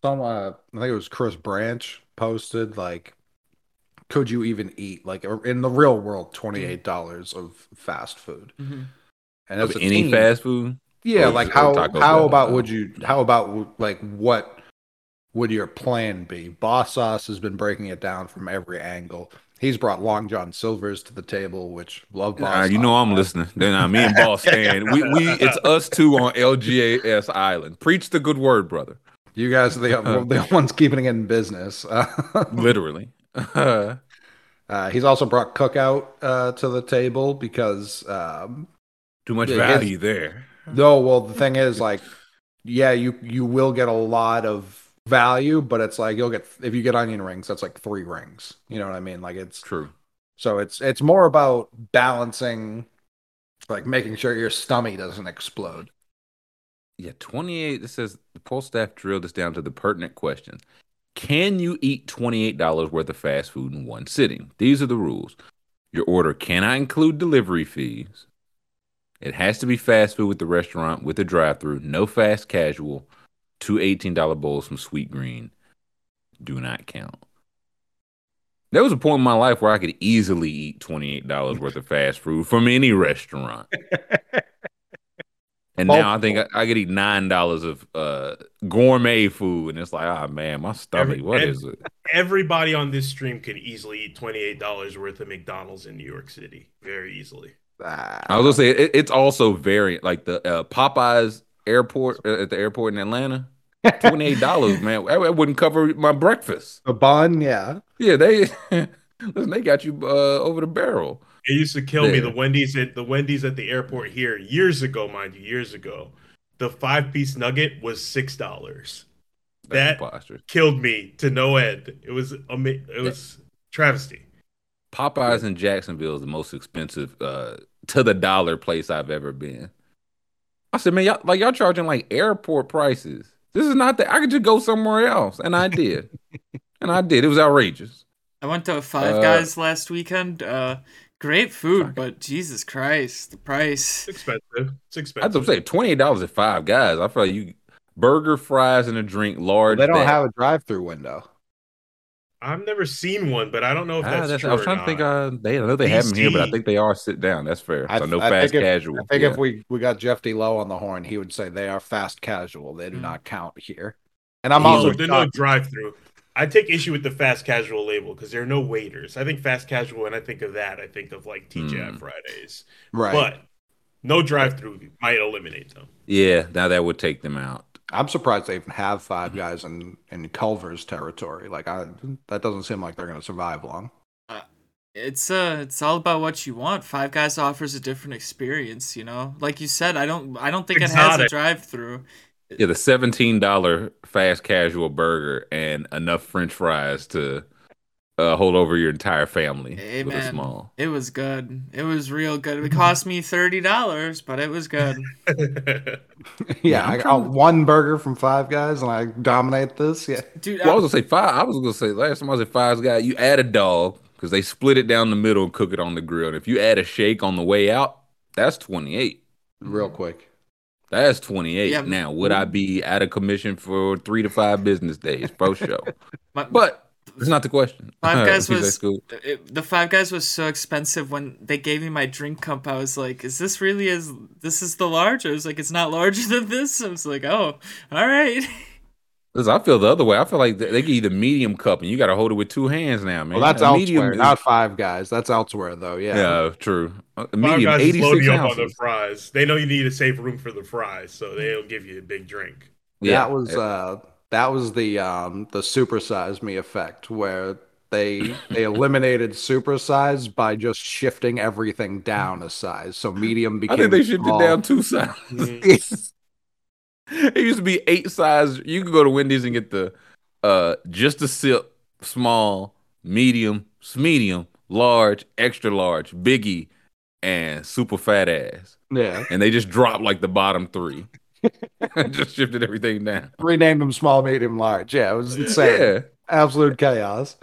Some, uh, I think it was Chris Branch posted like, could you even eat like in the real world twenty eight dollars of fast food? Mhm. And as any teen- fast food. Yeah, like how how Bell. about would you how about like what would your plan be? Boss Sauce has been breaking it down from every angle. He's brought Long John Silver's to the table, which love Boss. Nah, you know I'm listening. Then uh, me and Boss Stan, we we it's us two on LGAS Island. Preach the good word, brother. You guys are the, the ones keeping it in business. Literally. Uh, Uh, he's also brought Cookout uh, to the table because um, too much Yeah, his- value there. no, well the thing is like, yeah, you you will get a lot of value, but it's like you'll get if you get onion rings, that's like three rings. You know what I mean? Like it's True. So it's it's more about balancing, like making sure your stomach doesn't explode. Yeah, 28. It says the poll staff drilled this down to the pertinent question. Can you eat $28 worth of fast food in one sitting? These are the rules. Your order cannot include delivery fees. It has to be fast food with the restaurant with a drive through, no fast casual. Two $18 bowls from Sweetgreen do not count. There was a point in my life where I could easily eat $28 worth of fast food from any restaurant. And now I think I, I could eat nine dollars of uh, gourmet food, and it's like, ah man, my stomach. Every- What ev- is it? Everybody on this stream could easily eat twenty eight dollars worth of McDonald's in New York City, very easily. Ah, I was gonna say it, it's also very like the uh, Popeyes airport uh, at the airport in Atlanta. Twenty eight dollars, man. That, that wouldn't cover my breakfast. A bun, yeah. Yeah, they listen, they got you uh, over the barrel. It used to kill me. The Wendy's at the Wendy's at the airport here years ago, mind you, years ago. The five piece nugget was six dollars. That- preposterous. Killed me to no end. It was ama- It was travesty. Popeyes in Jacksonville is the most expensive uh, to the dollar place I've ever been. I said, man, y'all like y'all charging like airport prices. This is not that. I could just go somewhere else, and I did, and I did. It was outrageous. I went to Five Uh, Guys last weekend. Uh, great food, but Jesus Christ, the price. It's expensive. It's I expensive. have to say, twenty eight dollars at Five Guys. I feel like you burger, fries, and a drink, large. They don't that- have a drive-through window. I've never seen one, but I don't know if Ah, that's, that's- true. I was or trying to think. not. Uh, they, I know they have them here, but I think they are sit down. That's fair. I- so no I fast think if- casual. I think Yeah. if we we got Jeff D. Lowe on the horn, he would say they are fast casual. They do Mm. not count here. And I'm He also would- There's no drive through. I take issue with the fast casual label because there are no waiters. I think fast casual, when I think of that, I think of like TGI Hmm. Fridays. right. But no drive through might eliminate them. yeah, now that would take them out. I'm surprised they even have five guys in in Culver's territory. Like I, that doesn't seem like they're going to survive long. it's uh it's all about what you want. Five Guys offers a different experience, you know. Like you said, I don't I don't think it has a drive-through. Yeah, the seventeen dollar fast casual burger and enough French fries to uh, hold over your entire family Hey with a small. it was good. It was real good. It cost me thirty dollars, but it was good. yeah, I'm I got one burger from Five Guys and I dominate this. Yeah. Dude, Well, I I- was gonna say five. I was gonna say last time I was at Five's Guy, you add a dog because they split it down the middle and cook it on the grill. And if you add a shake on the way out, that's twenty eight. Real quick. That's twenty eight. Yeah. Now, would I be out of commission for three to five business days post show? my- but it's not the question. Five Guys was School. it, the Five Guys was so expensive when they gave me my drink cup. I was like, "Is this really as this is the large?" I was like, "It's not larger than this." I was like, "Oh, all right." Listen, I feel the other way. I feel like they they give you the medium cup and you got to hold it with two hands now, man. Well, that's A elsewhere, is- not Five Guys. That's elsewhere, though. Yeah. Yeah, true. Uh, Five guys is loading you up on the fries. They know you need to save room for the fries, so they'll give you a big drink. Yeah, That was uh that was the um the supersize me effect where they they eliminated supersize by just shifting everything down a size. So medium became. I think they shifted small. down two sizes. it used to be eight size. You could go to Wendy's and get the uh just a sip, small, medium, medium, large, extra large, biggie, and super fat ass. Yeah. And they just dropped like the bottom three. just shifted everything down. Renamed them small, medium, large. Yeah, it was insane. Yeah. Absolute chaos.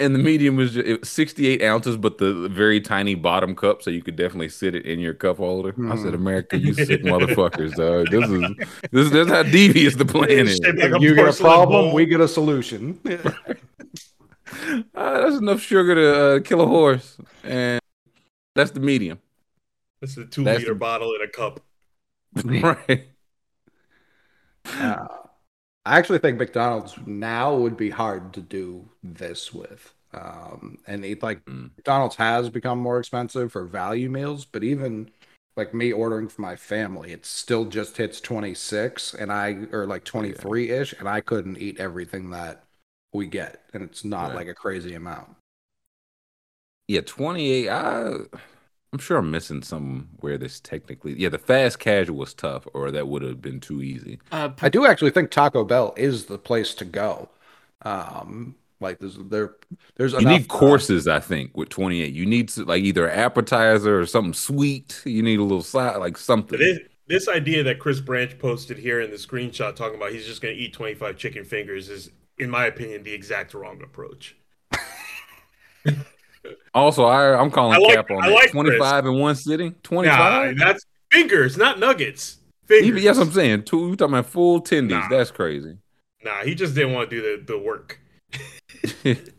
And the medium was just, it was 68 ounces, but the very tiny bottom cup, so you could definitely sit it in your cup holder. I said, America, you sick motherfuckers, dog. This is this is that's how devious the plan is. Like you get a problem, bowl. we get a solution. Uh, that's enough sugar to uh, kill a horse, and that's the medium, This is a two That's liter the- bottle in a cup. right? Uh, I actually think McDonald's now would be hard to do this with. Um, and it, like Mm. McDonald's has become more expensive for value meals, but even like me ordering for my family, it still just hits 26 and I or like 23 ish, and I couldn't eat everything that we get, and it's not Right. like a crazy amount. Yeah, 28. I, I'm sure I'm missing somewhere this technically. Yeah, the fast casual was tough, or that would have been too easy. Uh, I do actually think Taco Bell is the place to go. Um, like there's there there's You enough, need uh, courses, I think, with 28. You need to, like either appetizer or something sweet. You need a little side, like something. This, this idea that Chris Branch posted here in the screenshot talking about he's just going to eat 25 chicken fingers is, in my opinion, the exact wrong approach. Also, I, I'm calling I like- cap on I that. like 25 in one sitting. Nah, 25. that's fingers, not nuggets. Fingers. Even, yes, I'm saying. Two, you talking about full tendies. Nah. That's crazy. Nah, he just didn't want to do the, the work. I think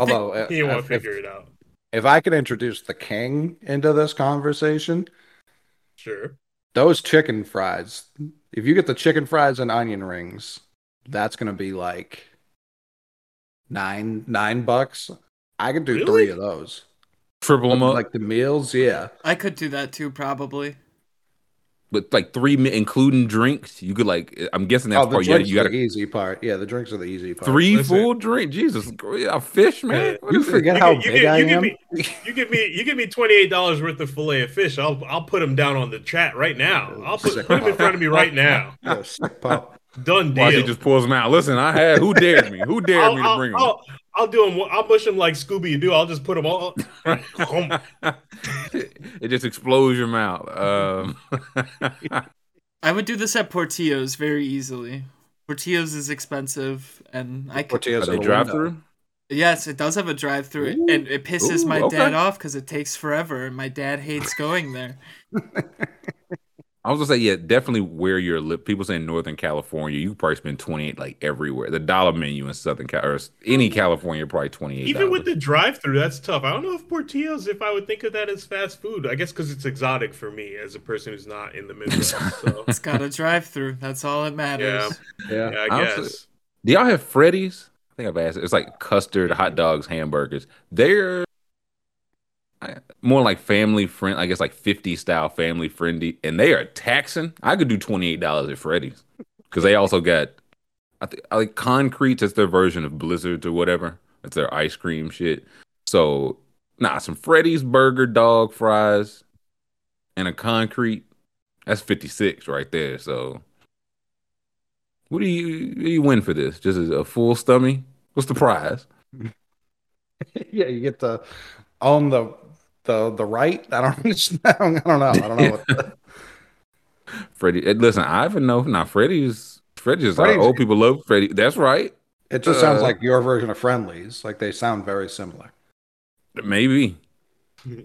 Although uh, He didn't want to figure it out. if I could introduce the king into this conversation, Sure. those chicken fries. If you get the chicken fries and onion rings, that's gonna be like nine nine bucks. I could do Really? three of those. Triple them up. Like the meals, yeah. I could do that too, probably. with like three, including drinks. You could like, I'm guessing that's oh, the part. You, drinks you got the easy part. Yeah, the drinks are the easy part. three Listen. full drink. Jesus, a fish, man. What You is it? forget You how get- you big get- I you give am. me- You give me you give me twenty eight dollars worth of fillet of fish. I'll I'll put them down on the chat right now. Oh, I'll put, put them in front of me right now. Yeah, sick. Done deal. Watch, he just pulls them out. Listen, I had. Who dared me? Who dared I'll, me to I'll, bring them? I'll, I'll do them. I'll push them like Scooby Doo. I'll just put them all. it just explodes your mouth. Um, I would do this at Portillo's very easily. Portillo's is expensive, and I could. Tortillas are in they the drive through. Yes, it does have a drive-through, and it pisses Ooh, my okay. dad off because it takes forever, and my dad hates going there. I was gonna say, yeah, definitely where you're li- people say in Northern California, you probably spend 28 like everywhere. The dollar menu in Southern Cal or any California, probably 28. Even with the drive-through, that's tough. I don't know if Portillo's, if I would think of that as fast food. I guess because it's exotic for me as a person who's not in the Midwest. So It's got a drive-through. That's all that matters. Yeah. Yeah. yeah, I Honestly- guess. Do y'all have Freddy's? I think I've asked. It's like custard, hot dogs, hamburgers. They're I- more like family friend. I guess like 50 style family friendly, and they are taxing. I could do 28 dollars at Freddy's because they also got I think like concrete. That's their version of Blizzards or whatever. That's their ice cream shit. So Nah, some Freddy's burger, dog fries, and a concrete. That's 56 right there. So what do you what do you win for this? Just a full stomach? What's the prize? yeah, you get the on the the the right. I don't I don't, I don't know. I don't know what the, Freddie. eh, Listen, I even know. Now, Freddie's Freddie's our Freddy's- old people love Freddie. That's right. it just sounds Uh, like your version of friendlies. Like they sound very similar. Maybe.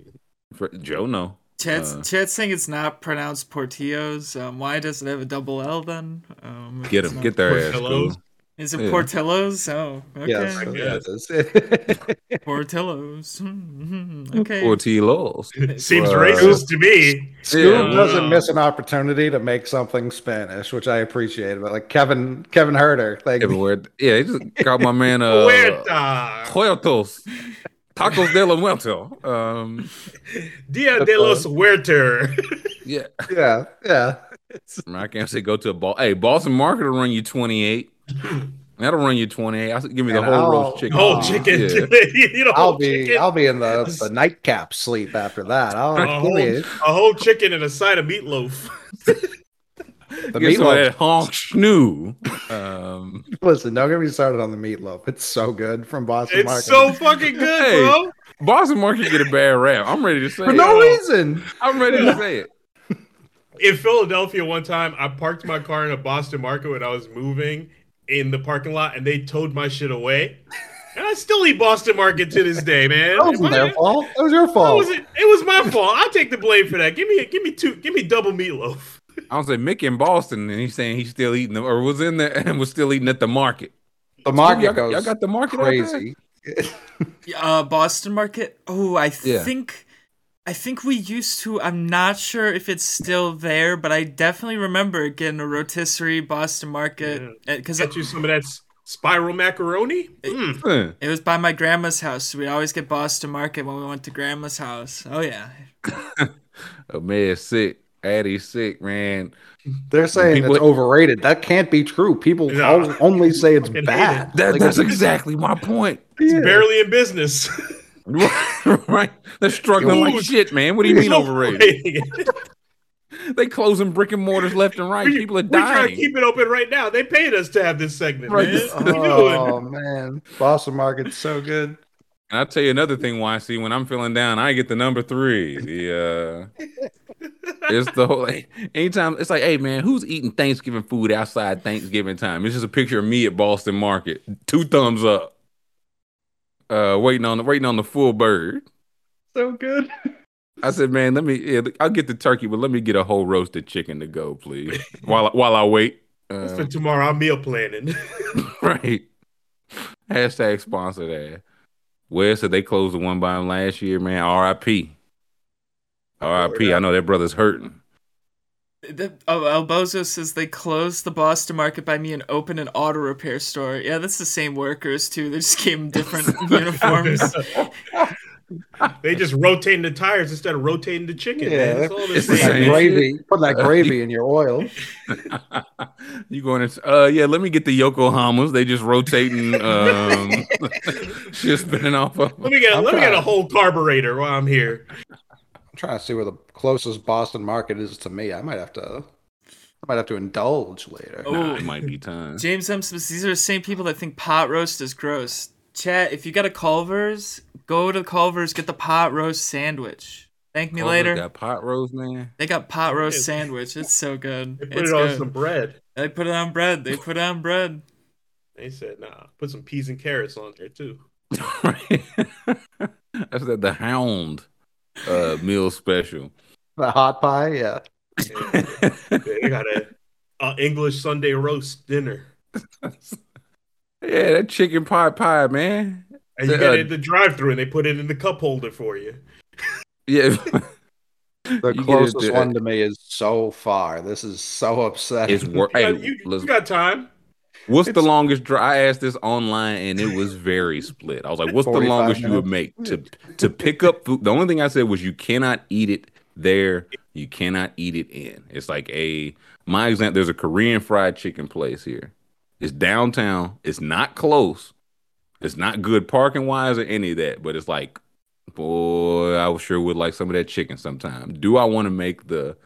Fre- Joe, no. Chat's, Uh, Chat's saying it's not pronounced Portillo's. Um, why does it have a double L then? Um, Get it's them. not- Get their ass. Portillo's? Cool. Is it yeah. Portillo's? Oh, okay. Yes, I it is. Portillo's. Mhm, okay. Portillo's. Seems Uh, racist to me. School Yeah. doesn't miss an opportunity to make something Spanish, which I appreciate. But like Kevin Kevin Huerter, like Everywhere. Yeah, he just got my man uh Huerta. Huertos. Tacos de la Muerto. Um Dia de los Huerter. yeah. yeah, yeah. I can't say go to a ball. Hey, Boston Market will run you 28. That'll run you 28. I said, give me the And whole I'll- roast chicken. Whole chicken. Yeah. you know, I'll whole be chicken. I'll be in the, the nightcap sleep after that. I'll a whole, a whole chicken and a side of meatloaf. the Get meatloaf. that honk schnoo. Um, Listen, don't get me started on the meatloaf. It's so good from Boston It's Market. so fucking good, Hey. bro. Boston Market get a bad rap. I'm ready to say it. for it. no reason. I'm ready to say it. In Philadelphia, one time I parked my car in a Boston market when I was moving in the parking lot, and they towed my shit away. And I still eat Boston Market to this day, man. That wasn't their fault. That was your fault. was it? It was my fault. I take the blame for that. Give me, give me two, give me double meatloaf. I was like Mickey in Boston, and he's saying he's still eating them, or was in there and was still eating at the market. The market y'all, got- goes y'all got the market out there? crazy. Uh, Boston Market. Oh, I Yeah. think, I think we used to. I'm not sure if it's still there, but I definitely remember getting a rotisserie Boston Market because Get you some of that spiral macaroni. Mm. Huh. it was by my grandma's house. So we'd always get Boston Market when we went to grandma's house. Oh yeah. Oh man, sick. Addie's sick, man. They're saying People- it's overrated. That can't be true. People No. only say it's Fucking hate bad. That, Like, that's exactly my point. It's yeah. barely in business. right? They're struggling like shit, man. What do you mean overrated? overrated. They closing brick and mortars left and right. we, People are we try to dying. keep it open right now. They paid us to have this segment, Right. man. What are you doing? Oh man, Boston Market's so good. And I'll tell you another thing why see when I'm feeling down, I get the number three. The uh it's the whole Like, anytime it's like, hey man, who's eating Thanksgiving food outside Thanksgiving time? It's just a picture of me at Boston Market. Two thumbs up. Uh waiting on the waiting on the full bird. So good. I said, man, let me yeah, I'll get the turkey, but let me get a whole roasted chicken to go, please. while while I wait. Uh, for tomorrow. I'm meal planning. right. Hashtag sponsor that. Where said they closed the one by him last year, man. R.I.P. R.I.P. I know that brother's hurting. The, oh, Albozo says they closed the Boston Market by me and opened an auto repair store. Yeah, that's the same workers too. They just gave them different uniforms. they just rotating the tires instead of rotating the chicken. Yeah, man. That's all it's the Put that same gravy. Put that gravy in your oil. you going to uh yeah, let me get the Yokohamas. They just rotating um just spinning off of Let me get I'm let me get a whole carburetor while I'm here. I'm trying to see where the closest Boston Market is to me. I might have to. I might have to indulge later. Oh. Nah, it might be time. James M. says these are the same people that think pot roast is gross. Chat, if you got a Culver's, go to Culver's, get the pot roast sandwich. Thank me Culver's later. Got pot roast, man. They got pot roast sandwich. It's so good. They put it's it on good. some bread. They put it on bread. They put it on bread. They said, nah, put some peas and carrots on there too. Right. That's the, the hound uh meal special. The hot pie, yeah. They got a, a English Sunday roast dinner. Yeah, that chicken pot pie, man. And you Uh, get it in the drive through and they put it in the cup holder for you. Yeah. The You get it closest to- one to me is so far. This is so upsetting. It's work. You, Hey, got, you, you got time. what's the longest drive? I asked this online, and it was very split. I was like, "What's the 45 longest you would make to to pick up food?" The only thing I said was, "You cannot eat it there. You cannot eat it in." It's like a my example. There's a Korean fried chicken place here. It's downtown. It's not close. It's not good parking wise or any of that, but it's like boy, I sure would like some of that chicken sometime. Do I want to make the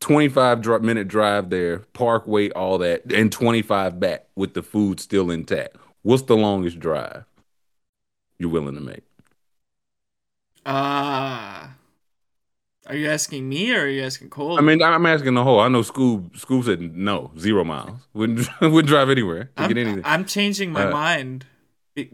25 dri- minute drive there, park, wait, all that, and 25 back with the food still intact? What's the longest drive you're willing to make? Ah. Are you asking me or are you asking Cole? I mean, I'm asking the whole. I know school school said no, zero miles. Wouldn't wouldn't drive anywhere to I'm, get anything. I'm changing my Uh, mind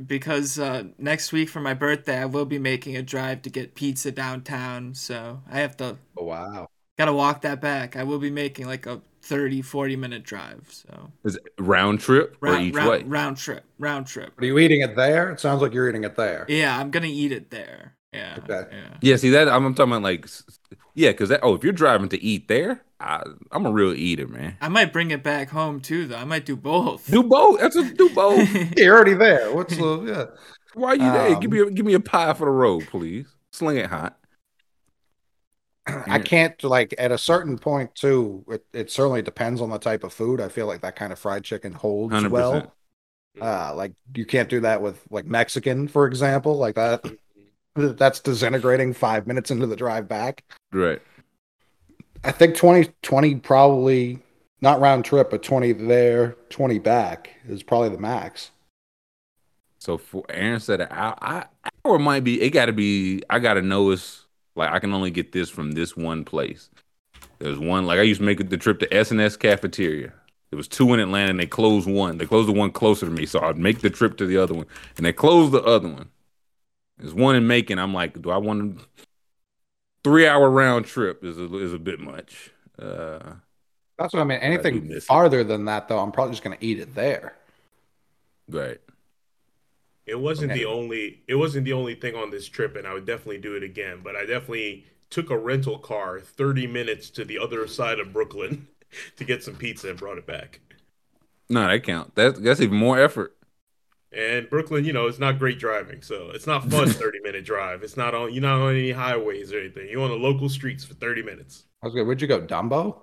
because uh, next week for my birthday, I will be making a drive to get pizza downtown. So I have to Oh, wow. gotta walk that back. I will be making like a 30, 40 minute drive. So Is it round trip or each round, way? round trip, round trip. Are you eating it there? It sounds like you're eating it there. Yeah, I'm gonna eat it there. Yeah. Okay. Yeah. Yeah, see that I'm, I'm talking about like, yeah, because that. Oh, if you're driving to eat there, I, I'm a real eater, man. I might bring it back home too, though. I might do both. Do both. That's a do both. yeah, You're already there. What's the yeah? Why are you there? Um, Give me a, give me a pie for the road, please. Sling it hot. I can't like at a certain point too. It, it certainly depends on the type of food. I feel like that kind of fried chicken holds 100%. well. Uh, like you can't do that with like Mexican, for example. Like that, that's disintegrating five minutes into the drive back. Right. I think 20, 20 probably not round trip, but twenty there, twenty back is probably the max. So for Aaron said an hour, I, hour might be. It got to be. I got to know it's like I can only get this from this one place. There's one like I used to make the trip to S and S cafeteria. There was two in Atlanta, and they closed one. They closed the one closer to me, so I'd make the trip to the other one, and they closed the other one. There's one in Macon. I'm like, do I want to? Three hour round trip is a, is a bit much. Uh, That's what I mean. do Anything miss it. farther than that, though, I'm probably just gonna eat it there. right. It wasn't Okay. the only it wasn't the only thing on this trip, and I would definitely do it again. But I definitely took a rental car 30 minutes to the other side of Brooklyn to get some pizza and brought it back. No, that count. That's that's even more effort. And Brooklyn, you know, it's not great driving, so it's not fun 30 minute drive. It's not on you're not on any highways or anything. You're on the local streets for 30 minutes. I was good. Where'd you go, Dumbo?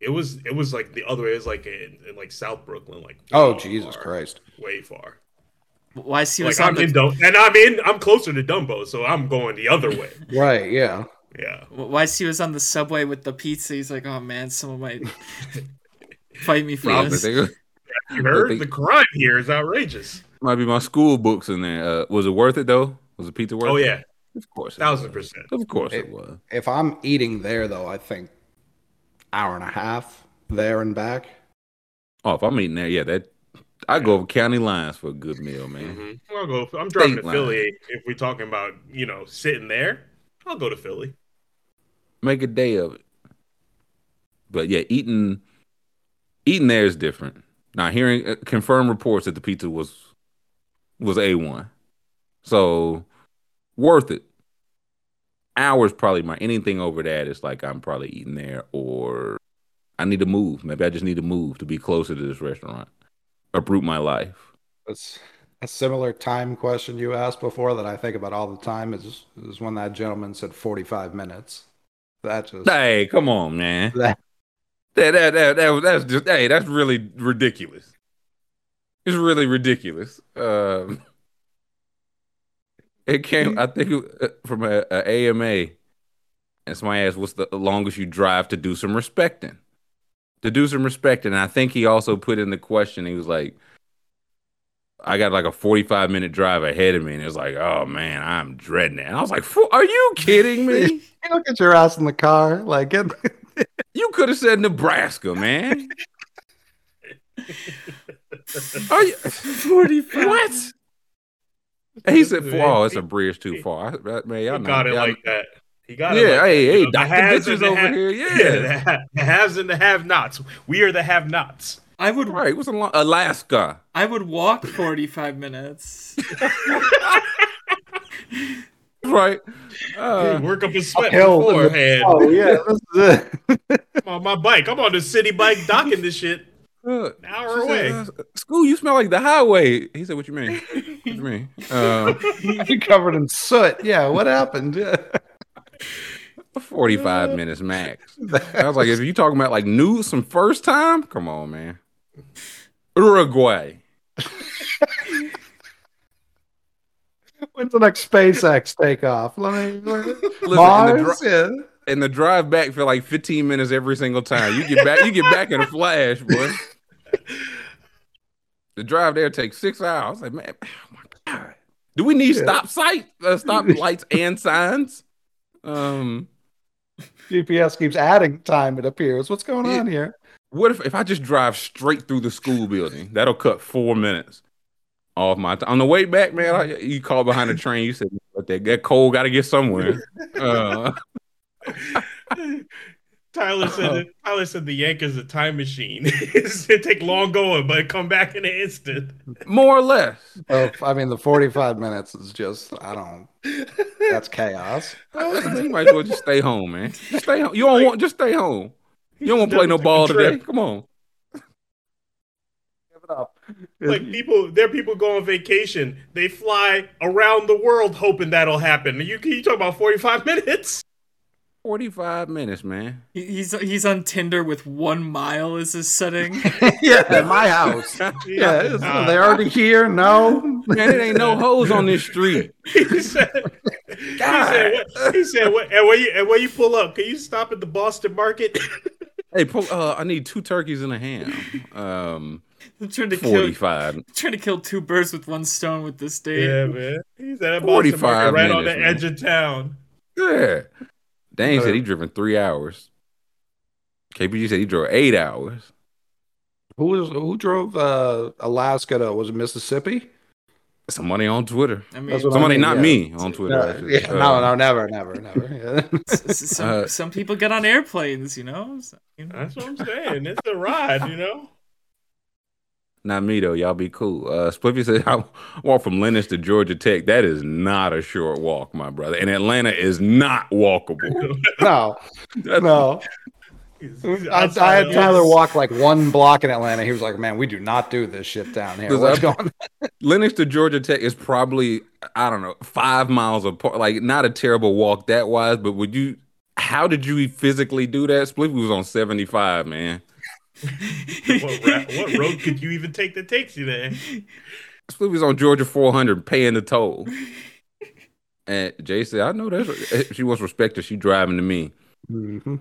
It was it was like the other way. It was like in, in like South Brooklyn, like Oh Jesus far, Christ! way far. Why see Like what's on I'm the in Dum- and I'm in I'm closer to Dumbo, so I'm going the other way. Right? Yeah. Yeah. Why he was on the subway with the pizza? He's like, oh man, someone might fight me for Probably. this. They- You heard they- the crime here is outrageous. might be my school books in there. Uh, was it worth it though? Was the pizza worth Oh it? yeah, Of course. thousand percent. Of course It- it was. If I'm eating there, though, I think hour and a half there and back. Oh, if I'm eating there, yeah, that I go over county lines for a good meal, man. Mhm. I'll go. I'm driving State to line. Philly. If we're talking about you know sitting there, I'll go to Philly. Make a day of it. But yeah, eating eating there is different. Now, hearing uh, confirmed reports that the pizza was was a one, so worth it. Hours probably my anything over that is like I'm probably eating there, or I need to move. Maybe I just need to move to be closer to this restaurant. Uproot my life. It's a similar time question you asked before that I think about all the time. Is is when that gentleman said 45 minutes. That just Hey, come on, man. that That that that, that that's just hey, that's really ridiculous. It's really ridiculous. Um, it came, I think, it, uh, from a, a AMA, and somebody asked, "What's the longest you drive to do some respecting?" To do some respecting, and I think he also put in the question. He was like, "I got like a forty-five minute drive ahead of me," and it was like, "Oh man, I'm dreading it." And I was like, "Are you kidding me?" you look at your ass in the car like it, You could have said Nebraska, man. Are you, 45. what? And he said, "Oh, it's a bridge too far." I, I- man, y'all He know, got it y'all- like that. He got it. Yeah, like that. hey, You hey, know, the Dr. haves Bitches the over ha- here, yeah. the, ha- the haves and the have-nots. We are the have-nots. I would right. What's Ala- Alaska? I would walk 45 minutes. Right. Uh, Work up a sweat Uphill beforehand. oh yeah, this is it. I'm on my bike. I'm on the city bike docking this shit. uh, An hour she away. said, uh, School, you smell like the highway. He said, "What you mean? What you mean?" Uh, you covered in soot. Yeah, what happened? Yeah. Forty-five minutes max. I was like, if you talking about like new some first time, come on, man. Uruguay. When's the next SpaceX takeoff? Let me Listen, and the Mars. dri- yeah. and the drive back for like 15 minutes every single time. You get back, you get back in a flash, boy. The drive there takes six hours. Like, man, oh my god. Do we need Yeah. stop sight, uh, stop lights and signs? Um, GPS keeps adding time. It appears. What's going Yeah. on here? what if if I just drive straight through the school building? That'll cut four minutes off my time. On the way back, man, I, you called behind the train. You said, "But that, that coal got to get somewhere." Uh, Tyler said Tyler said the Yankees a time machine. it take long going, but it come back in an instant. more or less. Oh, I mean, the 45 minutes is just, I don't, that's chaos. you might as well just stay home, man. Just stay home. You don't want just stay home. You don't want to play no Never took a ball today. Come on. Give it up. Like people, there are people go on vacation. They fly around the world hoping that'll happen. You can you talk about forty five minutes. 45 minutes, man. He- He's he's on Tinder with one mile as his setting. yeah, at my house. Yeah, is- are they already here? No. Man, it ain't no hoes on this street. he said, he said, what, he said, what, and when you and when you pull up, can you stop at the Boston Market? Hey, pull, uh, I need two turkeys and a ham. Um, I'm trying to kill 45. trying to kill two birds with one stone with this date. yeah, man. He's at a 45 Market right on the man. edge of town. Yeah. Dang said Uh, he driven three hours. KPG said he drove eight hours. Who was who drove uh, Alaska to was it Mississippi? Somebody on Twitter. I mean, That's what I Somebody, mean, not yeah. me, on Twitter. Uh, actually. yeah, Uh, no, no, never, never, never. Yeah. s- s- some Uh, some people get on airplanes, you know. So, you know. That's what I'm saying. It's a ride, you know. Not me though. Y'all be cool. Uh, Spliffy said I walk from Lenox to Georgia Tech. That is not a short walk, my brother. And Atlanta is not walkable. no, no. I, I had Tyler walk like one block in Atlanta. He was like, "Man, we do not do this shit down here." What's I- going?" on? Lenox to Georgia Tech is probably I don't know five miles apart. Like not a terrible walk that wise, but would you? How did you physically do that? Spliffy was on seventy five, man. what, ra- what road could you even take that takes you there? Spliffy was on Georgia four hundred, paying the toll. And Jay said, "I know that she wants respect. If she driving to me, Mhm.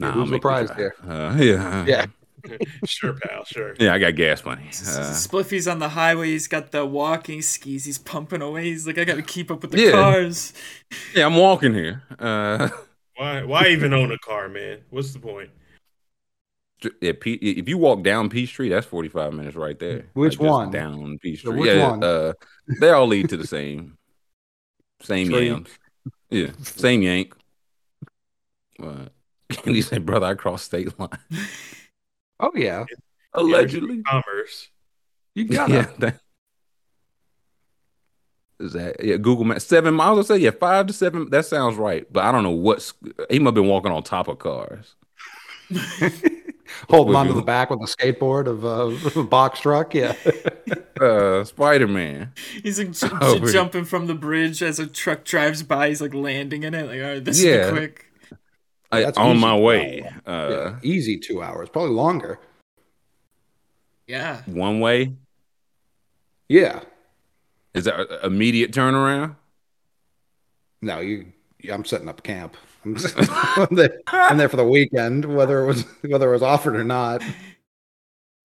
nah, who's I'll make the the prize drive. there? Uh, yeah, Yeah. Sure, pal. Sure. yeah. I got gas money. S- Uh, Spliffy's on the highway. He's got the walking skis. He's pumping away. He's like, I got to keep up with the Yeah. cars. yeah, I'm walking here. Uh, Why? Why even own a car, man? What's the point? Yeah, P, if you walk down Peachtree, that's 45 minutes right there. Which just one? Down Peachtree. which yeah, one? Uh, they all lead to the same, same Tree. yams. Yeah, same yank. But he said, "Brother, I crossed state line." Oh yeah, Allegedly. Commerce. you got Yeah. to that- Is that yeah? Google Maps seven miles. I say yeah, five to seven. That sounds right, but I don't know what's. He must have been walking on top of cars. Holding Would onto the back with a skateboard of uh, a box truck. Yeah. Uh, Spider Man. He's like j- j- Oh, really? jumping from the bridge as a truck drives by. He's like landing in it. Like, all right, this Yeah. is quick. That's on my way. yeah. Uh, Easy two hours, probably longer. Yeah. one way. Yeah. Is that immediate turnaround? No, you. I'm setting up camp. I'm, there, for the weekend, whether it was whether it was offered or not.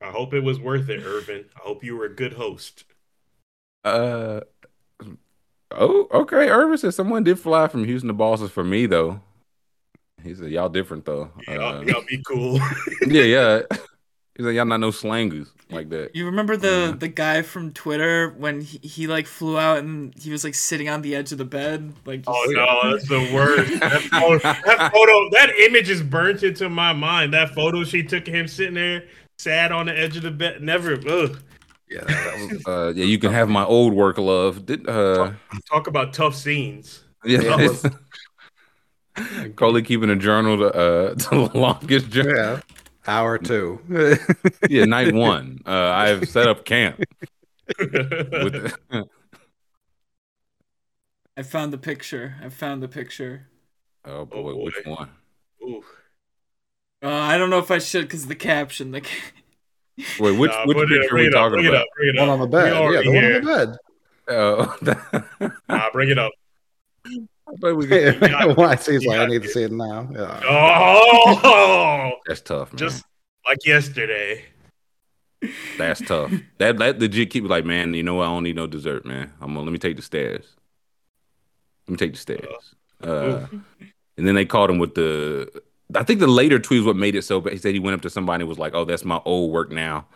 I hope it was worth it, Irvin. I hope you were a good host. Uh. Oh, okay. Irvin said someone did fly from Houston to Boston for me though. He said y'all different though. Y'all, Uh, y'all be cool. yeah, yeah. He like, y'all not no slangers like that. You remember the Yeah. the guy from Twitter when he, he like flew out and he was like sitting on the edge of the bed, like Oh just- no, that's the worst. That photo, that photo, that image is burnt into my mind. That photo she took of him sitting there, sad on the edge of the bed. Never. Ugh. Yeah, that was, uh, yeah. You can have my old work, love. Did uh, Talk about tough scenes. yeah. That was- Coley keeping a journal to uh to the longest journal. Yeah. Hour two. Yeah, night one. Uh, I've set up camp. With I found the picture. I found the picture. oh boy, boy. which one? Ooh. Uh, I don't know if I should because the caption. The ca- Wait, which Nah, which put it- picture are bring we it up, talking about? up, one on the bed. Yeah, the one here. on the bed. Oh, Nah, bring it up. I thought we could- when I see it's You like I need to see it now. Yeah. Oh, That's tough, man. just like yesterday. That's tough. That that legit keep like, man. You know what? I don't need no dessert, man. I'm gonna let me take the stairs. Let me take the stairs. Uh, and then they called him with the. I think the later tweet was what made it so. But he said he went up to somebody and was like, "Oh, that's my old work now.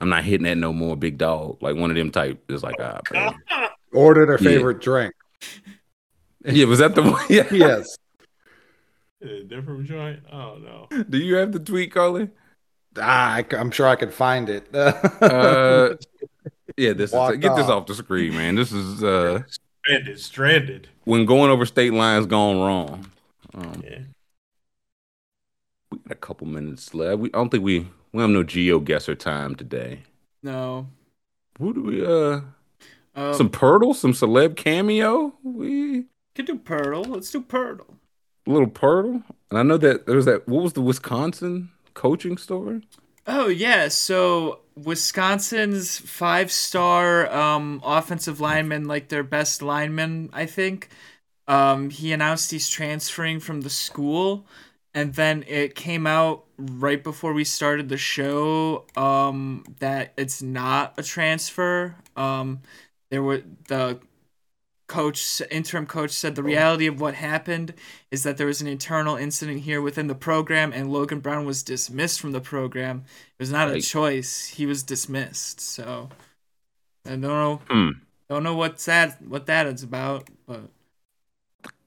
I'm not hitting that no more, big dog." Like one of them type is like, ah, man. Order their Yeah. favorite drink. Yeah. Was that the one? Yeah. Yes. A different joint. Oh no. Do you have the tweet, Carly? Ah, I, am sure I could find it. Uh, yeah. This is Walked get this off. off the screen, man. This is uh Stranded. Stranded. when going over state lines gone wrong. Um, Yeah. We got a couple minutes left. We I don't think we we have no GeoGuessr time today. No. Who do we uh Um, some Poeltl, some celeb cameo? We could do Poeltl. Let's do Poeltl. a little Poeltl. And I know that there was that what was the Wisconsin coaching story? Oh yeah, so Wisconsin's five-star um, offensive lineman, like their best lineman, I think. Um, he announced he's transferring from the school, and then it came out right before we started the show um, that it's not a transfer. Um, there were the coach interim coach said the reality of what happened is that there was an internal incident here within the program and Logan Brown was dismissed from the program. It was not a choice. He was dismissed. So I don't know Hmm. don't know what's that what that is about, but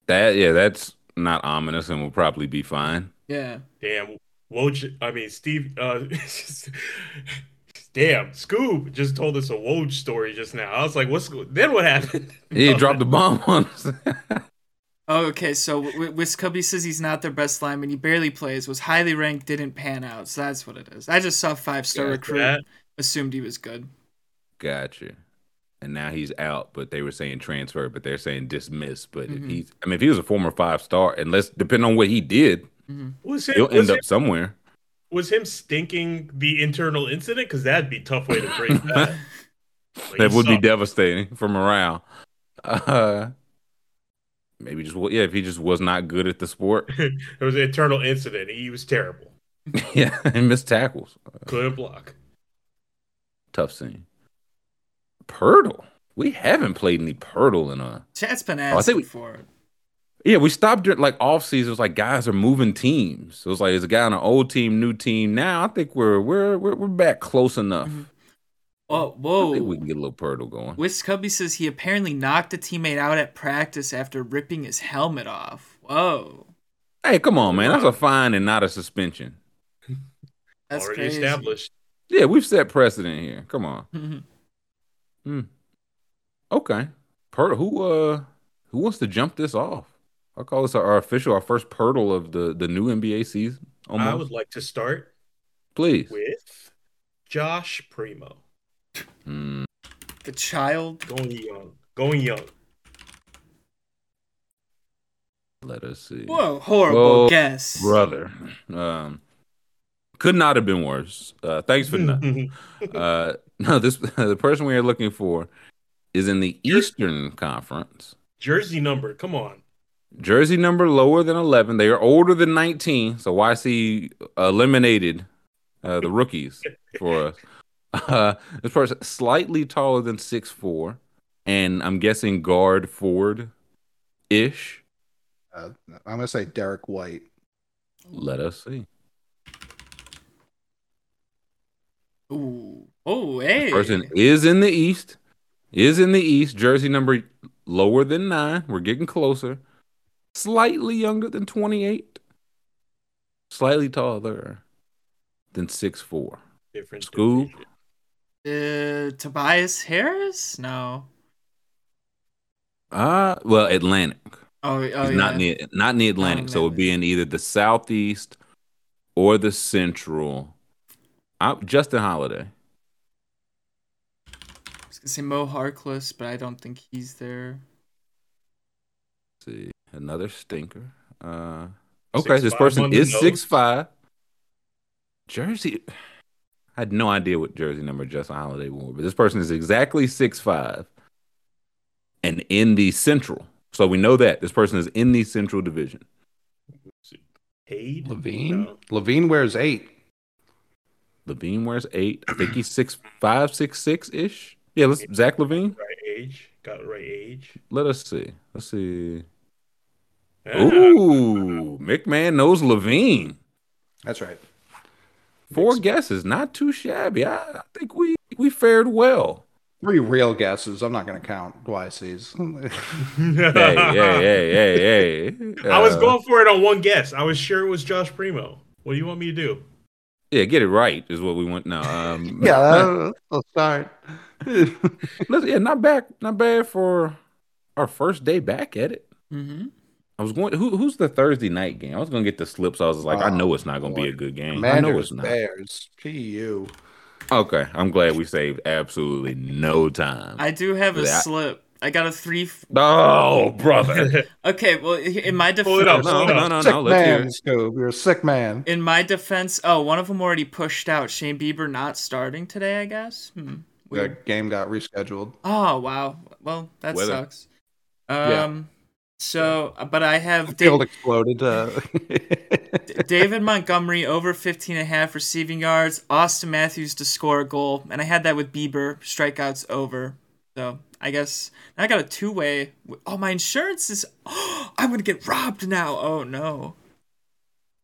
That yeah, that's not ominous and will probably be fine. yeah. Damn. Woj. I mean, Steve. Uh, damn. Scoob just told us a Woj story just now. I was like, what's then? What happened? He dropped the bomb on us. Oh, okay. So w- Wiscubby says he's not their best lineman. He barely plays. Was highly ranked. Didn't pan out. So that's what it is. I just saw five star recruit. that- Assumed he was good. gotcha. And now he's out, but they were saying transfer, but they're saying dismissed. But if Mhm. he's I mean if he was a former five star, unless depending on what he did, Was him, he'll was, end him, up somewhere. Was him stinking the internal incident? Because that'd be a tough way to break that. Like, that he would be devastating for morale. Uh, maybe just yeah, if he just was not good at the sport, It was an internal incident. He was terrible. yeah, and missed tackles. Couldn't block. Tough scene. Poeltl. We haven't played any Poeltl in a. Chat's been Oh, I asking think we- for it. Yeah, we stopped during like off season. It was like guys are moving teams. So it was like it's a guy on an old team, new team. Now I think we're we're we're, we're back close enough. Oh, I whoa. think we can get a little Poeltl going. Wiscubby says he apparently knocked a teammate out at practice after ripping his helmet off. Whoa. Hey, come on, man. That's a fine and not a suspension. That's Already crazy. established. Yeah, we've set precedent here. Come on. Mhm. Hmm. Okay. Per who uh who wants to jump this off? I'll call this our, our official, our first Poeltl of the the new NBA season. Almost. I would like to start Please. with Josh Primo. Hmm. the child. Going young. Going young. let us see. Whoa, horrible Whoa, guess. Brother. Um could not have been worse. Uh thanks for nothing. uh no, this the person we are looking for is in the Eastern Conference. Jersey number. Come on. Jersey number lower than 11. They are older than 19. So YC eliminated uh, the rookies for us. Uh, this person slightly taller than six four, and I'm guessing guard forward ish. Uh, I'm gonna say Derrick White. Let us see. Ooh. Oh, hey. Person is in the East. Is in the East. Jersey number lower than nine. We're getting closer. Slightly younger than 28. Slightly taller than six four. Different. Scoob. division. Uh, Tobias Harris? No. Uh well, Atlantic. Oh, oh He's yeah. not near not in the Atlantic, so it would be in either the southeast or the central. I, Justin Holiday. I was gonna say Mo Harkless, but I don't think he's there. Let's see another stinker. Uh, okay, this 6'5" person is nose. six five. Jersey. I had no idea what jersey number Justin Holiday wore, but this person is exactly six five. and in the Central. So we know that this person is in the Central Division. Paid? LaVine. No. LaVine wears eight. LaVine wears eight. I think he's six five, six six ish. Yeah, let's Zach LaVine. Right age. Got the right age. Let us see. Let's see. Yeah. Ooh, McMahon knows LaVine. That's right. Four guesses, not too shabby. I, I think we we fared well. Three real guesses. I'm not going to count YC's. Hey, hey, hey, hey, hey. I was Uh, going for it on one guess. I was sure it was Josh Primo. What do you want me to do? Yeah, get it right is what we want. No, um, yeah, that- that's a start. yeah, not bad, not bad for our first day back at it. Mm-hmm. I was going. Who, who's the Thursday night game? I was gonna get the slips. I was like, I Oh, know it's not gonna be a good game. I know Commanders, it's not. Bears, PU. Okay, I'm glad we saved absolutely no time. I do have a Yeah. slip. I got a three. F- oh, brother! okay, well, in my Pull it up, defense, no, Slow no, down. no, sick no. Let's man. Scoob. You're a sick man. in my defense, oh, one of them already pushed out. Shane Bieber not starting today, I guess. Hmm. The game got rescheduled. Oh wow. Well, that Weather. sucks. Um. So, but I have Da- Field exploded. Uh, David Montgomery over 15 and a half receiving yards. Auston Matthews to score a goal, and I had that with Bieber strikeouts over. So I guess I got a two way. Oh, my insurance is. Oh, I'm gonna get robbed now. Oh no.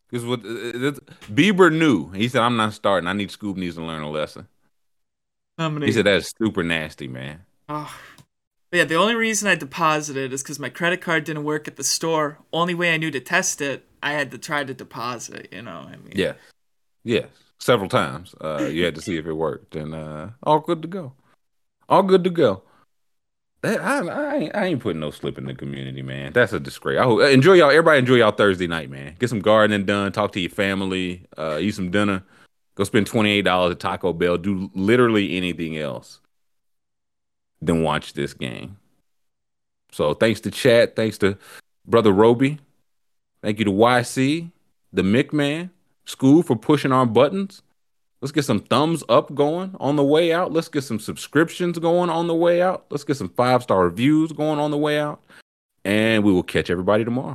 Because what uh, uh, Bieber knew. He said, "I'm not starting. I need Scoop needs to learn a lesson." He said, "That's super nasty, man." Oh. But yeah, the only reason I deposited is because my credit card didn't work at the store. Only way I knew to test it, I had to try to deposit. You know, I mean. Yes, yes, several times. Uh, you had to see if it worked, and uh, all good to go. All good to go. I, I, ain't, I ain't putting no slip in the community, man. That's a disgrace. I hope, enjoy y'all. Everybody enjoy y'all Thursday night, man. Get some gardening done. Talk to your family. Uh, eat some dinner. Go spend twenty eight dollars at Taco Bell. Do literally anything else than watch this game. So thanks to chat. Thanks to brother Roby. Thank you to YC, the McMahon, School for pushing our buttons. Let's get some thumbs up going on the way out. Let's get some subscriptions going on the way out. Let's get some five star reviews going on the way out. And we will catch everybody tomorrow.